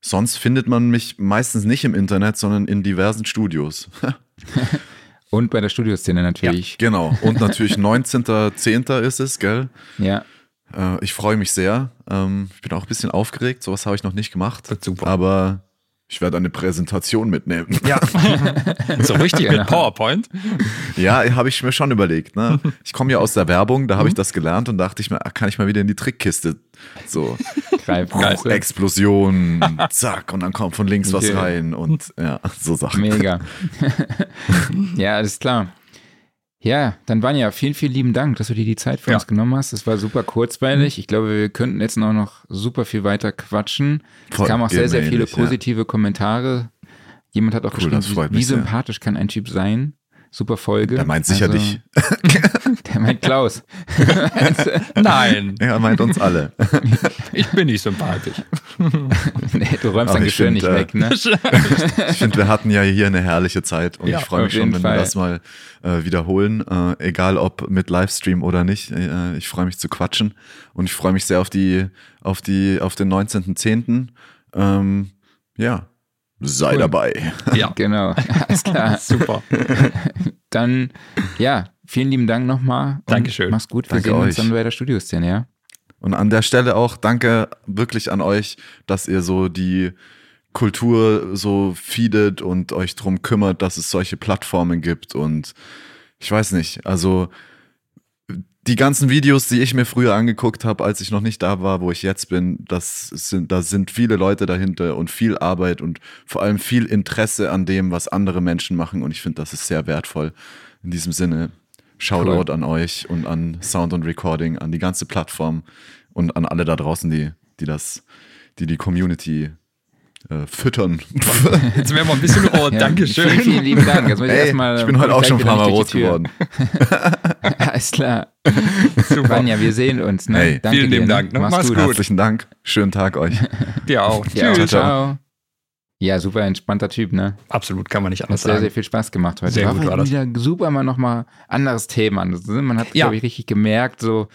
sonst findet man mich meistens nicht im Internet, sondern in diversen Studios. (laughs) und bei der Studioszene natürlich. Ja, genau. Und natürlich (laughs) 19.10. ist es, gell? Ja. Äh, ich freue mich sehr. Ähm, ich bin auch ein bisschen aufgeregt. Sowas habe ich noch nicht gemacht. Super. Aber ich werde eine Präsentation mitnehmen. Ja. (laughs) so richtig mit PowerPoint? Ja, habe ich mir schon überlegt. Ne? Ich komme ja aus der Werbung, da habe ich das gelernt und dachte ich mir, kann ich mal wieder in die Trickkiste. So. Buch, Explosion, (laughs) zack, und dann kommt von links okay. was rein und ja, so Sachen. Mega. (laughs) ja, alles klar. Ja, dann Vanja, vielen, vielen lieben Dank, dass du dir die Zeit für ja. uns genommen hast. Das war super kurzweilig. Mhm. Ich glaube, wir könnten jetzt auch noch super viel weiter quatschen. Es kamen auch sehr, sehr viele positive ja. Kommentare. Jemand hat auch cool, geschrieben, wie, wie sympathisch sehr. kann ein Typ sein? Super Folge. Der meint sicher also, dich. (laughs) Der meint Klaus. (laughs) Nein. Er meint uns alle. Ich bin nicht sympathisch. (laughs) Nee, du räumst dein Geschirr nicht äh, weg, ne? Ich finde, wir hatten ja hier eine herrliche Zeit und ja, ich freue mich schon, wenn Fall. wir das mal äh, wiederholen. Äh, egal ob mit Livestream oder nicht. Äh, ich freue mich zu quatschen und ich freue mich sehr auf die, auf die, auf den 19.10. Ähm, ja, sei cool. dabei. Ja, (laughs) genau. Alles klar. (laughs) Super. (laughs) Dann, ja, vielen lieben Dank nochmal. Dankeschön. Mach's gut. Wir danke sehen euch. uns dann bei der Studioszene, ja? Und an der Stelle auch danke wirklich an euch, dass ihr so die Kultur so feedet und euch drum kümmert, dass es solche Plattformen gibt. Und ich weiß nicht, also die ganzen Videos, die ich mir früher angeguckt habe, als ich noch nicht da war, wo ich jetzt bin, das sind, da sind viele Leute dahinter und viel Arbeit und vor allem viel Interesse an dem, was andere Menschen machen. Und ich finde, das ist sehr wertvoll. In diesem Sinne, Shoutout cool. an euch und an Sound und Recording, an die ganze Plattform und an alle da draußen, die, die das, die die Community äh, füttern. (laughs) Jetzt wären wir ein bisschen rot. Ja, Dankeschön. Vielen, vielen lieben Dank. Jetzt muss ich, Ey, ich bin heute auch schon ein paar Mal rot geworden. (laughs) Alles klar. (laughs) Super. Vanja, wir sehen uns. Ne? Hey, Danke vielen lieben Dank. Ne? Mach's, Mach's gut. Herzlichen Dank. Schönen Tag euch. (laughs) Dir auch. Ja, Tschüss. Ciao, ciao. Ja, super entspannter Typ, ne? Absolut, kann man nicht anders Hat sehr, sagen. sehr viel Spaß gemacht heute. Sehr war gut war das. wieder super mal nochmal anderes Thema. Man hat, ja. glaube ich, richtig gemerkt, so,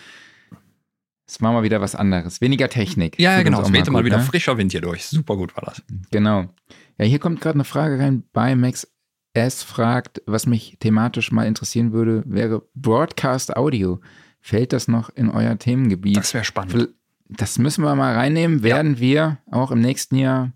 es war mal wieder was anderes. Weniger Technik. Ja, ja genau. Es wehte mal, mal wieder ne? frischer Wind hier durch. Super gut war das. Genau. Ja, hier kommt gerade eine Frage rein bei Max S. fragt, was mich thematisch mal interessieren würde, wäre Broadcast Audio. Fällt das noch in euer Themengebiet? Das wäre spannend. Das müssen wir mal reinnehmen. Werden ja. wir auch im nächsten Jahr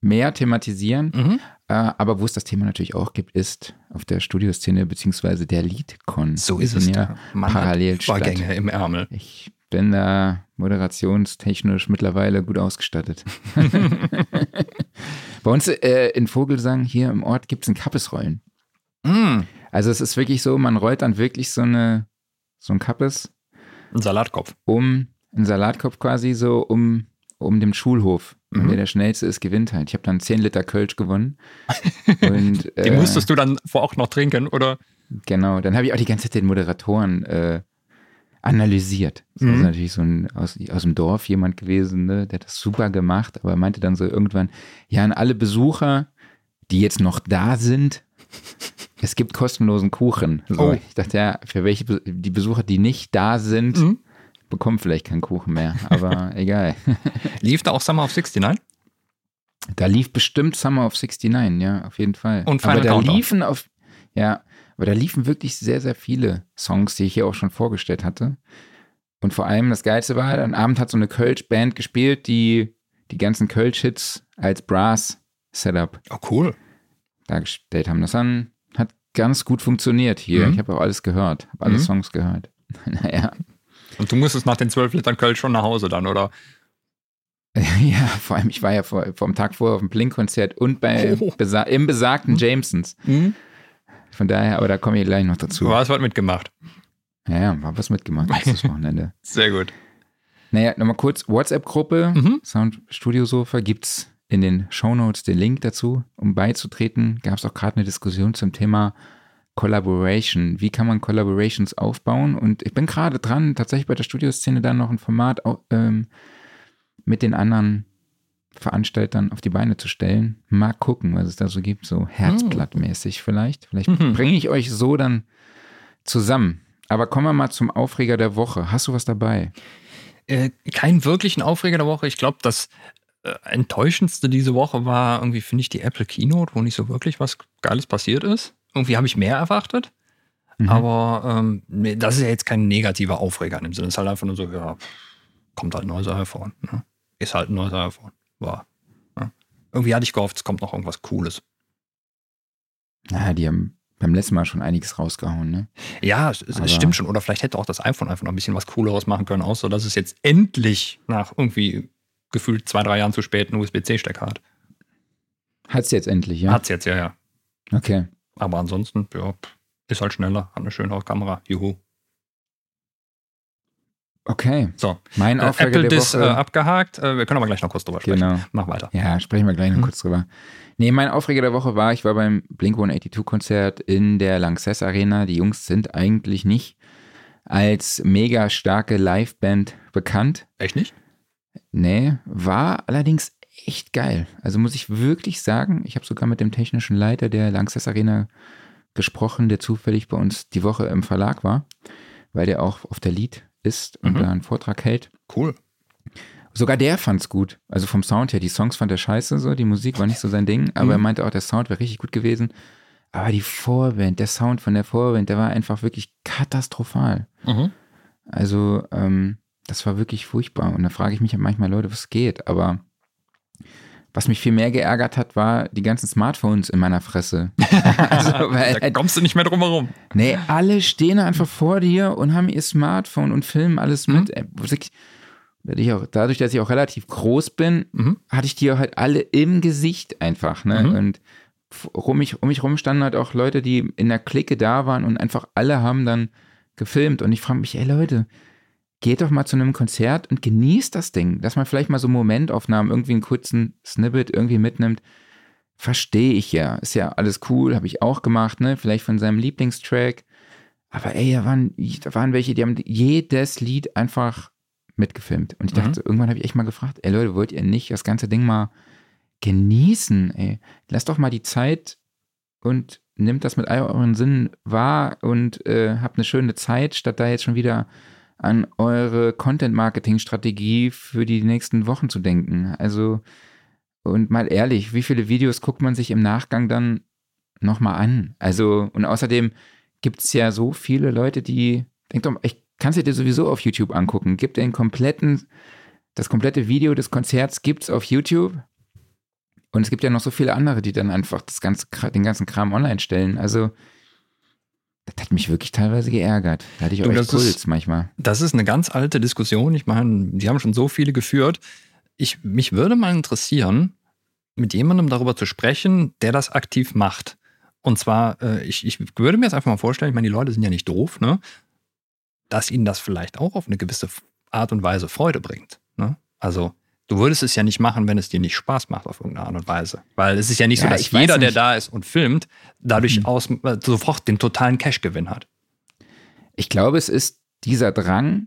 mehr thematisieren. Mhm. Äh, aber wo es das Thema natürlich auch gibt, ist auf der Studioszene beziehungsweise der Leadcon. So ist es ja parallel Vorgänge im Ärmel. Ich bin da moderationstechnisch mittlerweile gut ausgestattet. (laughs) Bei uns äh, in Vogelsang hier im Ort gibt es ein Kappesrollen. Mm. Also es ist wirklich so, man rollt dann wirklich so eine so ein Kappes. Ein Salatkopf. Um, ein Salatkopf quasi so um, um den Schulhof. Mhm. Und wer der schnellste ist, gewinnt halt. Ich habe dann 10 Liter Kölsch gewonnen. (laughs) und, die äh, musstest du dann vor auch noch trinken, oder? Genau, dann habe ich auch die ganze Zeit den Moderatoren äh, analysiert. Das mhm. ist natürlich so ein aus, aus dem Dorf jemand gewesen, ne? der hat das super gemacht, aber meinte dann so irgendwann, ja, an alle Besucher, die jetzt noch da sind, es gibt kostenlosen Kuchen. So, oh. Ich dachte, ja, für welche die Besucher, die nicht da sind, mhm bekomme vielleicht keinen Kuchen mehr, aber (laughs) egal. Lief da auch Summer of 69? Da lief bestimmt Summer of 69, ja, auf jeden Fall. Und Final aber da Countdown. liefen auf, ja, aber da liefen wirklich sehr, sehr viele Songs, die ich hier auch schon vorgestellt hatte. Und vor allem das Geilste war, am Abend hat so eine Kölsch-Band gespielt, die die ganzen Kölsch-Hits als Brass-Setup Oh, cool. dargestellt haben. Das dann, hat ganz gut funktioniert hier. Mhm. Ich habe auch alles gehört, habe alle Mhm. Songs gehört. (laughs) naja. Und du musstest nach den zwölf Litern Kölsch schon nach Hause dann, oder? (laughs) Ja, vor allem, ich war ja vor, vor dem Tag vorher auf dem Blink-Konzert und bei Oh. besa im besagten Jamesons. Von daher, aber da komme ich gleich noch dazu. Du hast was mitgemacht. Ja, ja, war was mitgemacht letztes Wochenende. (laughs) Sehr gut. Naja, nochmal kurz, WhatsApp-Gruppe, Mhm. Soundstudio Sofa, gibt's in den Shownotes den Link dazu, um beizutreten. Gab es auch gerade eine Diskussion zum Thema Collaboration. Wie kann man Collaborations aufbauen? Und ich bin gerade dran, tatsächlich bei der Studioszene dann noch ein Format ähm, mit den anderen Veranstaltern auf die Beine zu stellen. Mal gucken, was es da so gibt, so Herzblattmäßig vielleicht. Vielleicht Mhm. bringe ich euch so dann zusammen. Aber kommen wir mal zum Aufreger der Woche. Hast du was dabei? Äh, keinen wirklichen Aufreger der Woche. Ich glaube, das äh, enttäuschendste diese Woche war irgendwie, finde ich, die Apple Keynote, wo nicht so wirklich was Geiles passiert ist. Irgendwie habe ich mehr erwartet. Mhm. Aber ähm, das ist ja jetzt kein negativer Aufreger in dem Sinne. Es ist halt einfach nur so, ja, kommt halt ein neues iPhone. Ne? Ist halt ein neues iPhone. War. Ja. Irgendwie hatte ich gehofft, es kommt noch irgendwas Cooles. Ja, die haben beim letzten Mal schon einiges rausgehauen, ne? Ja, es, es stimmt schon. Oder vielleicht hätte auch das iPhone einfach noch ein bisschen was Cooleres machen können, außer dass es jetzt endlich nach irgendwie gefühlt zwei, drei Jahren zu spät einen USB-C-Stecker hat. Hat's jetzt endlich, ja? Hat's jetzt, ja, ja. Okay. Aber ansonsten, ja, ist halt schneller, hat eine schönere Kamera. Juhu. Okay. So, Mein äh, Aufreger Apple der Dis äh, Woche. abgehakt. Äh, wir können aber gleich noch kurz drüber sprechen. genau. Mach weiter. Ja, sprechen wir gleich noch Mhm. kurz drüber. Nee, mein Aufreger der Woche war, ich war beim Blink 182 Konzert in der Lanxess Arena. Die Jungs sind eigentlich nicht als mega starke Liveband bekannt. Echt nicht? Nee, war allerdings echt geil. Also muss ich wirklich sagen, ich habe sogar mit dem technischen Leiter der Lanxess Arena gesprochen, der zufällig bei uns die Woche im Verlag war, weil der auch auf der Lied ist und Mhm. da einen Vortrag hält. Cool. Sogar der fand's gut. Also vom Sound her, die Songs fand er scheiße, so, die Musik war nicht so sein Ding, aber Mhm. er meinte auch, der Sound wäre richtig gut gewesen. Aber die Vorband, der Sound von der Vorband, der war einfach wirklich katastrophal. Mhm. Also, ähm, das war wirklich furchtbar. Und da frage ich mich manchmal, Leute, was geht? Aber was mich viel mehr geärgert hat, war die ganzen Smartphones in meiner Fresse. (laughs) also, (laughs) weil, da kommst du nicht mehr drum herum. nee, alle stehen einfach vor dir und haben ihr Smartphone und filmen alles Mhm. mit. Wirklich, dadurch, dass ich auch relativ groß bin, Mhm. hatte ich die halt alle im Gesicht einfach. Ne? Mhm. Und um mich, um mich rum standen halt auch Leute, die in der Clique da waren und einfach alle haben dann gefilmt. Und ich frage mich, ey Leute, geht doch mal zu einem Konzert und genießt das Ding. Dass man vielleicht mal so Momentaufnahmen, irgendwie einen kurzen Snippet irgendwie mitnimmt. Verstehe ich ja. Ist ja alles cool, habe ich auch gemacht, ne? Vielleicht von seinem Lieblingstrack. Aber ey, da waren, da waren welche, die haben jedes Lied einfach mitgefilmt. Und ich Mhm. dachte, irgendwann habe ich echt mal gefragt, ey Leute, wollt ihr nicht das ganze Ding mal genießen, ey? Lasst doch mal die Zeit und nimmt das mit all euren Sinnen wahr und äh, habt eine schöne Zeit, statt da jetzt schon wieder an eure Content-Marketing-Strategie für die nächsten Wochen zu denken. Also, und mal ehrlich, wie viele Videos guckt man sich im Nachgang dann nochmal an? Also, und außerdem gibt es ja so viele Leute, die, denk doch, ich kann es dir sowieso auf YouTube angucken. Gibt den kompletten, das komplette Video des Konzerts gibt es auf YouTube. Und es gibt ja noch so viele andere, die dann einfach das ganze, den ganzen Kram online stellen. Also, das hat mich wirklich teilweise geärgert. Da hatte ich auch Du, echt Puls manchmal. Das ist eine ganz alte Diskussion. Ich meine, die haben schon so viele geführt. Ich, mich würde mal interessieren, mit jemandem darüber zu sprechen, der das aktiv macht. Und zwar, äh, ich, ich würde mir jetzt einfach mal vorstellen, ich meine, die Leute sind ja nicht doof, ne? dass ihnen das vielleicht auch auf eine gewisse Art und Weise Freude bringt. Ne? Also, du würdest es ja nicht machen, wenn es dir nicht Spaß macht auf irgendeine Art und Weise. Weil es ist ja nicht so, Ja, dass ich weiß jeder, der nicht. da ist und filmt, dadurch Mhm. aus, äh, sofort den totalen Cashgewinn hat. Ich glaube, es ist dieser Drang,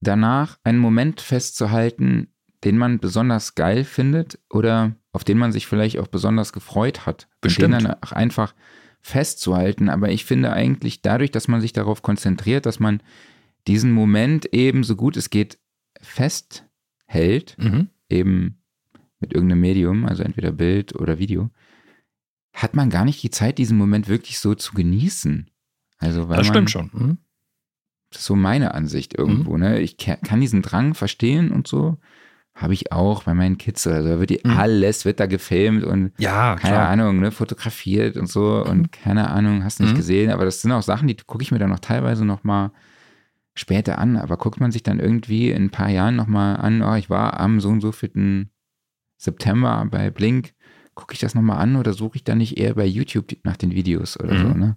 danach einen Moment festzuhalten, den man besonders geil findet oder auf den man sich vielleicht auch besonders gefreut hat. Bestimmt. Den dann auch einfach festzuhalten. Aber ich finde eigentlich dadurch, dass man sich darauf konzentriert, dass man diesen Moment eben so gut es geht festhält, Mhm. eben mit irgendeinem Medium, also entweder Bild oder Video, hat man gar nicht die Zeit, diesen Moment wirklich so zu genießen. Also, weil Das stimmt schon. Mhm. Das ist so meine Ansicht irgendwo. Ne? Ich kann diesen Drang verstehen und so. Habe ich auch bei meinen Kids. Also da wird die, Mhm. alles wird da gefilmt und Ja, keine klar. Ahnung, ne, fotografiert und so und keine Ahnung, hast du nicht Mhm. gesehen. Aber das sind auch Sachen, die gucke ich mir dann noch teilweise noch mal später an. Aber guckt man sich dann irgendwie in ein paar Jahren noch mal an, oh, ich war am so und so vierten September bei Blink, gucke ich das noch mal an oder suche ich dann nicht eher bei YouTube nach den Videos oder so, Mhm. ne?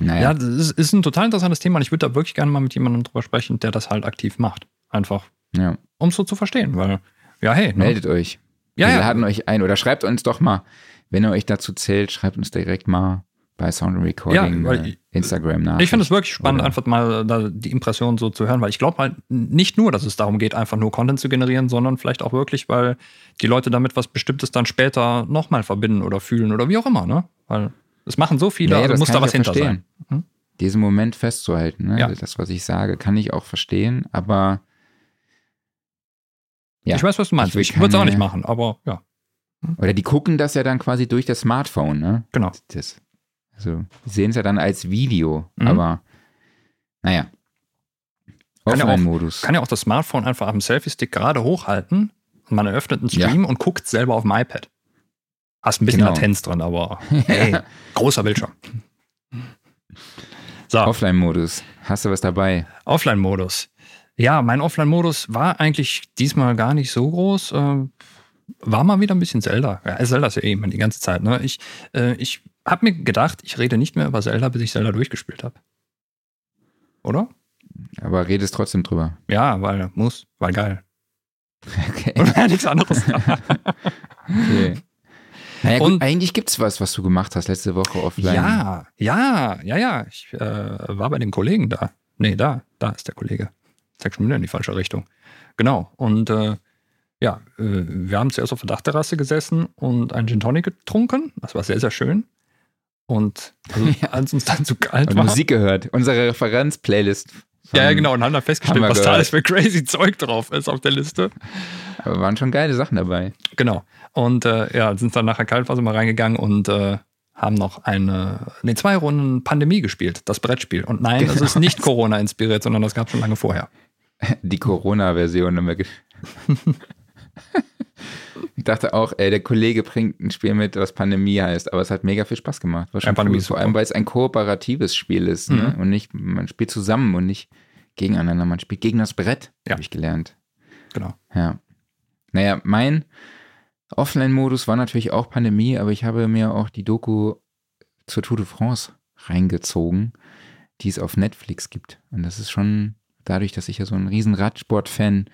Naja, Ja, das ist, ist ein total interessantes Thema und ich würde da wirklich gerne mal mit jemandem drüber sprechen, der das halt aktiv macht. Einfach, ja. um es so zu verstehen, weil, ja, hey, ne? meldet euch. ja, wir ja, laden euch ein oder schreibt uns doch mal, wenn ihr euch dazu zählt, schreibt uns direkt mal bei Sound Recording Ja, äh, Instagram nach. Ich finde es wirklich spannend, Oder- einfach mal da die Impression so zu hören, weil ich glaube halt nicht nur, dass es darum geht, einfach nur Content zu generieren, sondern vielleicht auch wirklich, weil die Leute damit was Bestimmtes dann später nochmal verbinden oder fühlen oder wie auch immer, ne? Weil es machen so viele, Nee, also muss da was ja hinter verstehen. sein. Hm? Diesen Moment festzuhalten, ne? Ja. das, was ich sage, kann ich auch verstehen, aber Ja. Ich weiß, was du meinst. Ich würde es auch nicht machen, aber ja, oder die gucken das ja dann quasi durch das Smartphone, ne? genau. Das, also, sehen es ja dann als Video, Mhm. aber naja. Kann ja Offline-Modus. Kann ja auch das Smartphone einfach am Selfie-Stick gerade hochhalten und man eröffnet einen Stream und guckt selber auf dem iPad. Hast ein bisschen Genau. Latenz drin, aber (laughs) hey, großer Bildschirm. So, Offline-Modus. Hast du was dabei? Offline-Modus. Ja, mein Offline-Modus war eigentlich diesmal gar nicht so groß. Äh, war mal wieder ein bisschen Zelda. Ja, Zelda ist ja eh immer die ganze Zeit. Ne? Ich, äh, ich habe mir gedacht, ich rede nicht mehr über Zelda, bis ich Zelda durchgespielt habe. Oder? Aber redest trotzdem drüber. Ja, weil muss, weil geil. Okay. (laughs) Und nichts anderes. (laughs) okay. Naja, gut, Und- eigentlich gibt es was, was du gemacht hast letzte Woche offline. Ja, ja, ja, ja. Ich äh, war bei dem Kollegen da. Nee, da, da ist der Kollege. Zeig schon wieder in die falsche Richtung. Genau. Und äh, ja, äh, wir haben zuerst auf der Dachterrasse gesessen und einen Gin Tonic getrunken. Das war sehr, sehr schön. Und (laughs) also, Ja. als uns dann zu kalt Und war. Musik gehört. Unsere Referenz-Playlist. ja, ja, genau. Und haben dann festgestellt, Haben was da gehört. alles für crazy Zeug drauf ist auf der Liste. Aber waren schon geile Sachen dabei. Genau. Und äh, ja, sind dann nachher kalt, war mal reingegangen und äh, haben noch eine, nee, zwei Runden Pandemie gespielt, das Brettspiel. Und nein, es ist nicht (laughs) Corona inspiriert, sondern das gab es schon lange vorher. Die Corona-Version. (laughs) ich dachte auch, ey, der Kollege bringt ein Spiel mit, was Pandemie heißt, aber es hat mega viel Spaß gemacht. War schon Ja, cool. Vor allem, weil es ein kooperatives Spiel ist. Ne? Mhm. Und nicht, man spielt zusammen und nicht gegeneinander. Man spielt gegen das Brett, Ja. habe ich gelernt. Genau. Ja. Naja, mein Offline-Modus war natürlich auch Pandemie, aber ich habe mir auch die Doku zur Tour de France reingezogen, die es auf Netflix gibt. Und das ist schon dadurch, dass ich ja so ein riesen Radsport-Fan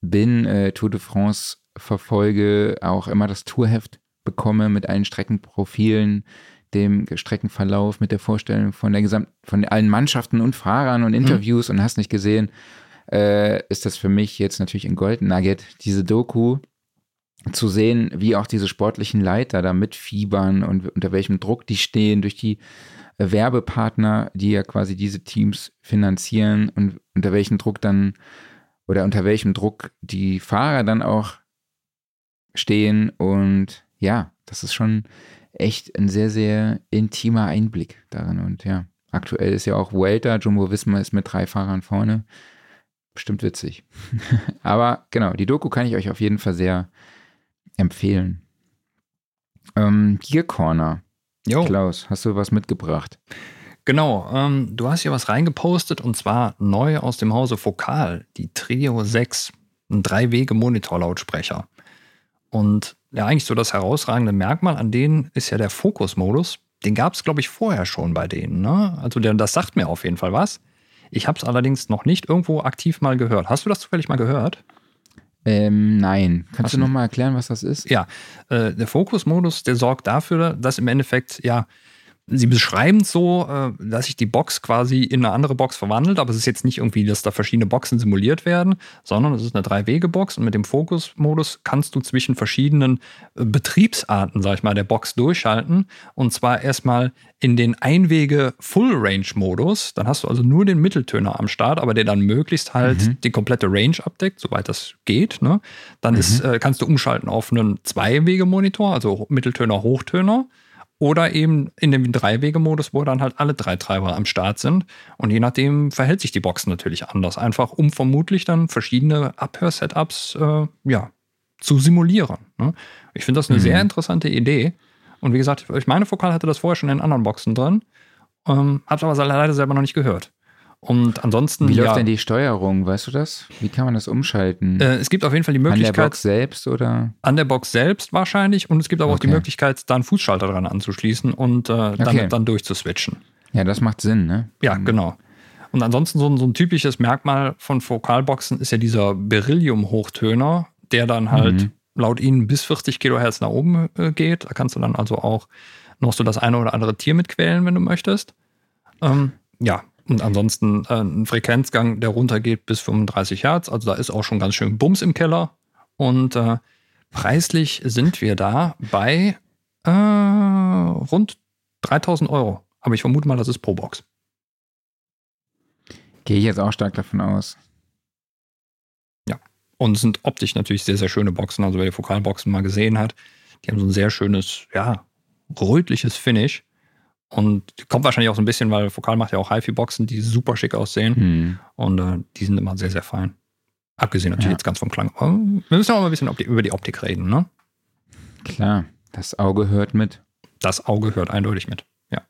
bin, äh, Tour de France verfolge, auch immer das Tourheft bekomme mit allen Streckenprofilen, dem Streckenverlauf, mit der Vorstellung von der Gesamt, von allen Mannschaften und Fahrern und Interviews und hast nicht gesehen, äh, ist das für mich jetzt natürlich ein Gold Nugget, diese Doku zu sehen, wie auch diese sportlichen Leiter da mitfiebern und unter welchem Druck die stehen durch die äh, Werbepartner, die ja quasi diese Teams finanzieren und unter welchem Druck dann oder unter welchem Druck die Fahrer dann auch stehen und ja, das ist schon echt ein sehr, sehr intimer Einblick darin und ja, aktuell ist ja auch Vuelta, Jumbo Visma ist mit drei Fahrern vorne, bestimmt witzig. (laughs) Aber genau, die Doku kann ich euch auf jeden Fall sehr empfehlen. Ähm, Gear Corner. Jo, Klaus, hast du was mitgebracht? genau. Ähm, du hast hier was reingepostet und zwar neu aus dem Hause Fokal, die Trio 6, ein Drei-Wege-Monitor-Lautsprecher. Und ja, eigentlich so das herausragende Merkmal an denen ist ja der Fokus-Modus. Den gab es, glaube ich, vorher schon bei denen. Ne? Also der, das sagt mir auf jeden Fall was. Ich habe es allerdings noch nicht irgendwo aktiv mal gehört. Hast du das zufällig mal gehört? Ähm, nein. Kannst Hast du nochmal erklären, was das ist? Ja, äh, der Fokus-Modus, der sorgt dafür, dass im Endeffekt, ja, Sie beschreiben es so, äh, dass sich die Box quasi in eine andere Box verwandelt, aber es ist jetzt nicht irgendwie, dass da verschiedene Boxen simuliert werden, sondern es ist eine Drei-Wege-Box und mit dem Fokus-Modus kannst du zwischen verschiedenen äh, Betriebsarten, sag ich mal, der Box durchschalten. Und zwar erstmal in den Einwege-Full-Range-Modus. Dann hast du also nur den Mitteltöner am Start, aber der dann möglichst halt mhm. die komplette Range abdeckt, soweit das geht. Ne? Dann mhm. ist, äh, kannst du umschalten auf einen Zwei-Wege-Monitor, also Mitteltöner, Hochtöner. Oder eben in dem Drei-Wege-Modus, wo dann halt alle drei Treiber am Start sind. Und je nachdem verhält sich die Box natürlich anders. Einfach um vermutlich dann verschiedene Abhör-Setups äh, ja, zu simulieren. Ne? Ich finde das eine mhm. sehr interessante Idee. Und wie gesagt, ich meine, Fokal hatte das vorher schon in anderen Boxen drin. Ähm, hab's aber leider selber noch nicht gehört. Und ansonsten. Wie läuft ja, denn die Steuerung? Weißt du das? Wie kann man das umschalten? Äh, es gibt auf jeden Fall die Möglichkeit. An der Box selbst oder? An der Box selbst wahrscheinlich. Und es gibt aber okay. auch die Möglichkeit, da einen Fußschalter dran anzuschließen und äh, damit okay. dann durchzuswitchen. Ja, das macht Sinn, ne? Ja, genau. Und ansonsten so ein, so ein typisches Merkmal von Fokalboxen ist ja dieser Beryllium-Hochtöner, der dann halt mhm. laut ihnen bis 40 Kilohertz nach oben äh, geht. Da kannst du dann also auch noch so das eine oder andere Tier mitquälen, wenn du möchtest. Ähm, ja, und ansonsten äh, ein Frequenzgang, der runtergeht bis 35 Hertz. Also da ist auch schon ganz schön Bums im Keller. Und äh, preislich sind wir da bei äh, rund 3000 Euro. Aber ich vermute mal, das ist pro Box. Gehe ich jetzt auch stark davon aus. Ja. Und sind optisch natürlich sehr, sehr schöne Boxen. Also wer die Fokalboxen mal gesehen hat, die haben so ein sehr schönes, ja, rötliches Finish. Und kommt wahrscheinlich auch so ein bisschen, weil Fokal macht ja auch HiFi-Boxen, die super schick aussehen. Mhm. Und äh, die sind immer sehr, sehr fein. Abgesehen natürlich ja. jetzt ganz vom Klang. Aber wir müssen auch mal ein bisschen über die Optik reden, ne? Klar, das Auge hört mit. Das Auge hört eindeutig mit, ja.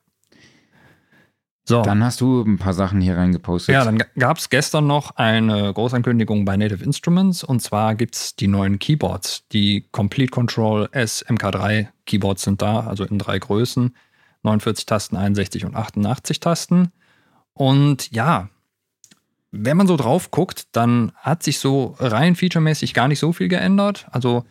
So. Dann hast du ein paar Sachen hier reingepostet. Ja, dann gab es gestern noch eine Großankündigung bei Native Instruments. Und zwar gibt es die neuen Keyboards. Die Complete Control S MK3 Keyboards sind da, also in drei Größen. 49 Tasten, 61 und 88 Tasten. Und ja, wenn man so drauf guckt, dann hat sich so rein featuremäßig gar nicht so viel geändert. Also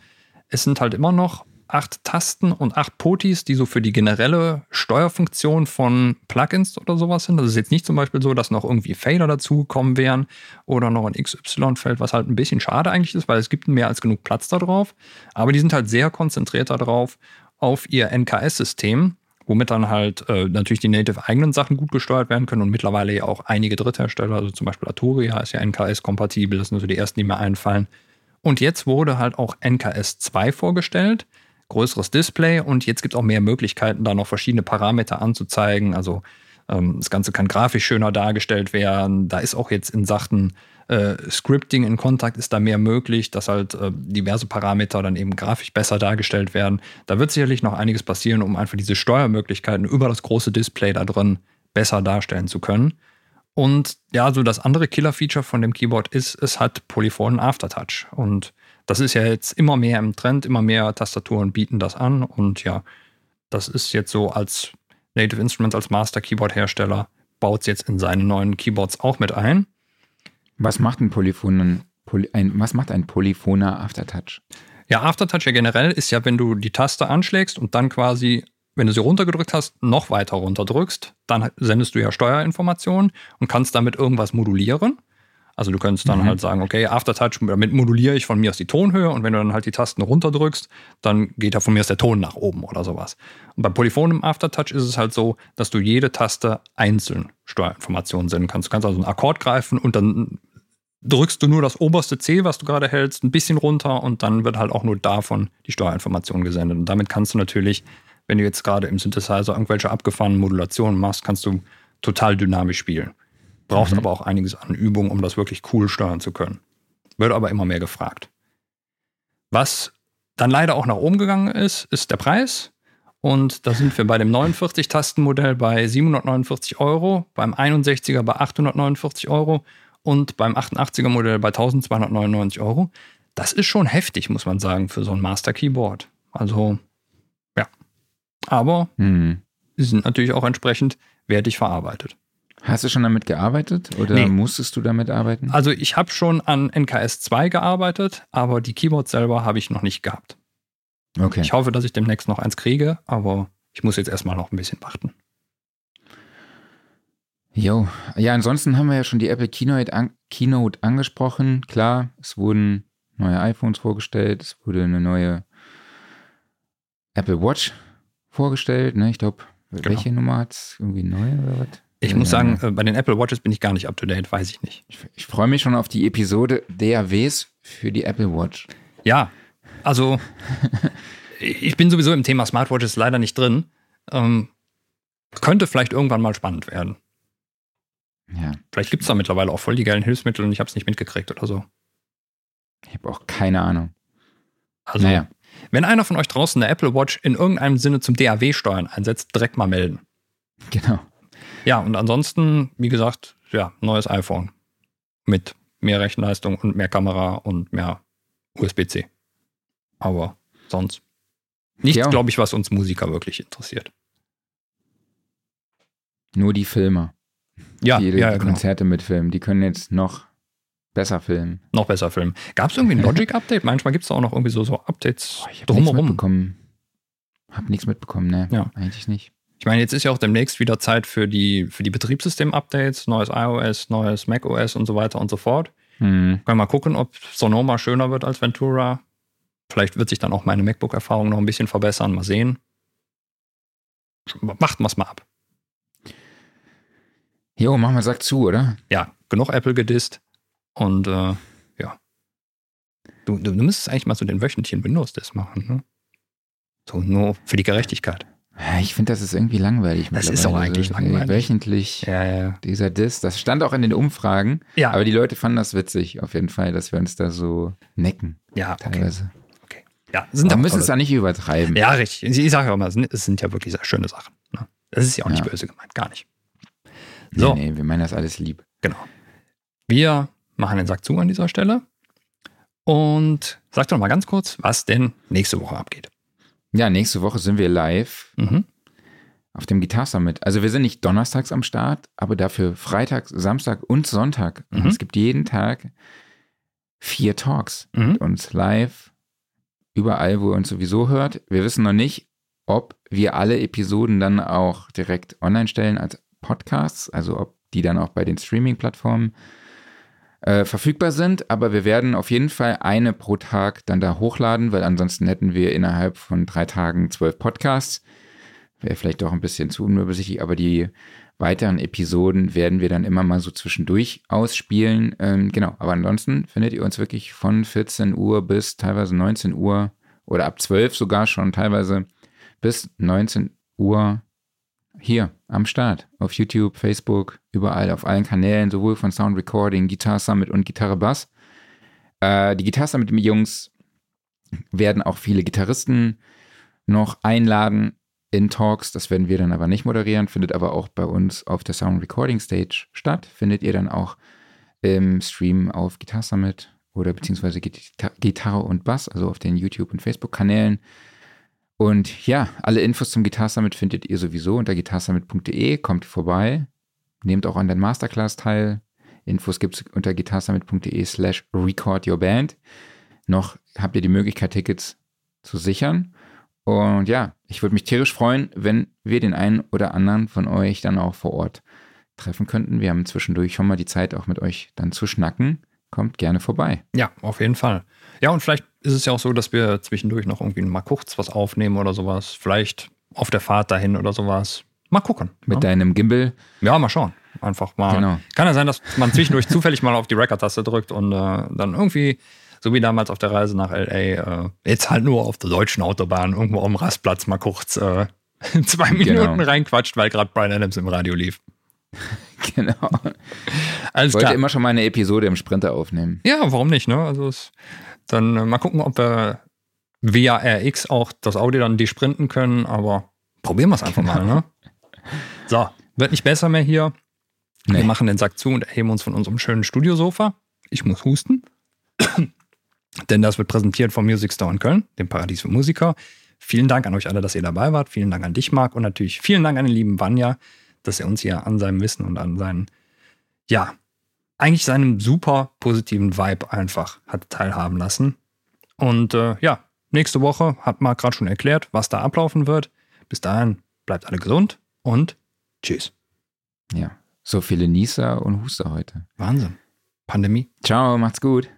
es sind halt immer noch acht Tasten und acht Potis, die so für die generelle Steuerfunktion von Plugins oder sowas sind. Das ist jetzt nicht zum Beispiel so, dass noch irgendwie Fader dazugekommen wären oder noch ein XY-Feld, was halt ein bisschen schade eigentlich ist, weil es gibt mehr als genug Platz da drauf. Aber die sind halt sehr konzentriert darauf auf ihr NKS-System womit dann halt äh, natürlich die native-eigenen Sachen gut gesteuert werden können und mittlerweile ja auch einige Dritthersteller, also zum Beispiel Arturia ist ja NKS-kompatibel, das sind so die ersten, die mir einfallen. Und jetzt wurde halt auch NKS 2 vorgestellt, größeres Display und jetzt gibt es auch mehr Möglichkeiten, da noch verschiedene Parameter anzuzeigen. Also ähm, das Ganze kann grafisch schöner dargestellt werden. Da ist auch jetzt in Sachen äh, Scripting in Kontakt ist da mehr möglich, dass halt äh, diverse Parameter dann eben grafisch besser dargestellt werden. Da wird sicherlich noch einiges passieren, um einfach diese Steuermöglichkeiten über das große Display da drin besser darstellen zu können. Und ja, so das andere Killer-Feature von dem Keyboard ist, es hat polyphonen Aftertouch. Und das ist ja jetzt immer mehr im Trend, immer mehr Tastaturen bieten das an. Und ja, das ist jetzt so als Native Instruments, als Master Keyboard-Hersteller, baut es jetzt in seine neuen Keyboards auch mit ein. Was macht ein Polyphon, Poly, ein, was macht ein polyphoner Aftertouch? Ja, Aftertouch ja generell ist ja, wenn du die Taste anschlägst und dann quasi, wenn du sie runtergedrückt hast, noch weiter runterdrückst, dann sendest du ja Steuerinformationen und kannst damit irgendwas modulieren. Also du könntest dann mhm. halt sagen, okay, Aftertouch, damit moduliere ich von mir aus die Tonhöhe und wenn du dann halt die Tasten runterdrückst, dann geht da von mir aus der Ton nach oben oder sowas. Und beim Polyphon im Aftertouch ist es halt so, dass du jede Taste einzeln Steuerinformationen senden kannst. Du kannst also einen Akkord greifen und dann drückst du nur das oberste C, was du gerade hältst, ein bisschen runter und dann wird halt auch nur davon die Steuerinformation gesendet. Und damit kannst du natürlich, wenn du jetzt gerade im Synthesizer irgendwelche abgefahrenen Modulationen machst, kannst du total dynamisch spielen. Braucht mhm. aber auch einiges an Übung, um das wirklich cool steuern zu können. Wird aber immer mehr gefragt. Was dann leider auch nach oben gegangen ist, ist der Preis. Und da sind wir bei dem 49-Tasten-Modell bei 749 Euro, beim 61er bei 849 Euro und beim 88er Modell bei 1299 Euro. Das ist schon heftig, muss man sagen, für so ein Master Keyboard. Also, ja. Aber mhm. sie sind natürlich auch entsprechend wertig verarbeitet. Hast du schon damit gearbeitet oder nee. musstest du damit arbeiten? Also ich habe schon an NKS 2 gearbeitet, aber die Keyboards selber habe ich noch nicht gehabt. Okay. Ich hoffe, dass ich demnächst noch eins kriege, aber ich muss jetzt erstmal noch ein bisschen warten. Jo, ja, ansonsten haben wir ja schon die Apple Keynote, an, Keynote angesprochen. Klar, es wurden neue iPhones vorgestellt, es wurde eine neue Apple Watch vorgestellt. Ne? Ich glaube, Genau. welche Nummer hat es? Irgendwie neu oder was? Ich Ja, muss sagen, ja. äh, bei den Apple Watches bin ich gar nicht up to date, weiß ich nicht. Ich, ich freue mich schon auf die Episode DAWs für die Apple Watch. Ja, also ich bin sowieso im Thema Smartwatches leider nicht drin. Ähm, könnte vielleicht irgendwann mal spannend werden. Ja, Vielleicht gibt es da mittlerweile auch voll die geilen Hilfsmittel und ich habe es nicht mitgekriegt oder so. ich habe auch keine Ahnung. Also, Naja, wenn einer von euch draußen eine Apple Watch in irgendeinem Sinne zum DAW-Steuern einsetzt, direkt mal melden. genau. Ja, und ansonsten, wie gesagt, ja, neues iPhone. Mit mehr Rechenleistung und mehr Kamera und mehr USB-C. Aber sonst nichts, Ja. glaube ich, was uns Musiker wirklich interessiert. Nur die Filmer, Ja, die, die ja, genau. Konzerte mitfilmen, die können jetzt noch besser filmen. Noch besser filmen. Gab es irgendwie ein (laughs) Logic-Update? Manchmal gibt es auch noch irgendwie so, so Updates Boah, ich habe nichts drumherum. mitbekommen. Hab nichts mitbekommen, ne? Ja. Eigentlich nicht. Ich meine, jetzt ist ja auch demnächst wieder Zeit für die, für die Betriebssystem-Updates, neues iOS, neues macOS und so weiter und so fort. Hm. Können wir mal gucken, ob Sonoma schöner wird als Ventura. Vielleicht wird sich dann auch meine MacBook-Erfahrung noch ein bisschen verbessern. Mal sehen. Macht mal's mal ab. Jo, machen wir Sack zu, oder? Ja, genug Apple gedisst. Und äh, ja. Du, du, du müsstest eigentlich mal so den wöchentlichen Windows-Diss machen, ne? So nur für die Gerechtigkeit. Ich finde, das ist irgendwie langweilig. Das ist auch eigentlich So, langweilig. Wöchentlich Ja, ja. dieser Diss. Das stand auch in den Umfragen. Ja, Aber die Leute fanden das witzig, auf jeden Fall, dass wir uns da so necken, ja, okay. teilweise. Ja, sind auch muss tolle es da nicht übertreiben. Ja, richtig. Ich sage ja immer, es sind- es sind ja wirklich sehr schöne Sachen. Ne? Das ist ja auch nicht Ja. böse gemeint, gar nicht. So, Nee, nee, wir meinen das alles lieb. genau. Wir machen den Sack zu an dieser Stelle. Und sag doch mal ganz kurz, was denn nächste Woche abgeht. Ja, nächste Woche sind wir live Mhm. auf dem Guitar Summit. Also wir sind nicht donnerstags am Start, aber dafür Freitag, Samstag und Sonntag. Mhm. Es gibt jeden Tag vier Talks Mhm. mit uns live, überall, wo ihr uns sowieso hört. Wir wissen noch nicht, ob wir alle Episoden dann auch direkt online stellen als Podcasts, also ob die dann auch bei den Streaming-Plattformen äh, verfügbar sind, aber wir werden auf jeden Fall eine pro Tag dann da hochladen, weil ansonsten hätten wir innerhalb von drei Tagen zwölf Podcasts. Wäre vielleicht doch ein bisschen zu unübersichtlich, aber die weiteren Episoden werden wir dann immer mal so zwischendurch ausspielen. Ähm, genau, aber ansonsten findet ihr uns wirklich von 14 Uhr bis teilweise 19 Uhr oder ab 12 sogar schon teilweise bis 19 Uhr hier am Start. Auf YouTube, Facebook, überall, auf allen Kanälen, sowohl von Sound Recording, Guitar Summit und Gitarre Bass. Äh, die Guitar Summit Jungs werden auch viele Gitarristen noch einladen in Talks. Das werden wir dann aber nicht moderieren, findet aber auch bei uns auf der Sound Recording Stage statt. Findet ihr dann auch im Stream auf Guitar Summit oder beziehungsweise Gita- Gitarre und Bass, also auf den YouTube- und Facebook-Kanälen. Und ja, alle Infos zum Guitar Summit findet ihr sowieso unter guitarsummit.de. Kommt vorbei. Nehmt auch an den Masterclass teil. Infos gibt es unter guitarsummit.de slash record your band. Noch habt ihr die Möglichkeit, Tickets zu sichern. Und ja, ich würde mich tierisch freuen, wenn wir den einen oder anderen von euch dann auch vor Ort treffen könnten. Wir haben zwischendurch schon mal die Zeit, auch mit euch dann zu schnacken. Kommt gerne vorbei. Ja, auf jeden Fall. Ja, und vielleicht ist es ja auch so, dass wir zwischendurch noch irgendwie mal kurz was aufnehmen oder sowas. Vielleicht auf der Fahrt dahin oder sowas. Mal gucken. Mit ja? deinem Gimbal. ja, mal schauen. Einfach mal. Genau. Kann ja sein, dass man zwischendurch (laughs) zufällig mal auf die Record-Taste drückt und äh, dann irgendwie, so wie damals auf der Reise nach L.A., äh, jetzt halt nur auf der deutschen Autobahn, irgendwo am Rastplatz mal kurz äh, (laughs) zwei Minuten Genau. reinquatscht, weil gerade Brian Adams im Radio lief. (laughs) Genau. Alles Ich wollte klar. immer schon mal eine Episode im Sprinter aufnehmen. Ja, warum nicht, ne? Also es, dann äh, mal gucken, ob wir via RX auch das Audio dann desprinten können, aber probieren wir es einfach mal, ne? (laughs) So, wird nicht besser mehr hier. Nee. Wir machen den Sack zu und erheben uns von unserem schönen Studiosofa. Ich muss husten. (coughs) Denn das wird präsentiert vom Music Store in Köln, dem Paradies für Musiker. Vielen Dank an euch alle, dass ihr dabei wart. Vielen Dank an dich, Marc. Und natürlich vielen Dank an den lieben Vanya, dass er uns hier an seinem Wissen und an seinen, ja, eigentlich seinem super positiven Vibe einfach hat teilhaben lassen. Und äh, ja, nächste Woche hat Marc gerade schon erklärt, was da ablaufen wird. Bis dahin bleibt alle gesund und tschüss. Ja. so viele Nieser und Huster heute. Wahnsinn. Pandemie. Ciao, macht's gut.